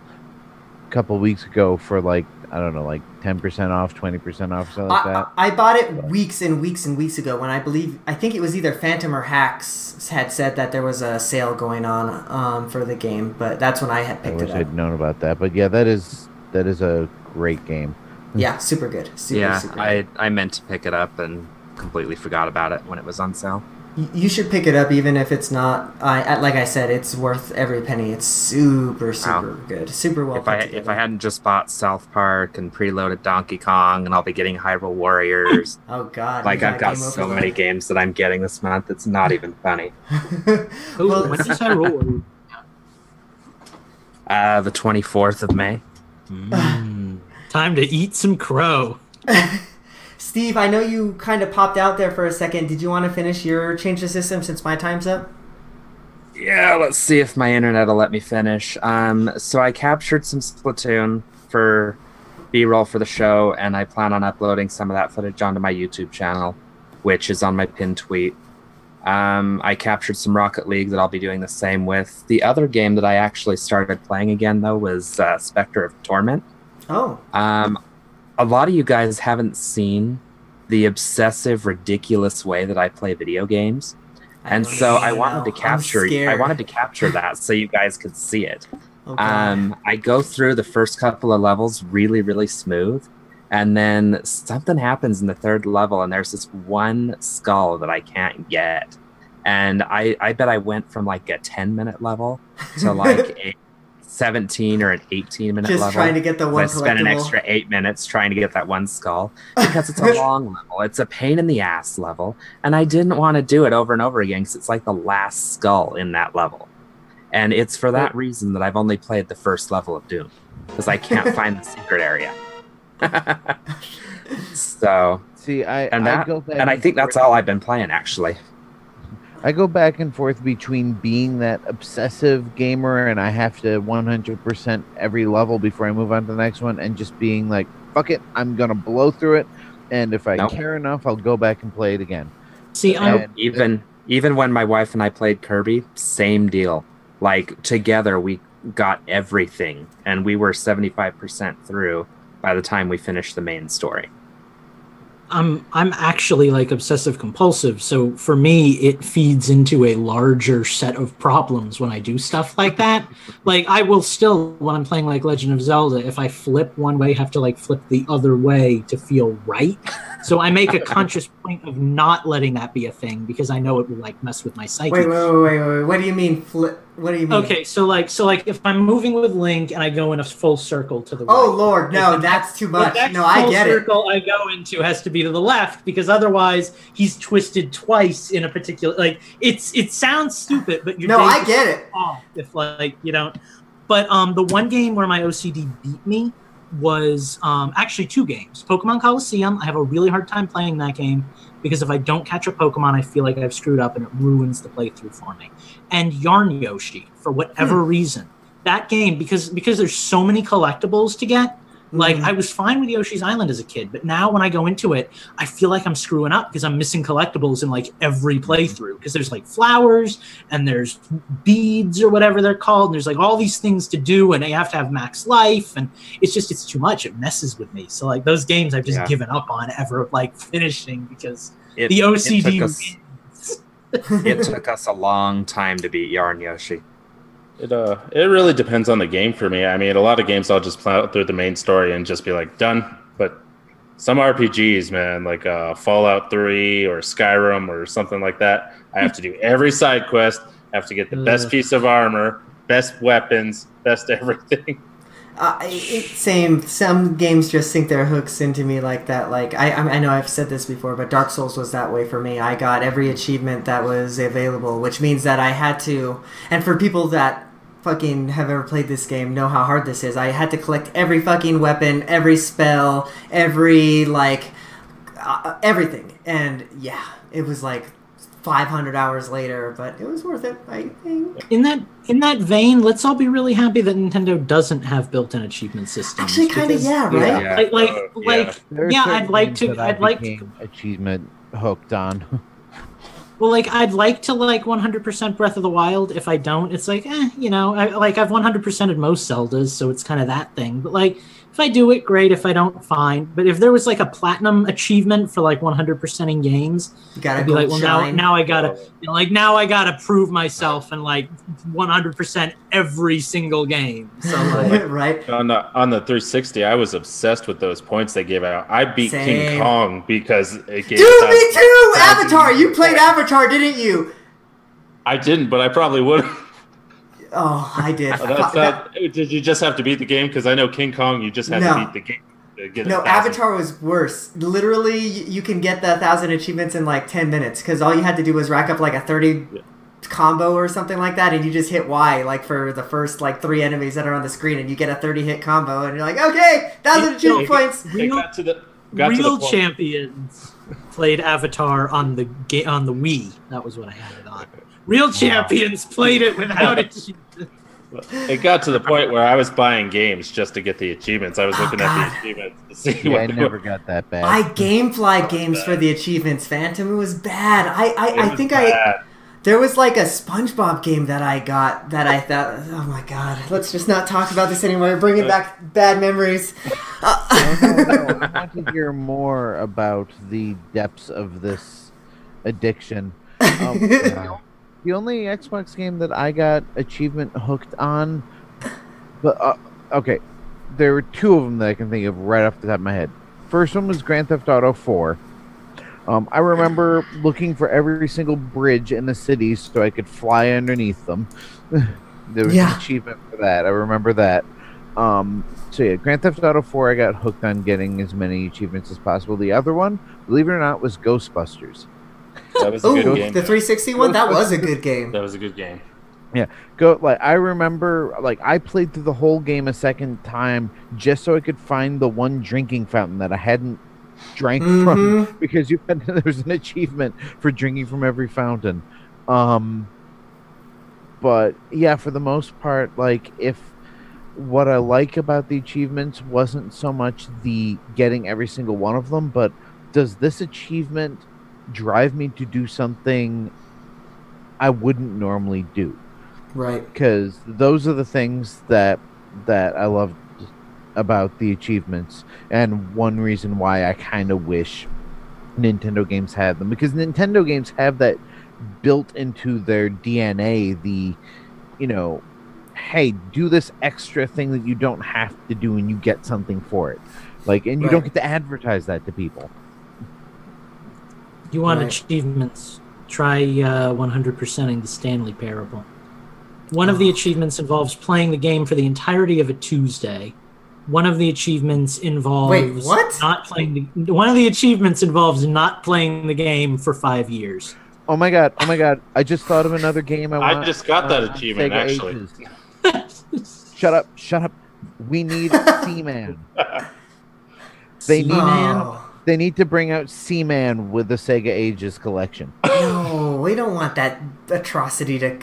couple weeks ago for like I don't know like ten percent off, twenty percent off, something like I, that. I I bought it weeks and weeks and weeks ago when I believe I think it was either Phantom or Hacks had said that there was a sale going on um, for the game, but that's when I had I picked wish it up. I'd known about that, but yeah, that is that is a great game. Yeah, super good. Super, yeah, super I. I meant to pick it up and completely forgot about it when it was on sale. Y- You should pick it up, even if it's not. I I- like I said, it's worth every penny. It's super, super good, super well If put I together. if I hadn't just bought South Park and preloaded Donkey Kong, and I'll be getting Hyrule Warriors. oh God! like I've got so Over many Load? games that I'm getting this month. It's not even funny. Ooh, Well, when does Hyrule? Uh, the 24th of May. Mm, time to eat some crow. Steve, I know you kind of popped out there for a second. Did you want to finish your change the system since my time's up? Yeah, let's see if my internet will let me finish. Um, so I captured some Splatoon for B-roll for the show, and I plan on uploading some of that footage onto my YouTube channel, which is on my pinned tweet. Um, I captured some Rocket League that I'll be doing the same with. The other game that I actually started playing again though was uh, Specter of Torment. Oh, Um, a lot of you guys haven't seen the obsessive, ridiculous way that I play video games, and so I wanted to capture. I wanted to capture that so you guys could see it. okay. Um, I go through the first couple of levels really, really smooth, and then something happens in the third level, and there's this one skull that I can't get, and I I bet I went from like a 10 minute level to like a 17 or an 18 minute Just level. trying to get the And one I spent an extra eight minutes trying to get that one skull because it's a long level. It's a pain in the ass level, and I didn't want to do it over and over again because it's like the last skull in that level, and it's for that reason that I've only played the first level of Doom because I can't find the secret area. so, See, I and I that, go back and I think that's all I've been playing actually. I go back and forth between being that obsessive gamer and I have to 100% every level before I move on to the next one, and just being like, fuck it, I'm gonna blow through it, and if I Nope. care enough, I'll go back and play it again. See, I'm even even when my wife and I played Kirby, same deal. Like together we got everything and we were 75% through by the time we finished the main story. I'm I'm actually like obsessive compulsive. So for me, it feeds into a larger set of problems when I do stuff like that. like I will still, when I'm playing like Legend of Zelda, if I flip one way, have to like flip the other way to feel right. So I make a conscious point of not letting that be a thing because I know it will like mess with my psyche. Wait, wait, wait, wait, wait. What do you mean flip? What do you mean? Okay, so like so like if I'm moving with Link and I go in a full circle to the Oh right, Lord, no, that's too much. No, I get it. The circle I go into has to be to the left because otherwise he's twisted twice in a particular like it's it sounds stupid, but your No, I get it. off if like you don't. But um, the one game where my OCD beat me was um actually two games. Pokemon Colosseum. I have a really hard time playing that game because if I don't catch a Pokemon, I feel like I've screwed up and it ruins the playthrough for me. And Yarn Yoshi for whatever Hmm. reason. That game because because there's so many collectibles to get. Like Mhm. I was fine with Yoshi's Island as a kid, but now when I go into it, I feel like I'm screwing up because I'm missing collectibles in like every playthrough. Because there's like flowers and there's beads or whatever they're called. And there's like all these things to do, and you have to have max life, and it's just it's too much. It messes with me. So like those games, I've just Yeah. given up on ever like finishing because It, the OCD. us- it took us a long time to beat Yarn Yoshi. It uh, it really depends on the game for me. I mean, a lot of games I'll just plow through the main story and just be like done. But some RPGs, man, like uh, Fallout Three or Skyrim or something like that, I have to do every side quest. I have to get the best piece of armor, best weapons, best everything. Uh, it, same. Some games just sink their hooks into me like that. Like I, I know I've said this before, but Dark Souls was that way for me. I got every achievement that was available, which means that I had to. And for people that fucking have ever played this game, know how hard this is. I had to collect every fucking weapon, every spell, every like uh, everything. And yeah, it was like 500 hours later, but it was worth it. I think. In that in that vein, let's all be really happy that Nintendo doesn't have built-in achievement systems. Actually, kind of yeah, right? Yeah. Like like Uh, like There are Yeah, I'd like to- that I I'd like to- achievement hooked on. Well, like I'd like to like 100% Breath of the Wild. If I don't, it's like, eh, you know, I, like I've 100%ed most Zeldas, so it's kind of that thing. But like If I do it, great. If I don't, fine. But if there was like a platinum achievement for like 100% in games, You gotta I'd be like, well, now, shine. now I gotta, you know, like, now I gotta prove myself and like 100% every single game. So like, right? On the on the 360, I was obsessed with those points they gave out. I beat Same. King Kong because it gave. Dude, me too! Avatar! You played Avatar, didn't you? I didn't, but I probably would. Oh, I did. Oh, That's not, did you just have to beat the game? Because I know King Kong, you just had No. to beat the game to get No. Avatar was worse. Literally, you can get the thousand achievements in like ten minutes because all you had to do was rack up like a thirty combo or something like that, and you just hit Y like for the first like three enemies that are on the screen, and you get a thirty hit combo, and you're like, okay, thousand achievement points. It got to the got to the real point- champions played Avatar on the ga- on the Wii. That was what I had it on. Real champions played it without it. It got to the point where I was buying games just to get the achievements. I was Oh, looking God. at the achievements to see Yeah, what I never were. got that bad. I gamefly games for the achievements. Phantom it was bad. I I, I was think I there was like a SpongeBob game that I got that I thought, oh my god, let's just not talk about this anymore. We're bringing back bad memories. Oh, no, no, I want to hear more about the depths of this addiction. Um, the only Xbox game that I got achievement hooked on, but uh, okay, there were two of them that I can think of right off the top of my head. First one was Grand Theft Auto 4. Um, I remember looking for every single bridge in the city so I could fly underneath them. there was Yeah. an achievement for that. I remember that. Um, so yeah, Grand Theft Auto 4, I got hooked on getting as many achievements as possible. The other one, believe it or not, was Ghostbusters. That was a Ooh, good game. the 360 one that was a good game. That was a good game. Yeah, go like I remember, like I played through the whole game a second time just so I could find the one drinking fountain that I hadn't drank from Mhm. because you had there was an achievement for drinking from every fountain. Um, but yeah, for the most part, like if what I like about the achievements wasn't so much the getting every single one of them, but does this achievement drive me to do something I wouldn't normally do? Right. because those are the things that that I love about the achievements, and one reason why I kind of wish Nintendo games had them because Nintendo games have that built into their DNA. The you know, hey, do this extra thing that you don't have to do, and you get something for it. Like, and you don't get to advertise that to people. You want Right. achievements? Try uh, 100%ing the Stanley Parable. One of the achievements involves playing the game for the entirety of a Tuesday. One of the achievements involves Wait, what? not playing the. One of the achievements involves not playing the game for five years. Oh my god! Oh my god! I just thought of another game I I just got that on achievement, Sega actually. Shut up! Shut up! We need Seaman. They need Oh, they need to bring out Seaman with the Sega Ages collection. no, we don't want that atrocity to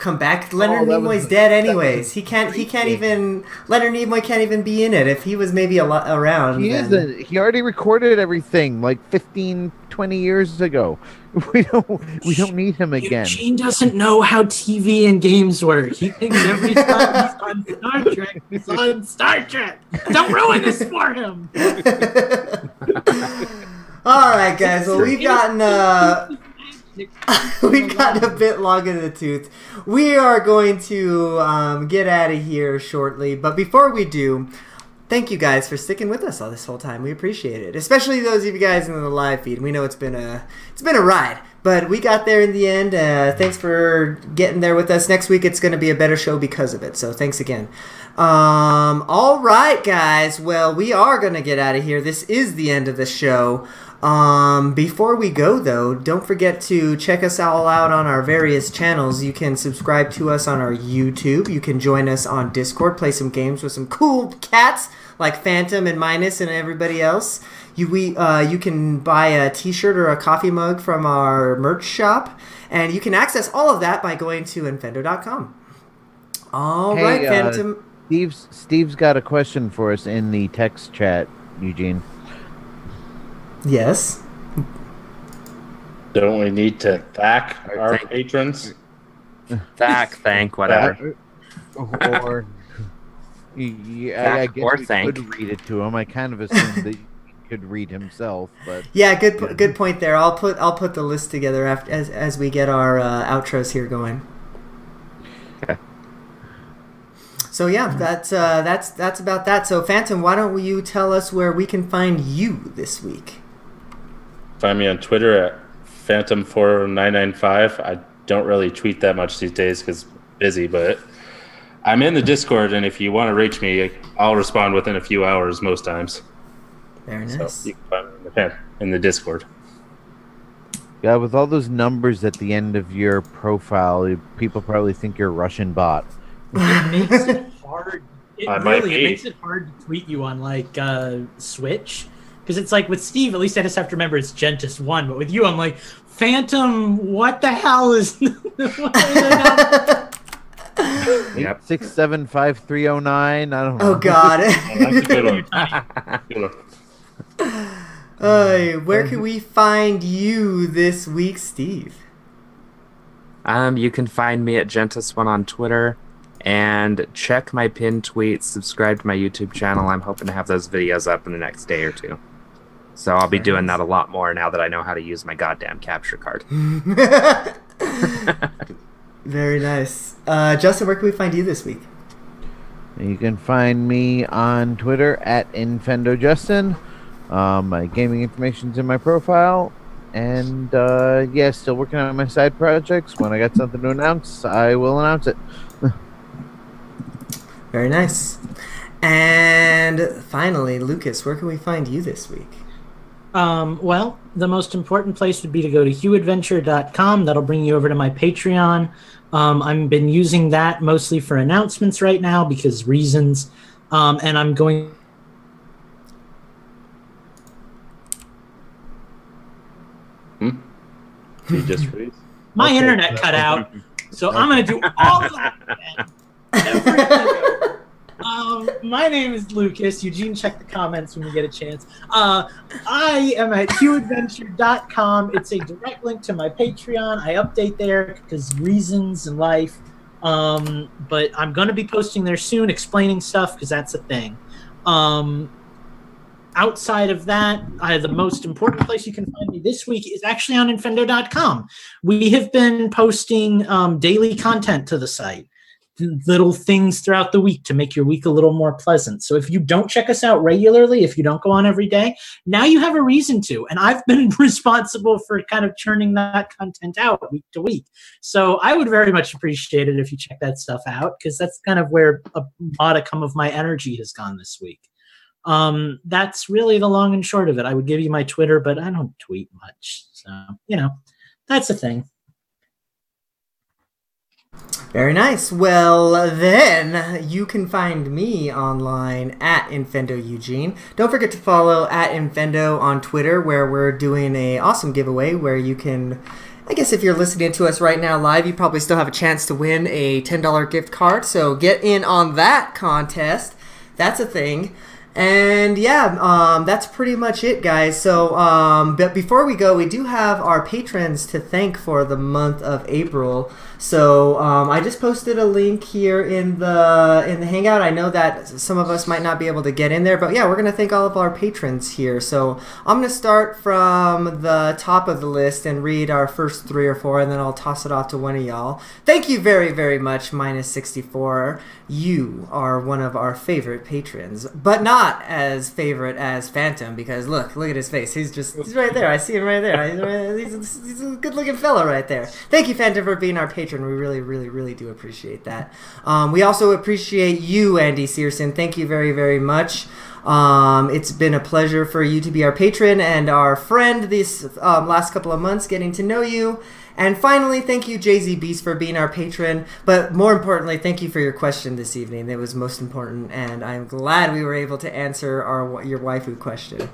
come back. Leonard Oh, that was Nimoy's dead anyways. He can't. He can't game. even. Leonard Nimoy can't even be in it. If he was maybe a lot around, He is then- a, he already recorded everything like 15, 20 years ago. We don't we don't need him again. Eugene doesn't know how TV and games work. He thinks every time he's on Star Trek, he's on Star Trek. Don't ruin this for him. All right, guys. Well, we've gotten uh, we've gotten a bit long in the tooth. We are going to um, get out of here shortly, but before we do, thank you guys for sticking with us all this whole time. We appreciate it, especially those of you guys in the live feed. We know it's been a it's been a ride, but we got there in the end. Uh, thanks for getting there with us. Next week it's going to be a better show because of it. So thanks again. Um, all right, guys. Well, we are going to get out of here. This is the end of the show. Um, before we go, though, don't forget to check us all out on our various channels. You can subscribe to us on our YouTube. You can join us on Discord, play some games with some cool cats like Phantom and Minus and everybody else. You we uh, you can buy a T-shirt or a coffee mug from our merch shop, and you can access all of that by going to infendo.com. All Hey, right, uh, Phantom. Steve's Steve's got a question for us in the text chat, Eugene. Yes. Don't we need to thank our thank- patrons? Thank, thank, whatever. or Yeah, I, I Thank guess or we thank. could read it to him. I kind of assumed that he could read himself, but Yeah, good po- good point there. I'll put I'll put the list together after as as we get our uh, outros here going. Okay. So yeah, that's uh, that's that's about that. So Phantom, why don't you tell us where we can find you this week? Find me on Twitter at Phantom4995. I don't really tweet that much these days because busy, but I'm in the Discord, and if you want to reach me, I'll respond within a few hours most times. Very So you can find me in the, in the Discord. yeah, with all those numbers at the end of your profile, people probably think you're a Russian bot. It makes it hard. It I might really it makes it hard to tweet you on like uh, Switch because it's like with Steve. At least I just have to remember it's Gentis one, but with you, I'm like Phantom. What the hell is? what? Yep. Six seven five three zero nine. I don't know. oh God. Oh, that's a good one. Good one. Uh, where can we find you this week, Steve? Um, you can find me at Gentis1 on Twitter and check my pinned tweets, subscribe to my YouTube channel. I'm hoping to have those videos up in the next day or two. So I'll be Very doing nice. that a lot more now that I know how to use my goddamn capture card. Very nice. Uh, Justin, where can we find you this week? You can find me on Twitter at InfendoJustin. Um, my gaming information's in my profile. And uh, yeah, still working on my side projects. When I got something to announce, I will announce it. Very nice. And finally, Lucas, where can we find you this week? Um, well, the most important place would be to go to hughadventure.com. That'll bring you over to my Patreon. Um, I've been using that mostly for announcements right now because reasons. Um, and I'm going Did you just freeze? my Okay. internet cut out, so I'm going to do all of that. um, my name is Lucas. Eugene, check the comments when you get a chance. Uh, I am at hughadventure.com. It's a direct link to my Patreon. I update there because reasons in life. Um, but I'm going to be posting there soon, explaining stuff because that's a thing. Um, outside of that, uh, the most important place you can find me this week is actually on Infendo.com. We have been posting um, daily content to the site, little things throughout the week to make your week a little more pleasant. So if you don't check us out regularly, if you don't go on every day, now you have a reason to. And I've been responsible for kind of churning that content out week to week. So I would very much appreciate it if you check that stuff out because that's kind of where a modicum of my energy has gone this week um that's really the long and short of it i would give you my twitter but i don't tweet much so you know that's the thing Very nice. Well, then you can find me online at Infendo Eugene. Don't forget to follow at Infendo on Twitter, where we're doing a awesome giveaway where you can. I guess if you're listening to us right now live, you probably still have a chance to win a $10 gift card. So get in on that contest. That's a thing. And yeah, um, that's pretty much it, guys. So, um, but before we go, we do have our patrons to thank for the month of April. So um, I just posted a link here in the in the Hangout. I know that some of us might not be able to get in there, but yeah, we're gonna thank all of our patrons here. So I'm gonna start from the top of the list and read our first three or four, and then I'll toss it off to one of y'all. Thank you very very much, minus 64. You are one of our favorite patrons, but not as favorite as Phantom because look, look at his face. He's just he's right there. I see him right there. He's, he's a good looking fellow right there. Thank you, Phantom, for being our patron. We really, really, really do appreciate that. Um, we also appreciate you, Andy Searson. Thank you very, very much. Um, it's been a pleasure for you to be our patron and our friend these um, last couple of months, getting to know you. And finally, thank you, Jay Z Beast, for being our patron. But more importantly, thank you for your question this evening. It was most important, and I'm glad we were able to answer our your waifu question.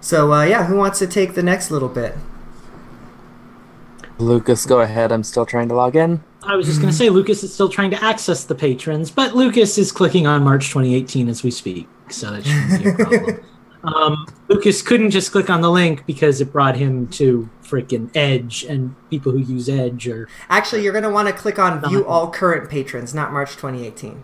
So uh, yeah, who wants to take the next little bit? Lucas, go ahead. I'm still trying to log in. i was just going to say lucas is still trying to access the patrons but lucas is clicking on march 2018 as we speak so that shouldn't be a problem um, lucas couldn't just click on the link because it brought him to freaking edge and people who use edge are Actually, you're going to want to click on View. All Current Patrons, not March 2018.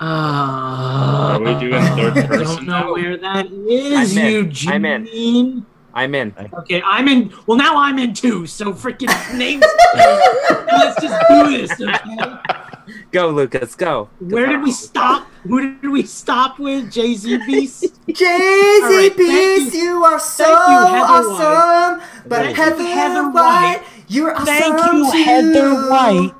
Uh, Are we doing third I person don't know where that is, I'm. Eugene. I'm in. I'm in. Okay, I'm in. Well, now I'm in too. So freaking names. Let's just do this. Okay? Go, Lucas. Go. Where did we stop? Who did we stop with? Jay Z Beast. Jay Z right, Beast, you. you are so you, Heather awesome. But Thank you, Heather, Heather White, White. you're awesome Thank you, too. Heather White.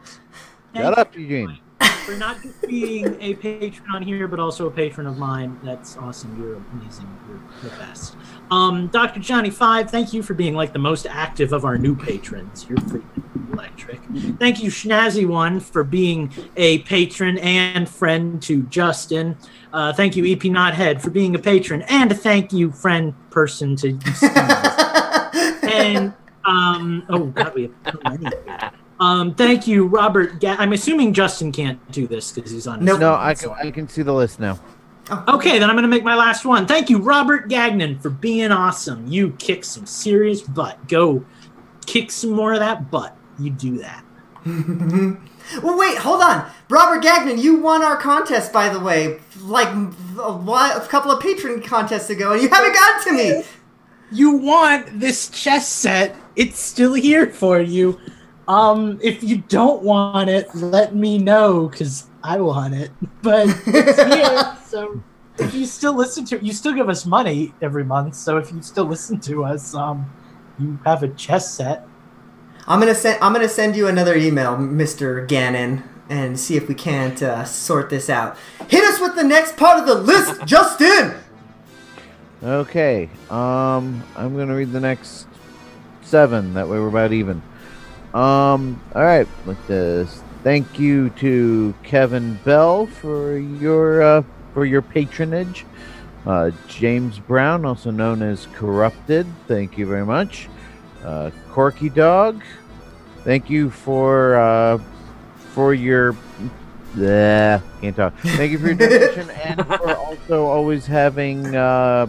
Shut up, Eugene. for not just being a patron on here, but also a patron of mine. That's awesome. You're amazing. You're the best. Um, Dr. Johnny Five, thank you for being like the most active of our new patrons. You're freaking electric. Thank you, Schnazzy One, for being a patron and friend to Justin. Uh, thank you, EP Knothead, for being a patron, and a thank you, friend person to and um, oh god, we have so many. Um, thank you, Robert. Ga- I'm assuming Justin can't do this because he's on. his Nope. No, I can, I can see the list now. Okay, then I'm going to make my last one. Thank you, Robert Gagnon, for being awesome. You kick some serious butt. Go kick some more of that butt. You do that. well, wait, hold on. Robert Gagnon, you won our contest, by the way, like a, while, a couple of patron contests ago, and you haven't gotten to me. You want this chess set. It's still here for you. Um, if you don't want it, let me know because I want it. But it's here, so if you still listen to you still give us money every month. So if you still listen to us, um, you have a chess set. I'm gonna send. I'm gonna send you another email, Mister Gannon, and see if we can't uh, sort this out. Hit us with the next part of the list, Justin. Okay. Um, I'm gonna read the next seven. That way we're about even. Um. All right. Like this. Thank you to Kevin Bell for your uh, for your patronage. Uh, James Brown, also known as Corrupted. Thank you very much. Uh, Corky Dog. Thank you for uh, for your. Yeah, can't talk. Thank you for your donation and for also always having uh,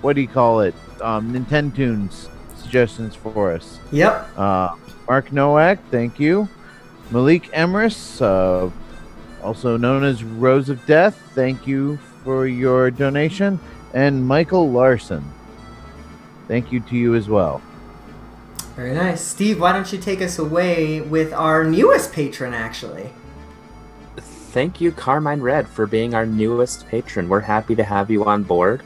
what do you call it? Um, Nintendo Tunes suggestions for us. Yep. Uh, Mark Nowak, thank you. Malik Emrys, uh, also known as Rose of Death, thank you for your donation. And Michael Larson, thank you to you as well. Very nice, Steve. Why don't you take us away with our newest patron? Actually, Thank you, Carmine Red, for being our newest patron. We're happy to have you on board.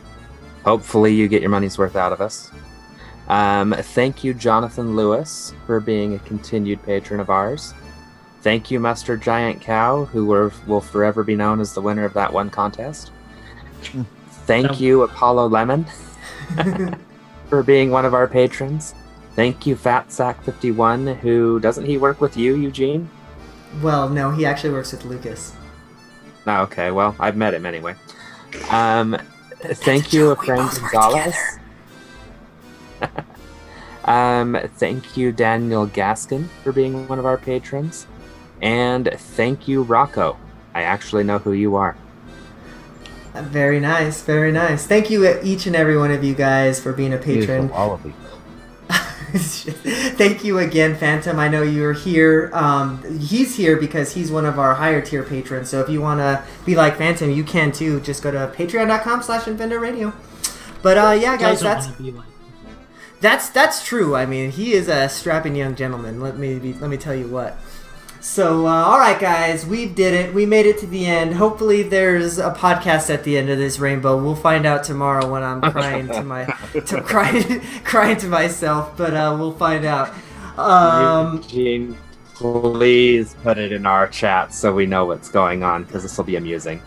Hopefully, you get your money's worth out of us. Um, thank you, Jonathan Lewis, for being a continued patron of ours. Thank you, Master Giant Cow, who were, will forever be known as the winner of that one contest. Thank you, Apollo Lemon, for being one of our patrons. Thank you, Fat Sack 51, who doesn't he work with you, Eugene? well, no, he actually works with Lucas. Oh, okay, well, I've met him anyway. Um, thank you, joke, we Efrain Gonzalez. um, thank you, Daniel Gaskin, for being one of our patrons. And thank you, Rocco. I actually know who you are. Very nice, very nice. Thank you, uh, each and every one of you guys, for being a patron. Beautiful, all of you. Thank you again, Phantom. I know you're here. Um, he's here because he's one of our higher tier patrons. So if you want to be like Phantom, you can too. Just go to patreon.com slash Infendo Radio. But uh, yeah, guys, that's like that's that's true. I mean, he is a strapping young gentleman. Let me be, let me tell you what. So, uh, all right, guys, we did it. We made it to the end. Hopefully, there's a podcast at the end of this rainbow. We'll find out tomorrow when I'm crying to my to crying crying to myself. But uh, we'll find out. Um, Eugene, please put it in our chat so we know what's going on, because this will be amusing.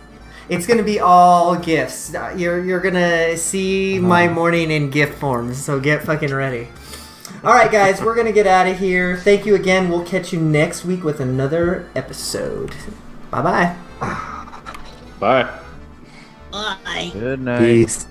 it's gonna be all gifts. Uh, You're you're gonna see my mourning in gift form. So get fucking ready. All right, guys, we're gonna get out of here. Thank you again. We'll catch you next week with another episode. Bye bye. Bye. Bye. Good night. Peace.